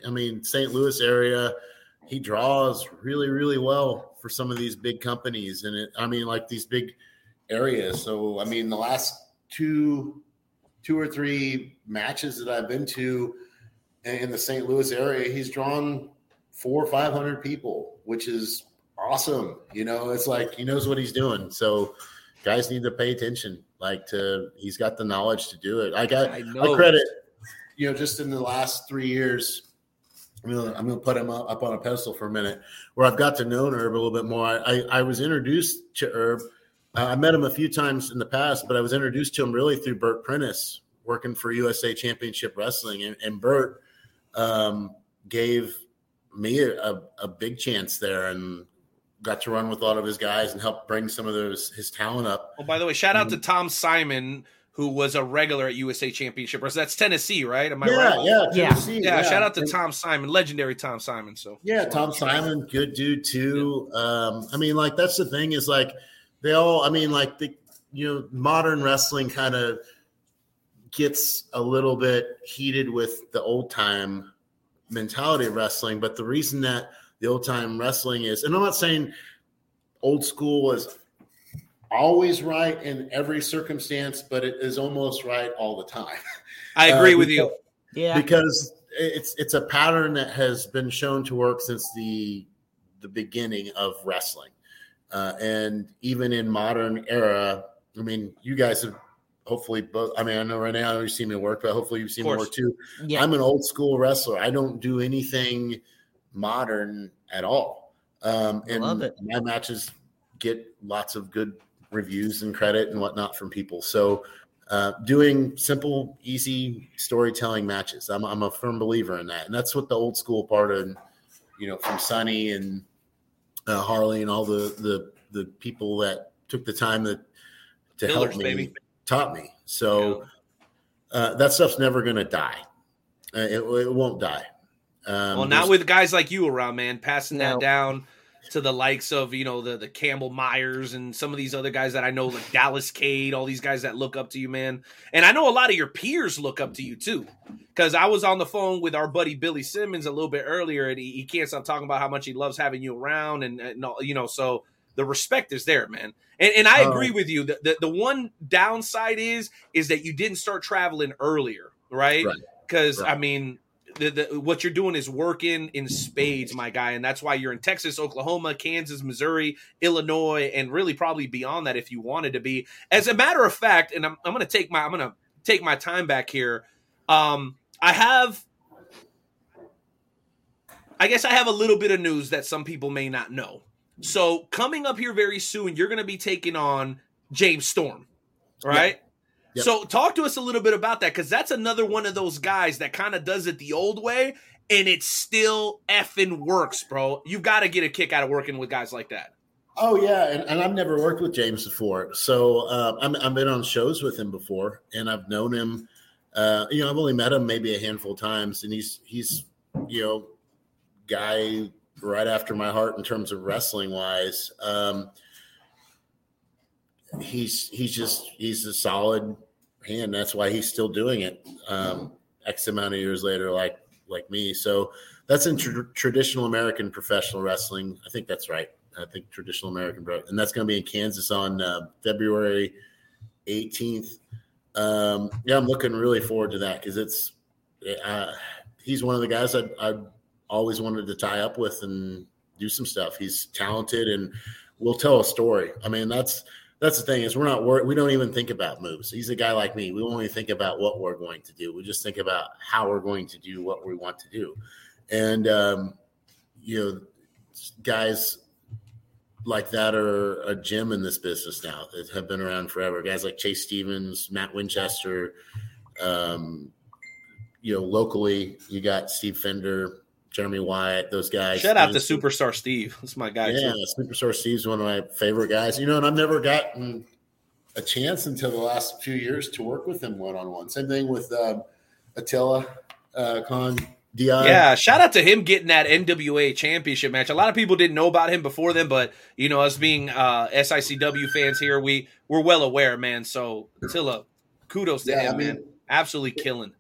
I mean, St. Louis area, he draws really, really well for some of these big companies, and it. I mean, like these big areas. So, I mean, the last two, two or three matches that I've been to in the St. Louis area, he's drawn four or five hundred people, which is awesome. You know, it's like he knows what he's doing. So guys need to pay attention. Like to he's got the knowledge to do it. I, I I, know. credit, you know, just in the last three years. I'm gonna, I'm gonna put him up, up on a pedestal for a minute, where I've got to know Herb a little bit more. I, I, I was introduced to Herb. Uh, I met him a few times in the past, but I was introduced to him really through Bert Prentice, working for USA Championship Wrestling, and, and Bert um, gave me a, a, a big chance there, and got to run with a lot of his guys and help bring some of those his talent up. Oh, by the way, shout out to Tom Simon, who was a regular at USA Championship Wrestling. That's Tennessee, right? Am I yeah, right? yeah, Yeah. Tennessee, Yeah, shout out to And- Tom Simon, legendary Tom Simon. So Yeah, Tom Simon, good dude too. Um, I mean, like that's the thing is like they all. I mean, like the you know modern wrestling kind of gets a little bit heated with the old time mentality of wrestling, but the reason that the old time wrestling is, and I'm not saying old school is always right in every circumstance, but it is almost right all the time. I agree Uh, with you. Yeah. because it's it's a pattern that has been shown to work since the the beginning of wrestling, uh, and even in modern era. I mean, you guys have hopefully both. I mean, I know right now you've seen me work, but hopefully you've seen me work too. Yeah. I'm an old school wrestler. I don't do anything modern at all. Um, and Love it. my matches get lots of good reviews and credit and whatnot from people. So, uh, doing simple, easy storytelling matches. I'm, I'm a firm believer in that, and that's what the old school part of, you know, from Sonny and uh, Harley and all the the the people that took the time that to Builders, help me baby. taught me. So uh, that stuff's never going to die. Uh, it, it won't die. Um, well, not with guys like you around, man, passing No. that down. To the likes of you know the the Campbell Myers and some of these other guys that I know like Dallas Cade, all these guys that look up to you, man. And I know a lot of your peers look up to you too, because I was on the phone with our buddy Billy Simmons a little bit earlier, and he, he can't stop talking about how much he loves having you around, and, and all- you know so. The respect is there, man, and, and I agree with you. The, the the one downside is is that you didn't start traveling earlier, right? Right. Because I mean, the, the, what you're doing is working in spades, my guy, and that's why you're in Texas, Oklahoma, Kansas, Missouri, Illinois, and really probably beyond that if you wanted to be. As a matter of fact, and I'm, I'm going to take my I'm going to take my time back here. Um, I have, I guess I have a little bit of news that some people may not know. So coming up here very soon, you're going to be taking on James Storm, right? Yep. So talk to us a little bit about that because that's another one of those guys that kind of does it the old way and it still effing works, bro. You got to get a kick out of working with guys like that. Oh yeah, and, and I've never worked with James before, so um, I'm, I've been on shows with him before, and I've known him. Uh, you know, I've only met him maybe a handful of times, and he's he's you know guy right after my heart in terms of wrestling wise. Um, he's he's just he's a solid hand. That's why he's still doing it. Um, X amount of years later, like like me. So that's in tr- traditional American professional wrestling. I think that's right. I think traditional American, bro, and that's going to be in Kansas on uh, February 18th. Um, yeah, I'm looking really forward to that because it's uh, he's one of the guys I I always wanted to tie up with and do some stuff. He's talented and will tell a story. I mean, that's that's the thing is we're not wor- we don't even think about moves. He's a guy like me. We only think about what we're going to do. We just think about how we're going to do what we want to do. And um, you know, guys like that are a gem in this business now that have been around forever. Guys like Chase Stevens, Matt Winchester, um, you know, locally you got Steve Fender, Jeremy Wyatt, those guys. Shout out to Superstar Steve. That's my guy yeah, too. Superstar Steve's one of my favorite guys. You know, and I've never gotten a chance until the last few years to work with him one on one. Same thing with um, Attila uh, Khan Dion. Yeah, shout out to him getting that NWA championship match. A lot of people didn't know about him before then, but you know, us being uh, SICW fans here, we we're well aware, man. So Attila, kudos to Yeah, him, I mean- man. Absolutely killing.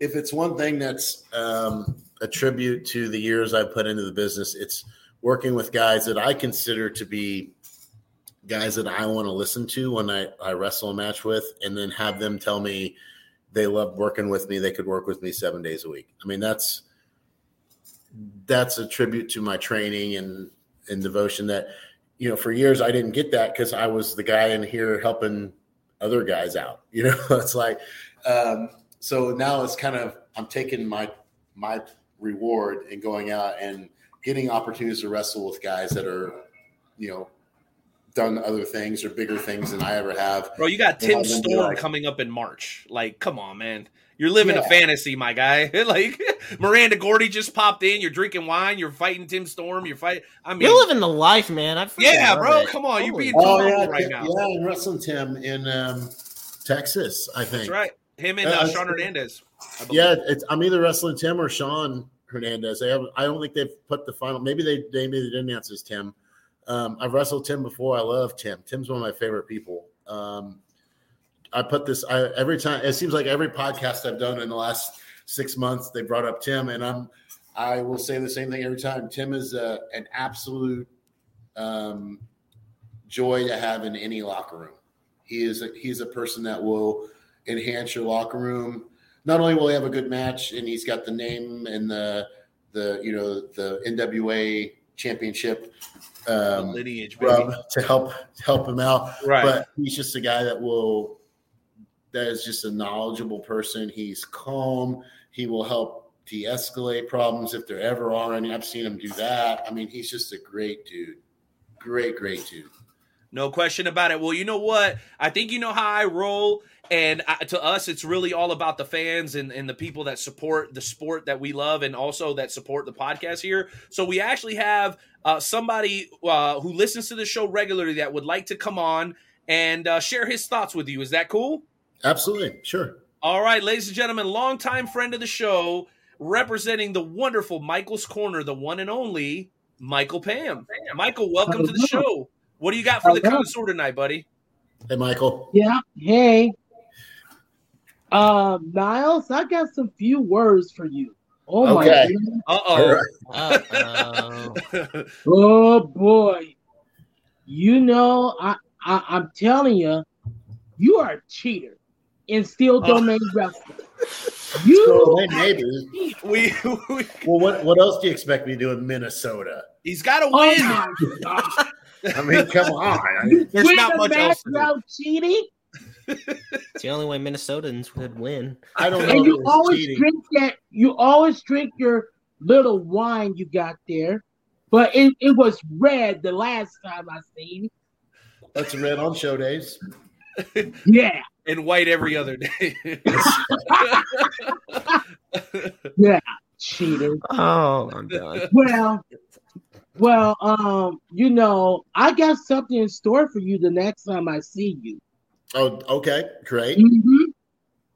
if it's one thing that's um, a tribute to the years I've put into the business, it's working with guys that I consider to be guys that I want to listen to when I, I wrestle a match with, and then have them tell me they love working with me. They could work with me seven days a week. I mean, that's that's a tribute to my training and and devotion. That you know, for years I didn't get that because I was the guy in here helping other guys out. You know, it's like um, so now it's kind of I'm taking my my reward and going out and getting opportunities to wrestle with guys that are, you know, done other things or bigger things than I ever have. Bro, you got Tim have them be Storm like, coming up in March. Like, come on, man. You're living a fantasy, my guy. like Miranda Gordy just popped in. You're drinking wine. You're fighting Tim Storm. You're fighting. I mean, You're living the life, man. I freaking yeah, bro. it. Come on, you're Holy being Oh yeah, right Tim- now. yeah, and wrestling Tim in um, Texas, I think. That's right. Him and Uh, uh, Sean Hernandez. I. Yeah, it's I'm either wrestling Tim or Sean Hernandez. Have, I don't think they've put the final. Maybe they maybe they didn't answer Tim. Um, I've wrestled Tim before. I love Tim. Tim's one of my favorite people. Um, I put this I, every time. It seems like every podcast I've done in the last six months, they brought up Tim, and I'm I will say the same thing every time. Tim is a, an absolute um, joy to have in any locker room. He is a, he's a person that will enhance your locker room. Not only will he have a good match, and he's got the name and the the you know the NWA championship um, lineage, rub to help to help him out. Right. But he's just a guy that will that is just a knowledgeable person. He's calm. He will help de-escalate problems if there ever are any. I've seen him do that. I mean, he's just a great dude. Great, great dude. No question about it. Well, you know what? I think you know how I roll. And I, to us, it's really all about the fans and, and the people that support the sport that we love and also that support the podcast here. So we actually have uh, somebody uh, who listens to the show regularly that would like to come on and uh, share his thoughts with you. Is that cool? Absolutely. Sure. All right, ladies and gentlemen, longtime friend of the show, representing the wonderful Michael's Corner, the one and only Michael Pam. Michael, welcome to the show. What do you got for the Hello. connoisseur tonight, buddy? Hey, Michael. Yeah. Hey. Uh, Niles, I got some few words for you. Oh my Okay. goodness. Uh-oh. Oh boy. You know, I, I I'm telling you, you are a cheater in steel Oh. domain wrestling. You So, hey, maybe. we, Well, what what else do you expect me to do in Minnesota? He's got to Oh win. my god. I mean, come on. There's Win not the much match else to do. without cheating, It's the only way Minnesotans would win. I don't know and you always cheating. drink that. You always drink your little wine you got there, but it, it was red the last time I seen. That's red on show days. Yeah, And white every other day. yeah, cheater. Oh, I'm done. Well, well, um, you know, I got something in store for you the next time I see you. Oh, okay, great. Mhm.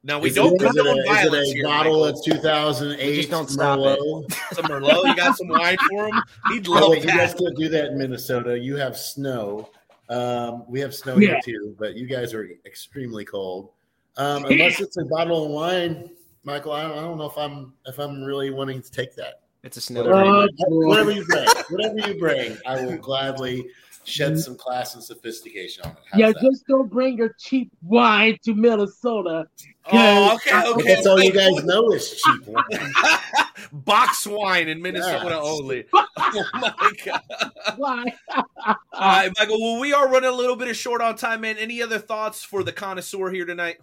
now we Is don't it, is it condone a, is it a here. bottle Michael. of 2008 Just don't stop it. Merlot? Some Merlot, you got some wine for him? He'd Oh, love wait, you guys that. can't do that in Minnesota. You have snow. Um, we have snow here too, but you guys are extremely cold. Um, unless it's a bottle of wine, Michael, I don't, I don't know if I'm if I'm really wanting to take that. It's a snow. Whatever, Oh, you, whatever you bring, whatever you bring, I will gladly shed some class and sophistication on it. How's Yeah, that? just don't bring your cheap wine to Minnesota. Oh, okay, okay. that's all you guys know is cheap wine. Box wine in Minnesota Yes. only. Oh my god. Why? All right, Michael. Well, we are running a little bit of short on time, man. Any other thoughts for the connoisseur here tonight?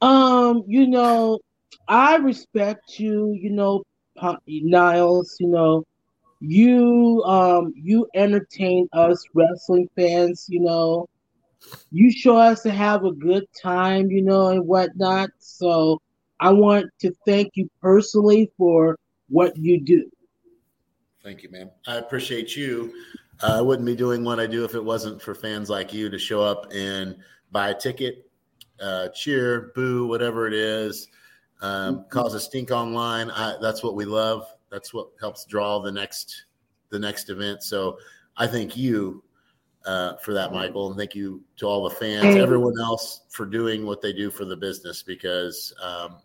Um, you know, I respect you, you know, Niles, you know, you um you entertain us wrestling fans, you know. You show us to have a good time, you know, and whatnot. So I want to thank you personally for what you do. Thank you, man. I appreciate you. Uh, I wouldn't be doing what I do if it wasn't for fans like you to show up and buy a ticket, uh, cheer, boo, whatever it is, um, cause a stink online. I, that's what we love. That's what helps draw the next the next event. So I thank you uh, for that, Michael, and thank you to all the fans, everyone else for doing what they do for the business because. Um,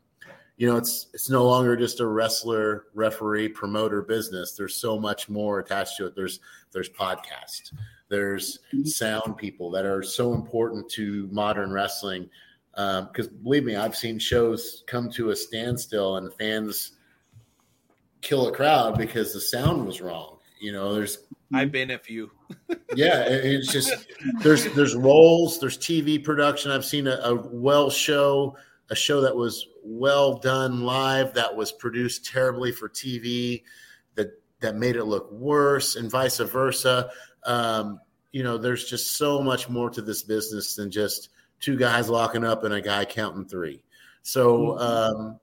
you know it's it's no longer just a wrestler referee promoter business. There's so much more attached to it. There's there's podcasts. There's sound people that are so important to modern wrestling. Because believe me i've seen shows come to a standstill and fans kill a crowd because the sound was wrong you know there's I've been a few. yeah it's just there's there's roles there's tv production. I've seen a, a well show a show that was well done live that was produced terribly for tv that that made it look worse and vice versa. Um, you know there's just so much more to this business than just two guys locking up and a guy counting three. So um,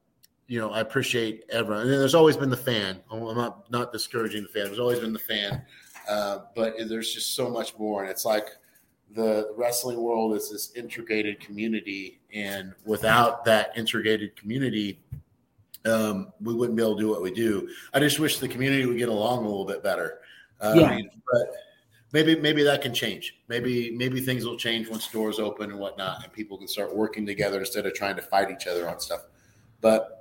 you know i appreciate everyone. And there's always been the fan. I'm not not discouraging the fan. There's always been the fan. Uh, but there's just so much more. And it's like the wrestling world is this integrated community. And without that integrated community um, we wouldn't be able to do what we do. I just wish the community would get along a little bit better. Uh, Yeah. but maybe maybe that can change. Maybe maybe things will change once doors open and whatnot and people can start working together instead of trying to fight each other on stuff. But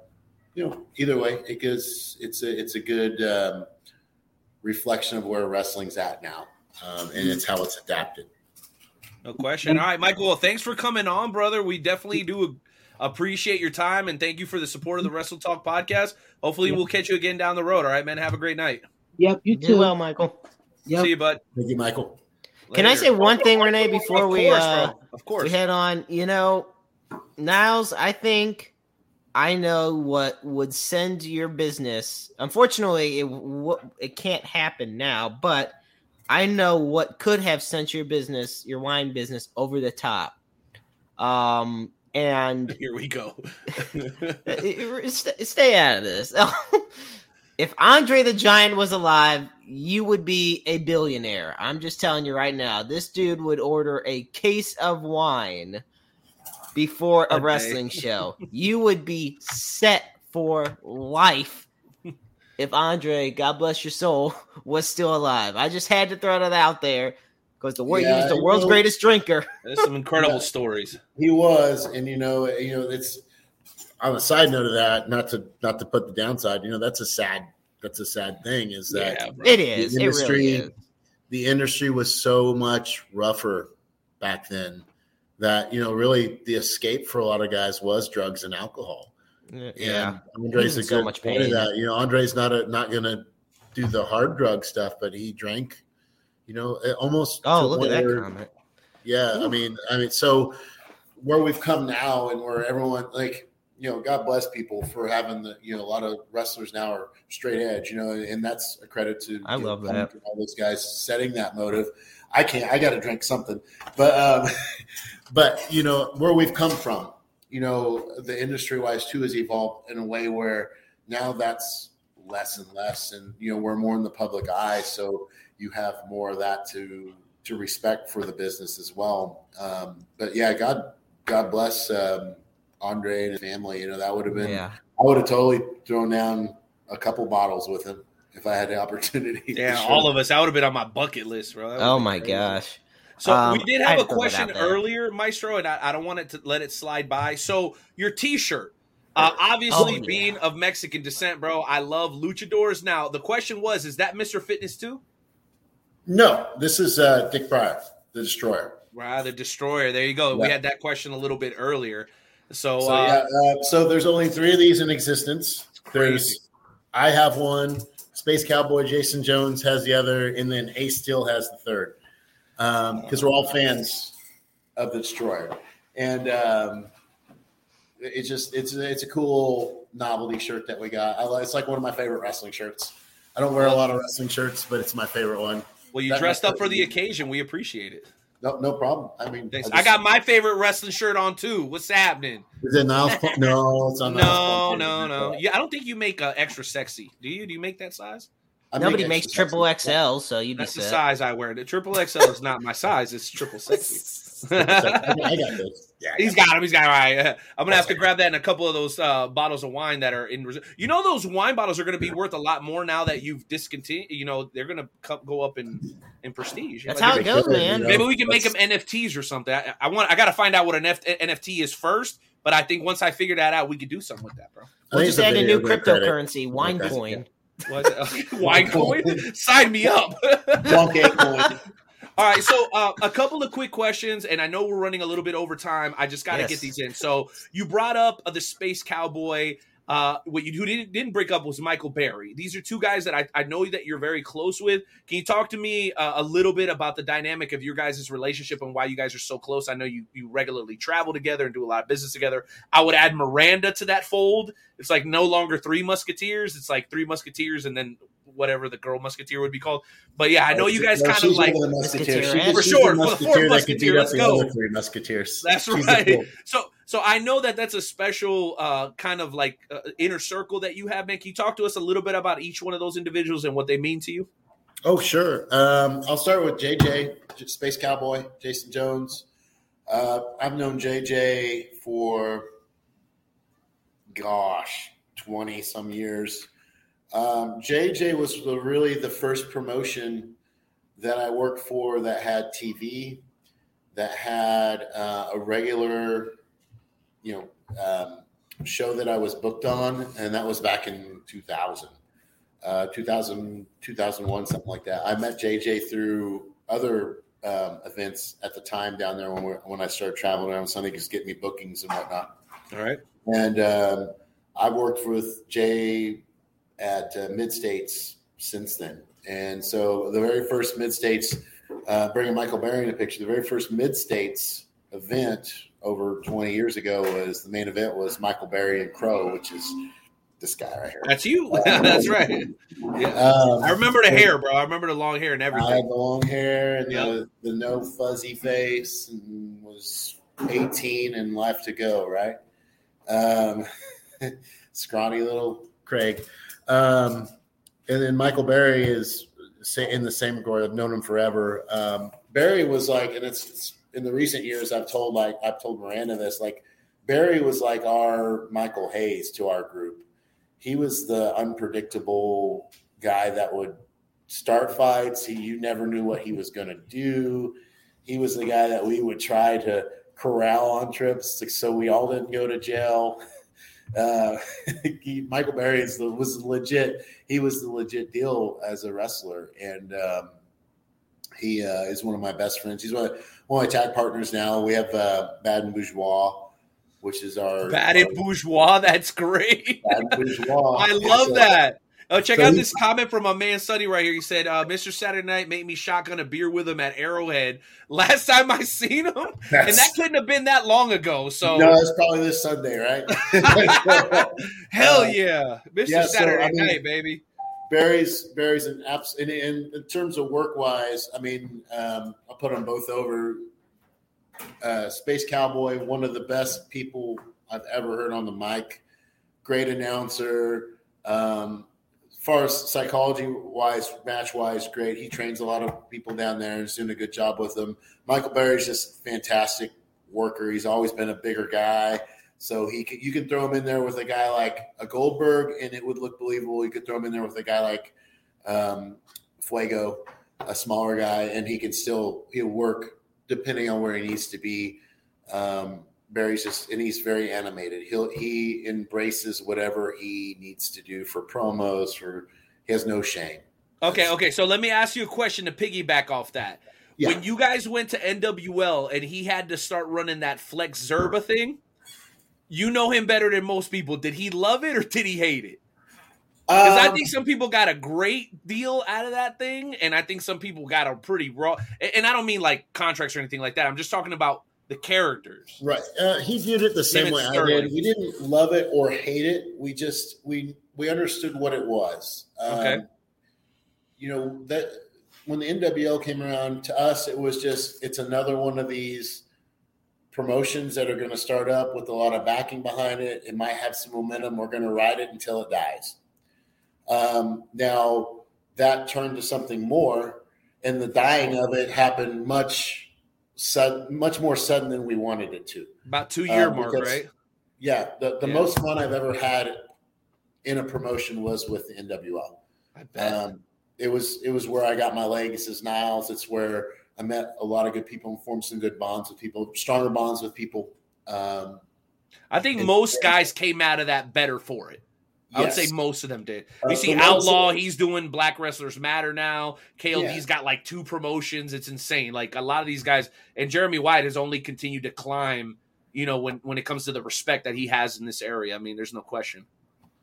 you know either way it gives it's a it's a good um, reflection of where wrestling's at now um, and it's how it's adapted No question. All right, Michael. Well, thanks for coming on, brother. We definitely do appreciate your time and thank you for the support of the Wrestle Talk podcast. Hopefully, we'll catch you again down the road. All right, man. Have a great night. Yep, you too. well, Michael. Yep. See you, bud. thank you michael Can I say one thing, Renee, before Of we uh, bro. Of course. we head on? You know, Niles, I think I know what would send your business. Unfortunately, it w- it can't happen now, but I know what could have sent your business, your wine business, over the top. Um, and Here we go. St- stay out of this. if Andre the Giant was alive, you would be a billionaire. I'm just telling you right now. This dude would order a case of wine before a Okay. wrestling show. You would be set for life if Andre, God bless your soul, was still alive. I just had to throw that out there because the word he was Yeah, the world's know- greatest drinker. There's some incredible Yeah. stories. He was, and you know, you know, it's on a side note of that. Not to not to put the downside. You know, that's a sad that's a sad thing. Is that Yeah, bro. It the is. It industry really is. the industry was so much rougher back then that you know really the escape for a lot of guys was drugs and alcohol. Yeah. And Andre's a so good much point of pain. that. You know, Andre's not a not gonna do the hard drug stuff, but he drank. You know, almost. Oh, look at that comment. Yeah, I mean, I mean, so where we've come now, and where everyone like, you know, God bless people for having the, you know, a lot of wrestlers now are straight edge, you know, and that's a credit to I you know, love that. all those guys setting that motive. I can't, I got to drink something, but, um, but you know, where we've come from, you know, the industry wise too has evolved in a way where now that's less and less, and you know, we're more in the public eye, so you have more of that to to respect for the business as well. Um, but yeah, God, God bless um, Andre and his family. You know, that would have been, Yeah. I would have totally thrown down a couple bottles with him if I had the opportunity. Yeah, all of us. That would have been on my bucket list, bro. Oh my crazy. gosh. So Um, we did have had a to throw that question earlier, Maestro, and I, I don't want it to let it slide by. So your T-shirt, uh, obviously Oh, yeah. being of Mexican descent, bro. I love luchadors. Now the question was, is that Mister Fitness too? No, this is uh, Dick Beyer, the Destroyer. Wow, the Destroyer. There you go. We had that question a little bit earlier. So, So uh, yeah, uh, so there's only three of these in existence. There's, I have one. Space Cowboy Jason Jones has the other, and then Ace Steel has the third. Because we're all fans of the Destroyer, and um, it's just it's it's a cool novelty shirt that we got. I, it's like one of my favorite wrestling shirts. I don't wear a lot of wrestling shirts, but it's my favorite one. well, you That- dressed up for the occasion. We appreciate it. No, no problem. I mean, Thanks. I I, got my favorite wrestling shirt on too. What's happening? Is it Niles? Punk? No, it's on. No, Niles no, no. Yeah, I don't think you make uh, extra sexy. Do you? Do you make that size? I Nobody extra makes triple XL, so you'd be That's the size I wear. The triple XL is not my size. It's triple sexy. I got this. Yeah, I He's got him. He's got him. All right. I'm gonna have to grab that in a couple of those uh, bottles of wine that are in. reserve. You know, those wine bottles are gonna be worth a lot more now that you've discontinued. You know, they're gonna co- go up in in prestige. That's Like, how it goes, man. Maybe we can make them NFTs or something. I, I want. I got to find out what an F- NFT is first. But I think once I figure that out, we could do something with that, bro. We'll think just a add a new cryptocurrency, wine Okay. coin. What? Wine coin? Sign me up. Donkey coin. All right, so uh, a couple of quick questions, and I know we're running a little bit over time. I just got to Yes. get these in. So you brought up uh, the Space Cowboy. Uh, what you who didn't, didn't break up was Michael Berry. These are two guys that I, I know that you're very close with. Can you talk to me uh, a little bit about the dynamic of your guys' relationship and why you guys are so close? I know you you regularly travel together and do a lot of business together. I would add Miranda to that fold. It's like no longer three Musketeers. It's like three Musketeers and then whatever the girl Musketeer would be called. But yeah, I know you guys No, kind she's of like the Musketeers. Musketeer. She's- For she's sure, the for the fourth Musketeer that can beat up let's the go. other Three Musketeers. That's She's right. So, so I know that that's a special uh, kind of like uh, inner circle that you have, man. Can you talk to us a little bit about each one of those individuals and what they mean to you? Oh, sure. Um, I'll start with JJ, Space Cowboy, Jason Jones. Uh, I've known JJ for, gosh, 20 some years. Um, JJ was the, really the first promotion that I worked for that had TV, that had uh, a regular, you know, um, show that I was booked on, and that was back in 2000 uh, 2000, 2001, something like that. I met JJ through other um, events at the time down there when, when I started traveling around Sunday, just getting me bookings and whatnot. All right. And um, I've worked with Jay at uh, Mid States since then. And so the very first Mid States, uh, bringing Michael Barry in the picture, the very first Mid States event over 20 years ago was the main event was Michael Barry and Crow, which is this guy right here. That's you. that's right. Yeah. Um, I remember the hair, bro. I remember the long hair and everything. I had the long hair and Yeah. the, the no fuzzy face and was 18 and life to go, right? Um, scrawny little Craig. Um, and then Michael Barry is in the same category. I've known him forever. Um, Barry was like, and it's, it's in the recent years, I've told like, I've told Miranda this, like Barry was like our Michael Hayes to our group. he was the unpredictable guy that would start fights. He you never knew what he was going to do. He was the guy that we would try to corral on trips, like, so we all didn't go to jail. Uh, he, Michael Berry is the, was legit. He was the legit deal as a wrestler, and um, he uh, is one of my best friends. He's one of, one of my tag partners now. We have uh, Bad and Bourgeois, which is our Bad and bourgeois. That's great. Bad and Bourgeois. I love that. Oh, check so out he- this comment from my man Sonny right here. He said, uh, "Mr. Saturday Night made me shotgun a beer with him at Arrowhead last time I seen him, and that couldn't have been that long ago." So no, it's probably this Sunday, right? hell Uh, yeah, Mr. yeah, so, Saturday I mean, Night, baby. Barry's Barry's an abs in, in, in terms of work wise. I mean, um, I'll put them both over. Uh, Space Cowboy, one of the best people I've ever heard on the mic. Great announcer. Um, far as psychology wise, match wise, great. He trains a lot of people down there and is doing a good job with them. Michael Barry's just fantastic worker. He's always been a bigger guy. So he could, you can throw him in there with a guy like a Goldberg, and it would look believable. You could throw him in there with a guy like um, Fuego, a smaller guy, and he can still he'll work depending on where he needs to be. Um, Barry's just and he's very animated. He'll he embraces whatever he needs to do for promos. For he has no shame. Okay, okay. So let me ask you a question to piggyback off that. Yeah. When you guys went to NWL and he had to start running that Flex Zerba thing, you know him better than most people. Did he love it or did he hate it? Because I Um, think some people got a great deal out of that thing, and I think some people got a pretty raw. And I don't mean like contracts or anything like that. I'm just talking about the characters. Right. Uh, he viewed it the same and way I did. We didn't love it or hate it. We just we we understood what it was. Um, Okay. You know that when the NWL came around to us, it was just it's another one of these promotions that are going to start up with a lot of backing behind it. It might have some momentum. We're going to ride it until it dies. Um, now that turned to something more, and the dying of it happened much sudden, much more sudden than we wanted it to. About two year Uh, mark, because- right? Yeah, the, the Yeah. most fun I've ever had in a promotion was with the NWL. I bet. Um, it was it was where I got my legs as Niles. It's where I met a lot of good people and formed some good bonds with people, stronger bonds with people. Um, I think most guys came out of that better for it. I would say most of them did. Uh, You see the ones Outlaw, he's doing Black Wrestlers Matter now. KLD's Yeah. got like two promotions. It's insane. Like a lot of these guys, and Jeremy White has only continued to climb. You know, when when it comes to the respect that he has in this area, I mean, there's no question.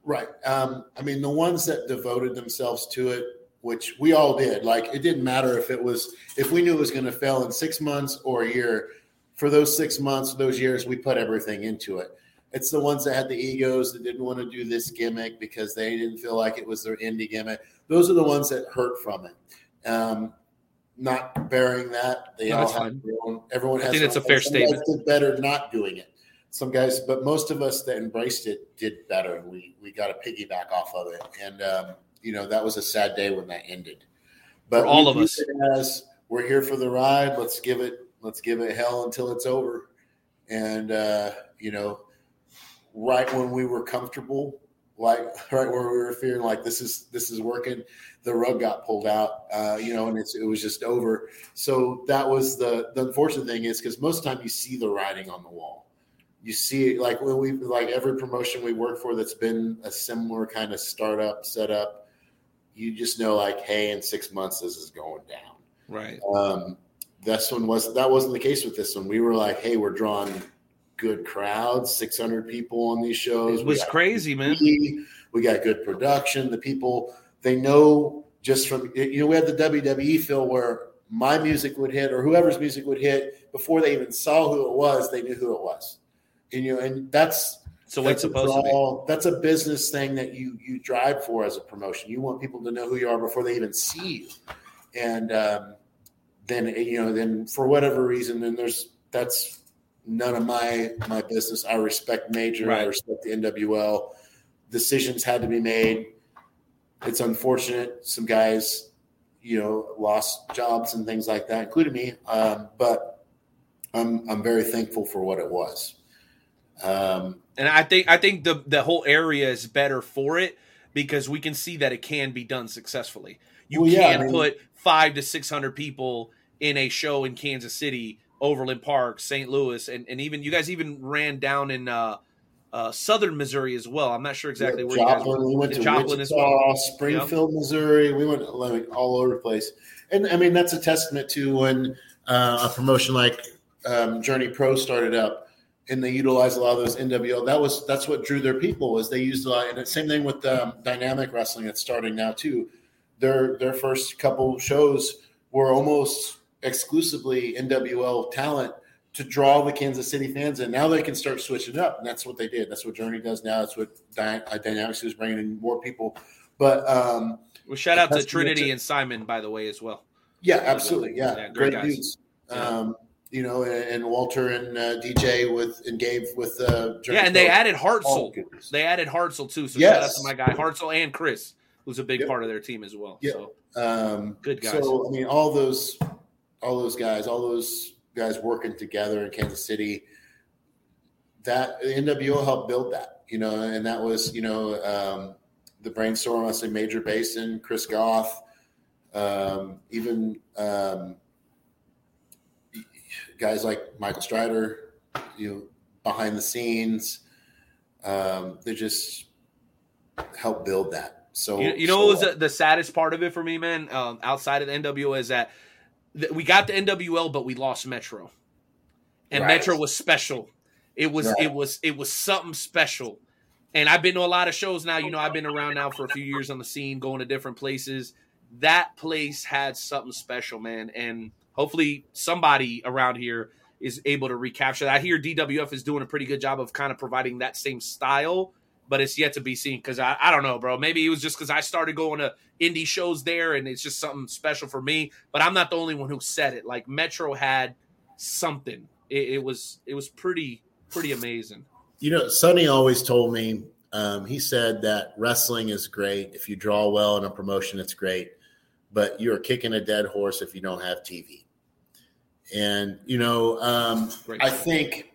Right. Um, I mean, the ones that devoted themselves to it, which we all did, like it didn't matter if it was, if we knew it was going to fail in six months or a year. For those six months, those years, we put everything into it. It's the ones that had the egos that didn't want to do this gimmick because they didn't feel like it was their indie gimmick. Those are the ones that hurt from it. Um, not bearing that, they No, all have fine. their own. Everyone I has. think their that's a fair statement. Did better not doing it some guys, but most of us that embraced it did better. We we got a piggyback off of it, and um, you know that was a sad day when that ended. But For all of us. as we're here for the ride. Let's give it let's give it hell until it's over. And uh, you know, right when we were comfortable, like right where we were feeling like this is this is working, the rug got pulled out. Uh, you know, and it's, it was just over. So that was the the unfortunate thing is because most of the time you see the writing on the wall you see it like when we like every promotion we work for that's been a similar kind of startup setup you just know like hey in six months this is going down Right. um this one was that wasn't the case with this one we were like hey we're drawing good crowds 600 people on these shows It was crazy, man. We got good production the people they know just from you know we had the wwe feel where my music would hit or whoever's music would hit before they even saw who it was they knew who it was and you know, and that's way that's it's supposed to be. That's a business thing that you you drive for as a promotion. You want people to know who you are before they even see you, and um, then you know, then for whatever reason, then there's that's none of my my business. I respect Major. I respect the NWL. Decisions had to be made. It's unfortunate. Some guys, you know, lost jobs and things like that, including me. Um, but I'm I'm very thankful for what it was. Um, And I think I think the the whole area is better for it because we can see that it can be done successfully. You Well, yeah, I can mean- put five to six hundred people in a show in Kansas City, Overland Park, St. Louis, and, and even you guys even ran down in uh, uh, southern Missouri as well. I'm not sure exactly where Joplin, you we guys went to Joplin Wichita, Springfield, Missouri. We went like all over the place, and I mean that's a testament to when uh, a promotion like um, Journey Pro started up, and they utilized a lot of those NWL. That was that's what drew their people was they used a lot, and the same thing with um, Dynamic Wrestling that's starting now too. Their their first couple shows were almost exclusively NWL talent to draw the Kansas City fans in. Now they can start switching up, and that's what they did. That's what Journey does now. That's what Dy- uh, Dynamics is bringing in more people. But um, Well, shout out to Trinity and Simon, by the way, as well. yeah, absolutely, yeah, Yeah, great, great guys. dudes. Um, you know, and, and Walter and uh, DJ with and Gabe with uh, Journey Yeah, and they added Hartzell. good. They added Hartzell too. So shout out to my guy Hartzell and Chris, who's a big part of their team as well. Yeah. So Um, Good guys. So I mean, all those, all those guys, all those guys working together in Kansas City. That the NWL helped build that, you know, and that was you know um, the brainstorm. I say Major Basin, Chris Goff, um, even um, guys like Michael Strider, you know, behind the scenes. Um, they just help build that. So you, you know what was the, the saddest part of it for me, man? Um, outside of the NWO is that th- we got the NWL, but we lost Metro, and Right. Metro was special. It was Right. it was it was something special. And I've been to a lot of shows now. You know, I've been around now for a few years on the scene, going to different places. That place had something special, man. And hopefully, somebody around here is able to recapture that. I hear DWF is doing a pretty good job of kind of providing that same style, but it's yet to be seen because I, I don't know, bro. Maybe it was just because I started going to indie shows there and it's just something special for me. But I'm not the only one who said it. Like Metro had something. It, it was it was pretty pretty amazing. You know, Sonny always told me, um, he said that wrestling is great. If you draw well in a promotion, it's great. But you're kicking a dead horse if you don't have TV. And, you know, um, I think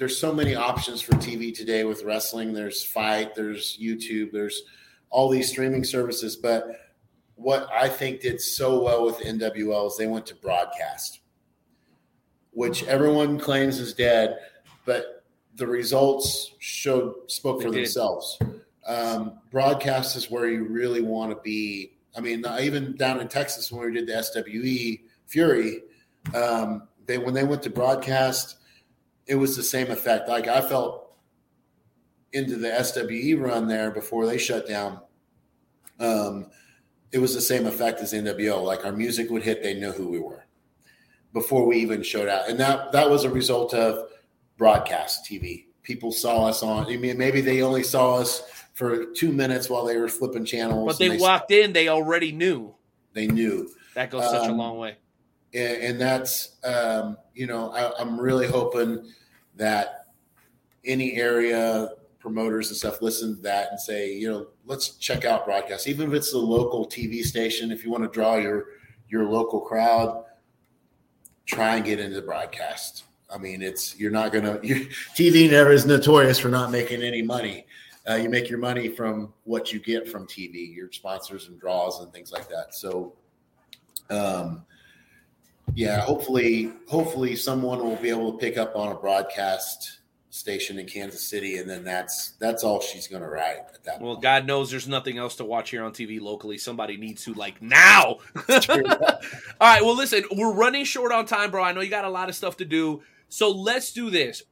there's so many options for TV today with wrestling. There's Fight, there's YouTube, there's all these streaming services. But what I think did so well with NWL is they went to broadcast, which everyone claims is dead, but the results showed spoke for themselves. Um, broadcast is where you really want to be. I mean, even down in Texas when we did the SWE Fury, um, they when they went to broadcast, it was the same effect. Like I felt into the SWE run there before they shut down. Um, it was the same effect as NWL. Like our music would hit, they knew who we were before we even showed out, and that that was a result of broadcast TV. People saw us on. I mean, maybe they only saw us for two minutes while they were flipping channels. But they and walked in, they already knew. They knew. That goes such a Um, long way. And, and that's um, you know I, I'm really hoping that any area promoters and stuff listen to that and say you know let's check out broadcast. Even if it's the local TV station if you want to draw your your local crowd try and get into the broadcast. I mean it's you're not gonna you, TV never is notorious for not making any money. Uh, you make your money from what you get from TV your sponsors and draws and things like that. So um, yeah, hopefully, hopefully someone will be able to pick up on a broadcast station in Kansas City, and then that's that's all she's going to write at that. Well, God knows there's nothing else to watch here on TV locally. Somebody needs to like now. All right. Well, listen, we're running short on time, bro. I know you got a lot of stuff to do. So let's do this.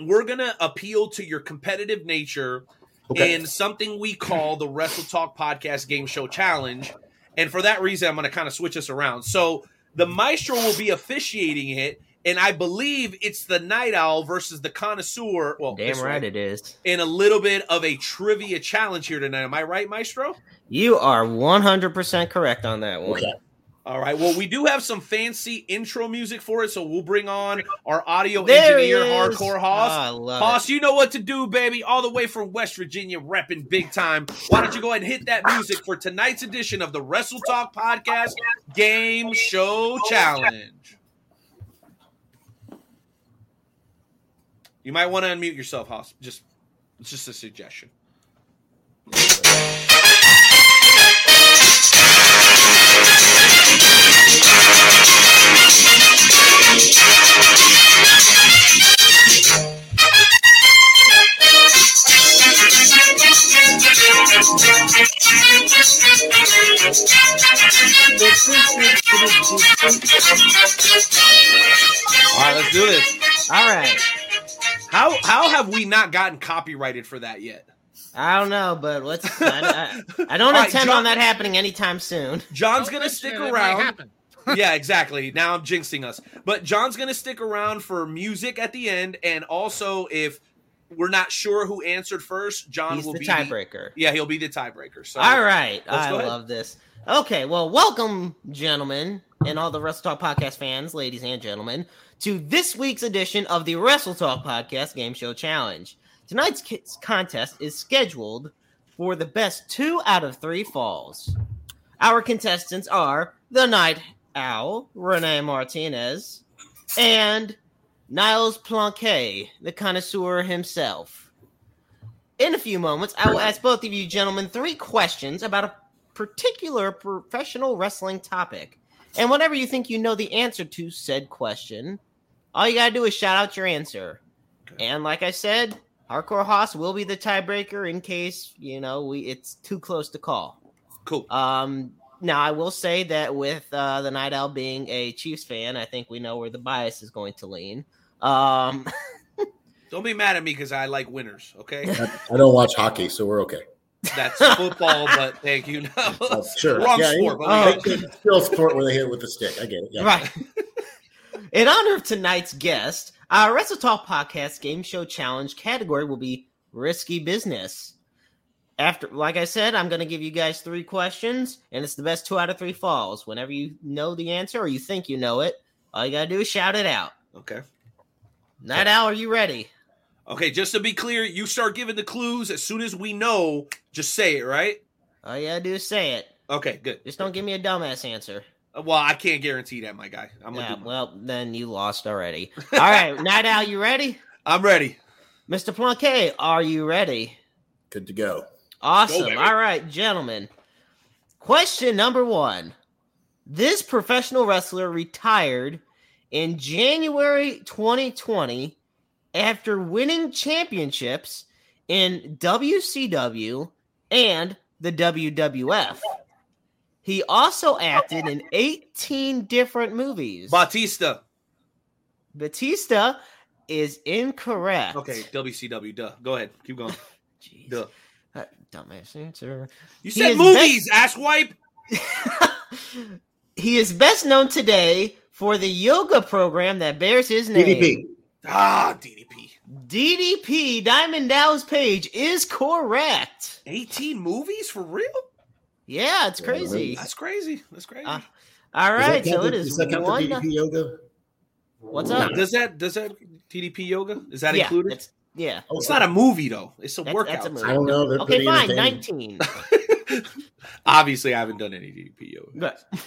We're gonna appeal to your competitive nature Okay. in something we call the Wrestle Talk Podcast Game Show Challenge. And for that reason, I'm gonna kind of switch us around. So the maestro will be officiating it, and I believe it's the Night Owl versus the Connoisseur. Well, Damn this right it is. in a little bit of a trivia challenge here tonight. Am I right, Maestro? You are 100% correct on that one. All right. Well, we do have some fancy intro music for it, so we'll bring on our audio There engineer. Hardcore Hoss. Ah, I love Hoss, you know what to do, baby. All the way from West Virginia, repping big time. Why don't you go ahead and hit that music for tonight's edition of the Wrestle Talk Podcast Game Show Challenge? You might want to unmute yourself, Hoss. Just it's just a suggestion. All right, let's do this. All right. How how have we not gotten copyrighted for that yet? I don't know, but let's. I, I, I don't All right, intend John- on that happening anytime soon. John's oh, gonna stick it, it around. happen. yeah, exactly. Now I'm jinxing us. But John's gonna stick around for music at the end, and also if we're not sure who answered first, John He's will the be tiebreaker. yeah, he'll be the tiebreaker. So all right, I love this. Okay, well, welcome, gentlemen, and all the Wrestle Talk podcast fans, ladies and gentlemen, to this week's edition of the Wrestle Talk podcast game show challenge. Tonight's ki- contest is scheduled for the best two out of three falls. Our contestants are the Night Owl, Renee Martinez, and Niles Plonk, the connoisseur himself. In a few moments, I will ask both of you gentlemen three questions about a particular professional wrestling topic. And whatever you think you know the answer to said question, all you gotta do is shout out your answer. And like I said, Hardcore Hoss will be the tiebreaker in case, you know, we it's too close to call. Cool. Um now I will say that with uh, the Night Owl being a Chiefs fan, I think we know where the bias is going to lean. Um Don't be mad at me because I like winners. Okay, I don't watch hockey, so we're okay. that's football, but thank you. No, sure. wrong Yeah, sport. you- But Oh. still sport where they hit it with the stick. I get it. Yeah. Right. In honor of tonight's guest, our Wrestle Talk Podcast Game Show Challenge category will be Risky Business. After, like I said, I'm going to give you guys three questions, and it's the best two out of three falls. Whenever you know the answer or you think you know it, all you got to do is shout it out. okay. Night Owl, are you ready? Okay, just to be clear, you start giving the clues as soon as we know. Just say it, right? All you got to do is say it. Okay, good. Just don't give me a dumbass answer. Uh, Well, I can't guarantee that, my guy. I'm gonna Yeah, my- well, then you lost already. All right, Night Owl, you ready? I'm ready. Mr. Plonk, are you ready? Good to go. Awesome. baby. All right, gentlemen. Question number one. This professional wrestler retired in January 2020 after winning championships in WCW and the WWF. He also acted in 18 different movies. Batista. Batista is incorrect. Okay, WCW. Duh. Go ahead. Keep going. Jeez. Duh. Uh, Dumbass answer. You He said movies, ass wipe. He is best known today for the yoga program that bears his name. DDP. Ah, DDP. DDP, Diamond Dallas Page, is correct. 18 movies for real? Yeah, it's crazy. That's crazy. That's crazy. Uh, All Does that right, so it the- is Does that count one. DDP yoga? What's up? does that does that DDP yoga? Is that yeah, included? It's, yeah, Oh, It's not a movie though. It's a That's- workout. that's a movie. I don't know. They're okay, fine. Nineteen. Obviously, I haven't done any DDP yoga. But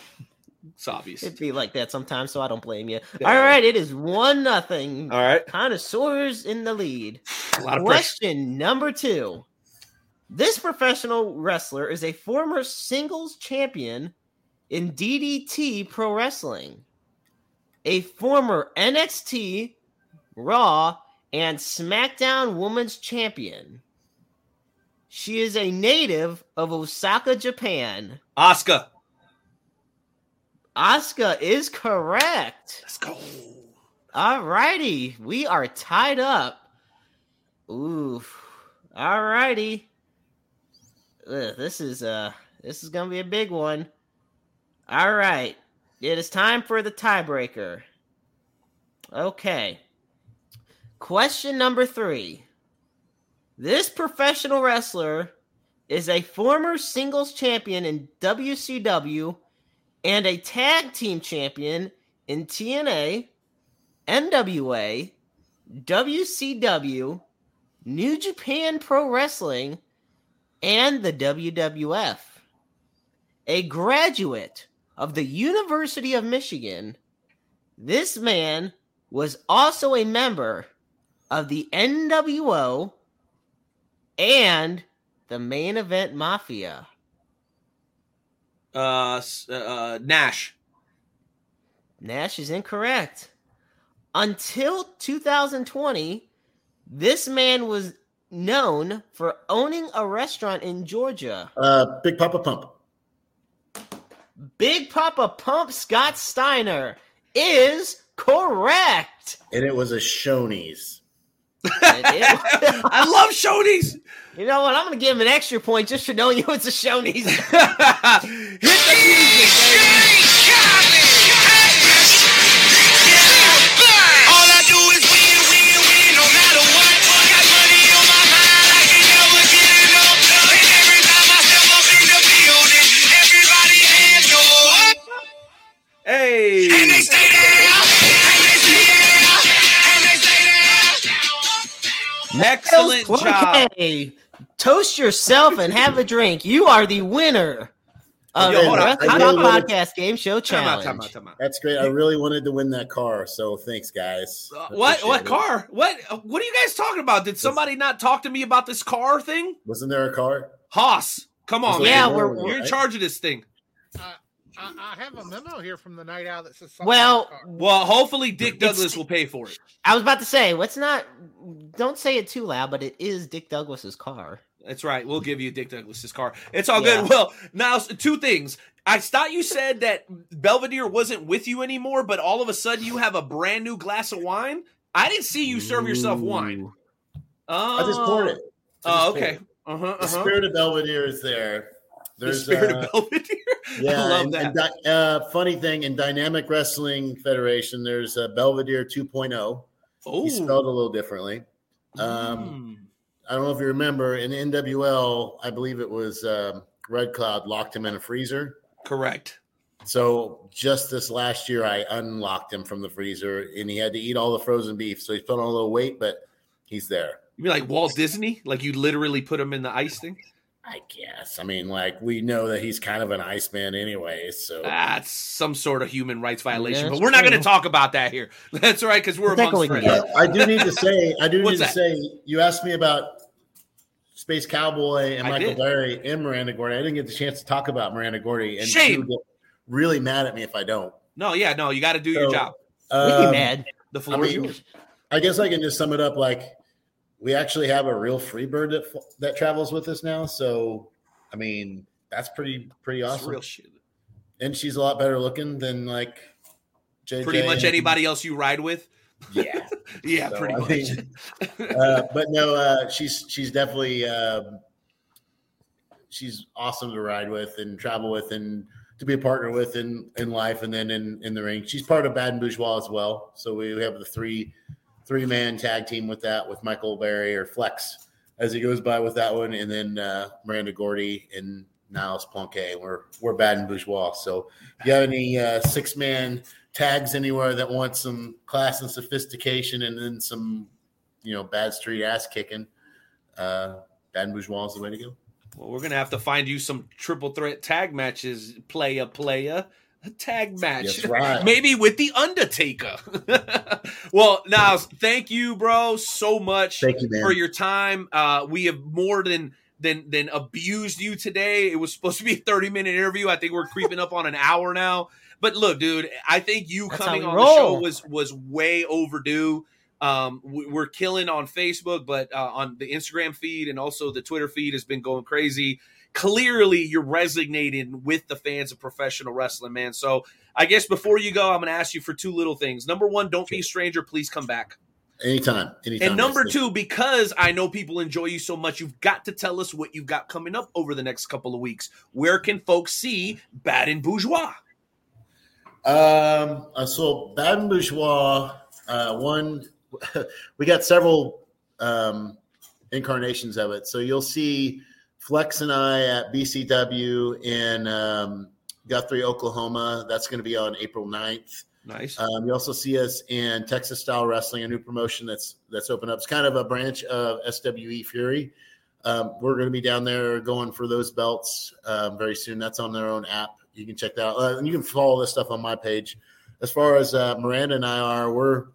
It's obvious. it'd be like that sometimes, so I don't blame you. Yeah. All right, it is one nothing. All right. Connoisseurs in the lead. A lot of pressure. Question number two. This professional wrestler is a former singles champion in DDT Pro Wrestling, a former NXT, Raw, and SmackDown Women's Champion. She is a native of Osaka, Japan. Asuka. Asuka is correct. Let's go. All righty, we are tied up. Ooh, all righty. This is uh, this is gonna be a big one. All right, it is time for the tiebreaker. Okay. Question number three. This professional wrestler is a former singles champion in WCW and a tag team champion in TNA, NWA, WCW, New Japan Pro Wrestling, and the WWF. A graduate of the University of Michigan, this man was also a member of the NWO and the main event Mafia? Uh, uh, Nash. Nash is incorrect. Until 2020, this man was known for owning a restaurant in Georgia. Uh, Big Papa Pump. Big Papa Pump Scott Steiner is correct. And it was a Shoney's. I love Shoney's. You know what? I'm going to give him an extra point just for knowing you it's a Shoney's. All I do is win, win, win, no matter what. Got money on my mind, I can never get enough. And every time I step up in the building, everybody hands go up. Hey. And they stay there, and they stay there, and they stay there. Excellent job. Okay. Toast yourself and have a drink. You are the winner of Yo, the hold on. Rest I Talk really wanted- Podcast Game Show Challenge. That's great. I really wanted to win that car, so thanks, guys. Uh, What? What it. car? What? uh, What are you guys talking about? Did somebody not talk to me about this car thing? Wasn't there a car? Hoss, come on, Was man. there Yeah, we're- car, you're in charge of this thing. I, I have a memo here from the Night Owl that says something Well, about the car. Well, hopefully Dick Douglas will pay for it. I was about to say, let's not, don't say it too loud, but it is Dick Douglas's car. That's right. We'll give you Dick Douglas's car. It's all Yeah. good. Well, now two things. I thought you said that Belvedere wasn't with you anymore, but all of a sudden you have a brand new glass of wine. I didn't see you serve yourself wine. Oh, I just poured it. Oh, poured okay. Uh huh. The Uh huh. spirit of Belvedere is there. The There's spirit uh, of Belvedere. Yeah, I love and, that. and di- uh, funny thing in Dynamic Wrestling Federation, there's a Belvedere 2.0. Oh, He's spelled a little differently. Um, I don't know if you remember in NWL, I believe it was um, Red Cloud locked him in a freezer. correct. So just this last year, I unlocked him from the freezer, and he had to eat all the frozen beef. So he's put on a little weight, but he's there. You mean like Walt Disney? Like you literally put him in the ice thing? I guess. I mean, like we know that he's kind of an Iceman anyway. So That's some sort of human rights violation, Yeah, but we're not going to talk about that here. That's all right because we're That's amongst we friends. can get. I do need to say, I do What's need to say, you asked me about Space Cowboy and I Michael did. Berry and Miranda Gordy. I didn't get the chance to talk about Miranda Gordy, and Shame. she would get really mad at me if I don't. No, yeah, no, you got to do your So, job. um, The I floor is yours. I guess I can just sum it up like we actually have a real Freebird that that travels with us now. So, I mean, that's pretty pretty awesome. real shit. And she's a lot better looking than like JJ Pretty much anybody else you ride with. Yeah, yeah, So, pretty I much. mean, uh, but no, uh, she's she's definitely um, she's awesome to ride with and travel with and to be a partner with in in life and then in in the ring. She's part of Bad and Bourgeois as well. So we have the three three man tag team with that with Michael Berry or Flex as he goes by with that one, and then uh, Miranda Gordy and Niles Plonk. We're we're Bad and Bourgeois. So if you have any uh, six man tags anywhere that want some class and sophistication and then some you know bad street ass kicking, uh, Bourgeois is the way to go. Well, we're gonna have to find you some triple threat tag matches, playa playa. A tag match. That's right. Maybe with the Undertaker. well, now thank you, bro, so much Thank you, man. for your time. Uh, we have more than than than abused you today. It was supposed to be a 30 minute interview. I think we're creeping up on an hour now. But look, dude, I think you That's coming on we the show was was way overdue. Um, we- we're killing on Facebook, but uh, on the Instagram feed and also the Twitter feed has been going crazy. Clearly, you're resonating with the fans of professional wrestling, man. So, I guess before you go, I'm going to ask you for two little things. Number one, don't be a stranger. Please come back. Anytime, anytime. And number two, because I know people enjoy you so much, you've got to tell us what you've got coming up over the next couple of weeks. Where can folks see Bad and Bourgeois? Um, uh, so Bad and Bourgeois, uh, one, we got several um, incarnations of it. So you'll see Flex and I at BCW in um, Guthrie, Oklahoma. That's going to be on April 9th. Nice. Um, you also see us in Texas Style Wrestling, a new promotion that's that's opened up. It's kind of a branch of SWE Fury. Um, we're going to be down there going for those belts um, very soon. That's on their own app. You can check that out, uh, and you can follow this stuff on my page. As far as uh, Miranda and I are, we're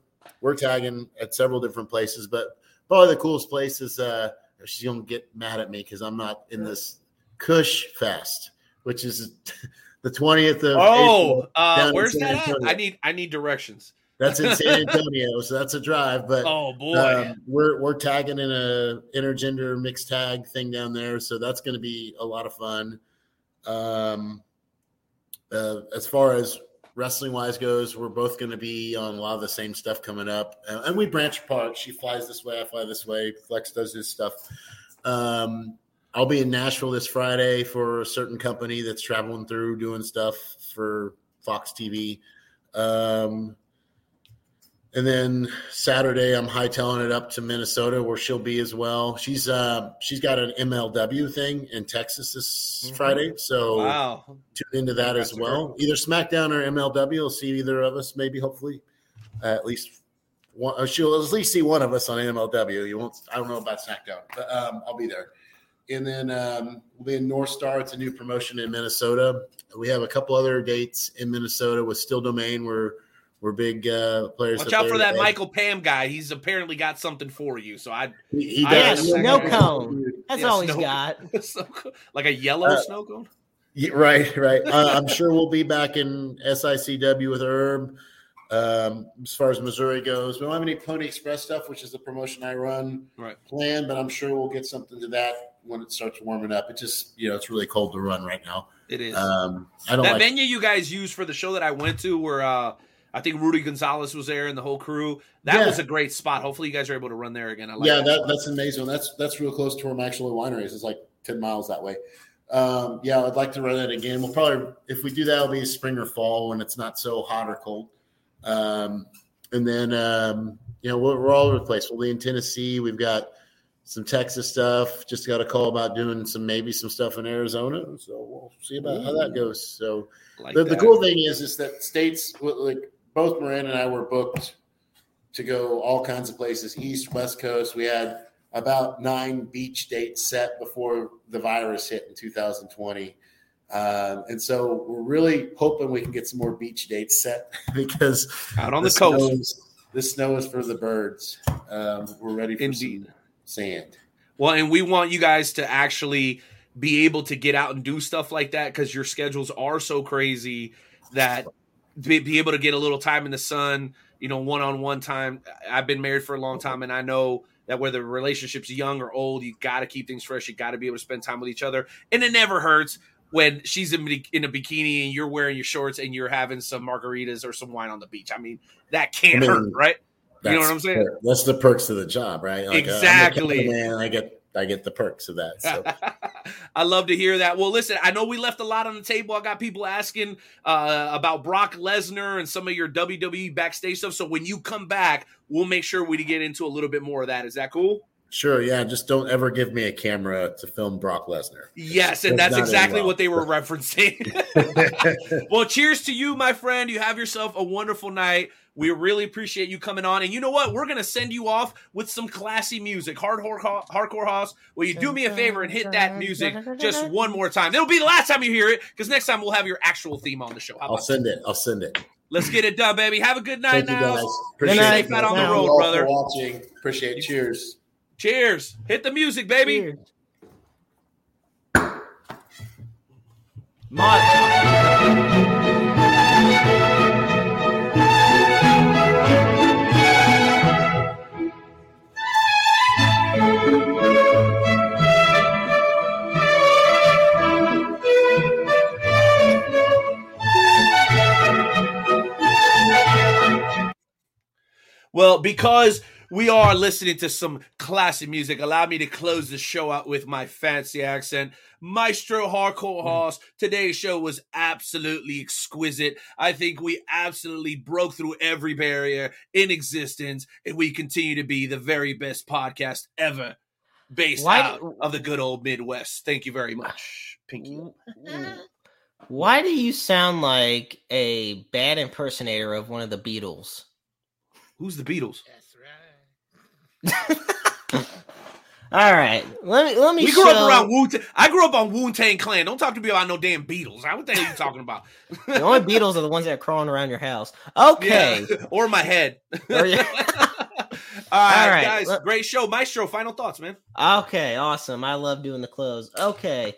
we're tagging at several different places, but probably the coolest place is uh, she's gonna get mad at me because I'm not in this Kush Fest, which is the 20th of Oh, uh, where's that at? I need I need directions. That's in San Antonio, so that's a drive. But Oh, boy. um, we're we're tagging in a intergender mixed tag thing down there, so that's going to be a lot of fun. Um, uh, as far as wrestling wise goes, we're both going to be on a lot of the same stuff coming up, uh, and we branch apart. She flies this way, I fly this way. Flex does his stuff. Um, I'll be in Nashville this Friday for a certain company that's traveling through doing stuff for Fox TV. Um, and then Saturday, I'm hightailing it up to Minnesota, where she'll be as well. She's uh, she's got an MLW thing in Texas this Friday, so Wow. tune into that as well. Either SmackDown or MLW. You'll see either of us, maybe, hopefully, uh, at least one. She'll at least see one of us on MLW. You won't. I don't know about SmackDown, but um, I'll be there. And then um, we'll be in North Star. It's a new promotion in Minnesota. We have a couple other dates in Minnesota with Still Domain. We're we're big uh, players. Watch out for that today. Michael Pam guy. He's apparently got something for you. So I, He, he I Yeah, snow cone. That's Yeah, all he's snow- got. Snow cone. like a yellow Uh, snow cone. Yeah, right, right. Uh, I'm sure we'll be back in SICW with Herb. Um, as far as Missouri goes, we don't have any Pony Express stuff, which is the promotion I run Right. planned, but I'm sure we'll get something to that when it starts warming up. It just, you know, it's really cold to run right now. It is. Um, I don't that like. venue you guys used for the show that I went to, where uh, I think Rudy Gonzalez was there and the whole crew. That Yeah. was a great spot. Hopefully, you guys are able to run there again. I like yeah, that. that, that's amazing. That's that's real close to where my actual winery is. It's like ten miles that way. Um, yeah, I'd like to run that again. We'll probably, if we do that, it'll be spring or fall when it's not so hot or cold. Um, and then, um, you know, we're, we're all over the place. We'll be in Tennessee. We've got some Texas stuff. Just got a call about doing some maybe some stuff in Arizona. So we'll see about how that goes. So Like the, the cool thing is, is that states like both Miranda and I were booked to go all kinds of places, east, west coast. We had about nine beach dates set before the virus hit in 2020. Um, and so we're really hoping we can get some more beach dates set because Out on the snow coast. is- the snow is for the birds. Um, we're ready for Indeed. sand. Well, and we want you guys to actually be able to get out and do stuff like that because your schedules are so crazy that be, be able to get a little time in the sun, you know, one on one time. I've been married for a long time and I know that whether the relationship's young or old, you got to keep things fresh. You got to be able to spend time with each other. And it never hurts when she's in, in a bikini and you're wearing your shorts and you're having some margaritas or some wine on the beach. I mean, that can't I mean, hurt, right? You know what I'm saying? That's the perks of the job, right? uh, the Exactly. man. I get I get the perks of that. So I love to hear that. Well, listen, I know we left a lot on the table. I got people asking uh, about Brock Lesnar and some of your WWE backstage stuff. So when you come back, we'll make sure we get into a little bit more of that. Is that cool? Sure, yeah. Just don't ever give me a camera to film Brock Lesnar. Yes, and That's that's exactly what they were referencing. well, cheers to you, my friend. You have yourself a wonderful night. We really appreciate you coming on. And you know what? We're going to send you off with some classy music. Hardcore, hardcore House, will you do me a favor and hit that music just one more time? It'll be the last time you hear it because next time we'll have your actual theme on the show. I'll about send it. I'll send it. Let's get it done, baby. Have a good night Thank you now. guys. Good Appreciate night. it. Out on the road, all brother. For watching. Appreciate it. Cheers. Cheers. Hit the music, baby. Well, because we are listening to some classic music, allow me to close the show out with my fancy accent. Maestro Hardcore mm. Hoss, today's show was absolutely exquisite. I think we absolutely broke through every barrier in existence, and we continue to be the very best podcast ever based Why out do- of the good old Midwest. Thank you very much, Pinky. Why do you sound like a bad impersonator of one of the Beatles? Who's the Beatles? That's right. All right, let me let me. We grew show, up around Wu. I grew up on Wu Tang Clan. Don't talk to me about no damn Beatles. What the hell are you talking about? The only Beatles are the ones that are crawling around your house. Okay, Yeah. or my head. Or yeah. All right, right, guys. let- great show, Maestro. Final thoughts, man. Okay, awesome. I love doing the close. Okay.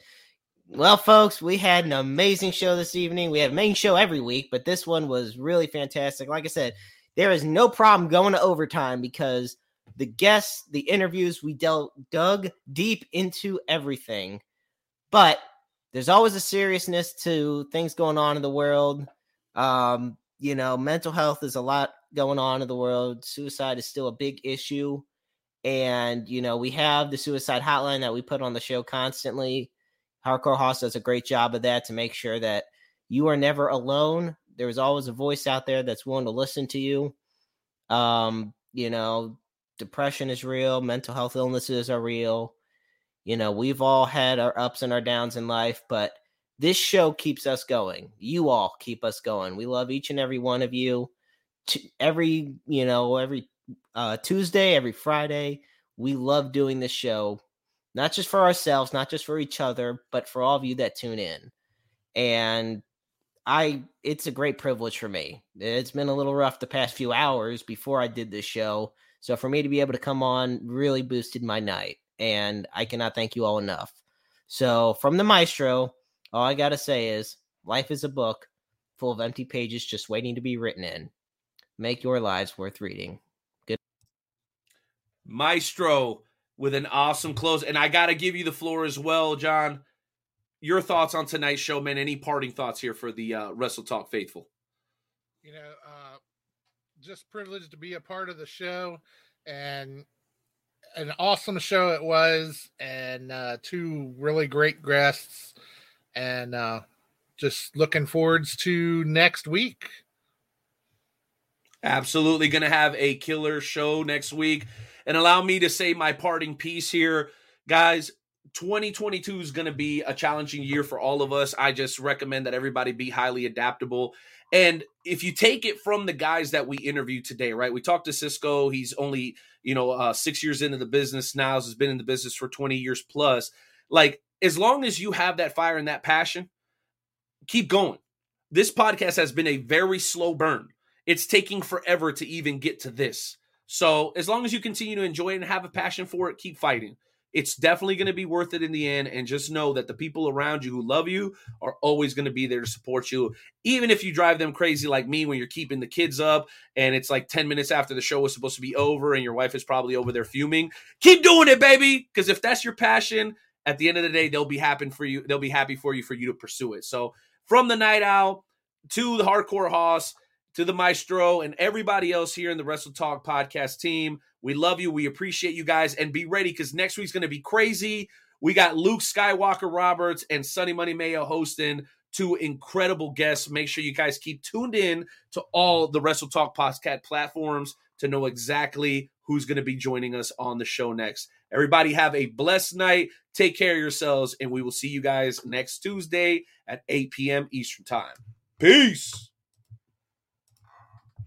Well, folks, we had an amazing show this evening. We have main show every week, but this one was really fantastic. Like I said, there is no problem going to overtime because the guests, the interviews, we dealt dug deep into everything. But there's always a seriousness to things going on in the world. Um, you know, mental health is a lot going on in the world. Suicide is still a big issue and you know we have the suicide hotline that we put on the show constantly hardcore hoss does a great job of that to make sure that you are never alone there's always a voice out there that's willing to listen to you um you know depression is real mental health illnesses are real you know we've all had our ups and our downs in life but this show keeps us going you all keep us going we love each and every one of you every you know every uh, Tuesday, every Friday. We love doing this show, not just for ourselves, not just for each other, but for all of you that tune in. And I, it's a great privilege for me. It's been a little rough the past few hours before I did this show. So for me to be able to come on really boosted my night. And I cannot thank you all enough. So from the maestro, all I got to say is life is a book full of empty pages just waiting to be written in. Make your lives worth reading. Good Maestro with an awesome close. And I got to give you the floor as well, John. Your thoughts on tonight's show, man. Any parting thoughts here for the uh, Wrestle Talk faithful? You know, uh, just privileged to be a part of the show and an awesome show it was, and uh, two really great guests, and uh, just looking forwards to next week. Absolutely going to have a killer show next week. And allow me to say my parting piece here. Guys, 2022 is going to be a challenging year for all of us. I just recommend that everybody be highly adaptable. And if you take it from the guys that we interviewed today, right? We talked to CizzKo. He's only, you know, uh, six years into the business now, has been in the business for 20 years plus. Like, as long as you have that fire and that passion, keep going. This podcast has been a very slow burn. It's taking forever to even get to this. So as long as you continue to enjoy it and have a passion for it, keep fighting. It's definitely going to be worth it in the end. And just know that the people around you who love you are always going to be there to support you. Even if you drive them crazy like me when you're keeping the kids up and it's like 10 minutes after the show was supposed to be over and your wife is probably over there fuming. Keep doing it, baby. Because if that's your passion, at the end of the day, they'll be happy for you. They'll be happy for you for you to pursue it. So from the Knight Owl to the hardcore hoss to the maestro and everybody else here in the Wrestle Talk podcast team. We love you. We appreciate you guys. And be ready because next week's going to be crazy. We got Luke Skywalker Roberts and Sunny Money Mayo hosting two incredible guests. Make sure you guys keep tuned in to all the Wrestle Talk podcast platforms to know exactly who's going to be joining us on the show next. Everybody have a blessed night. Take care of yourselves, and we will see you guys next Tuesday at 8 p.m. Eastern Time. Peace.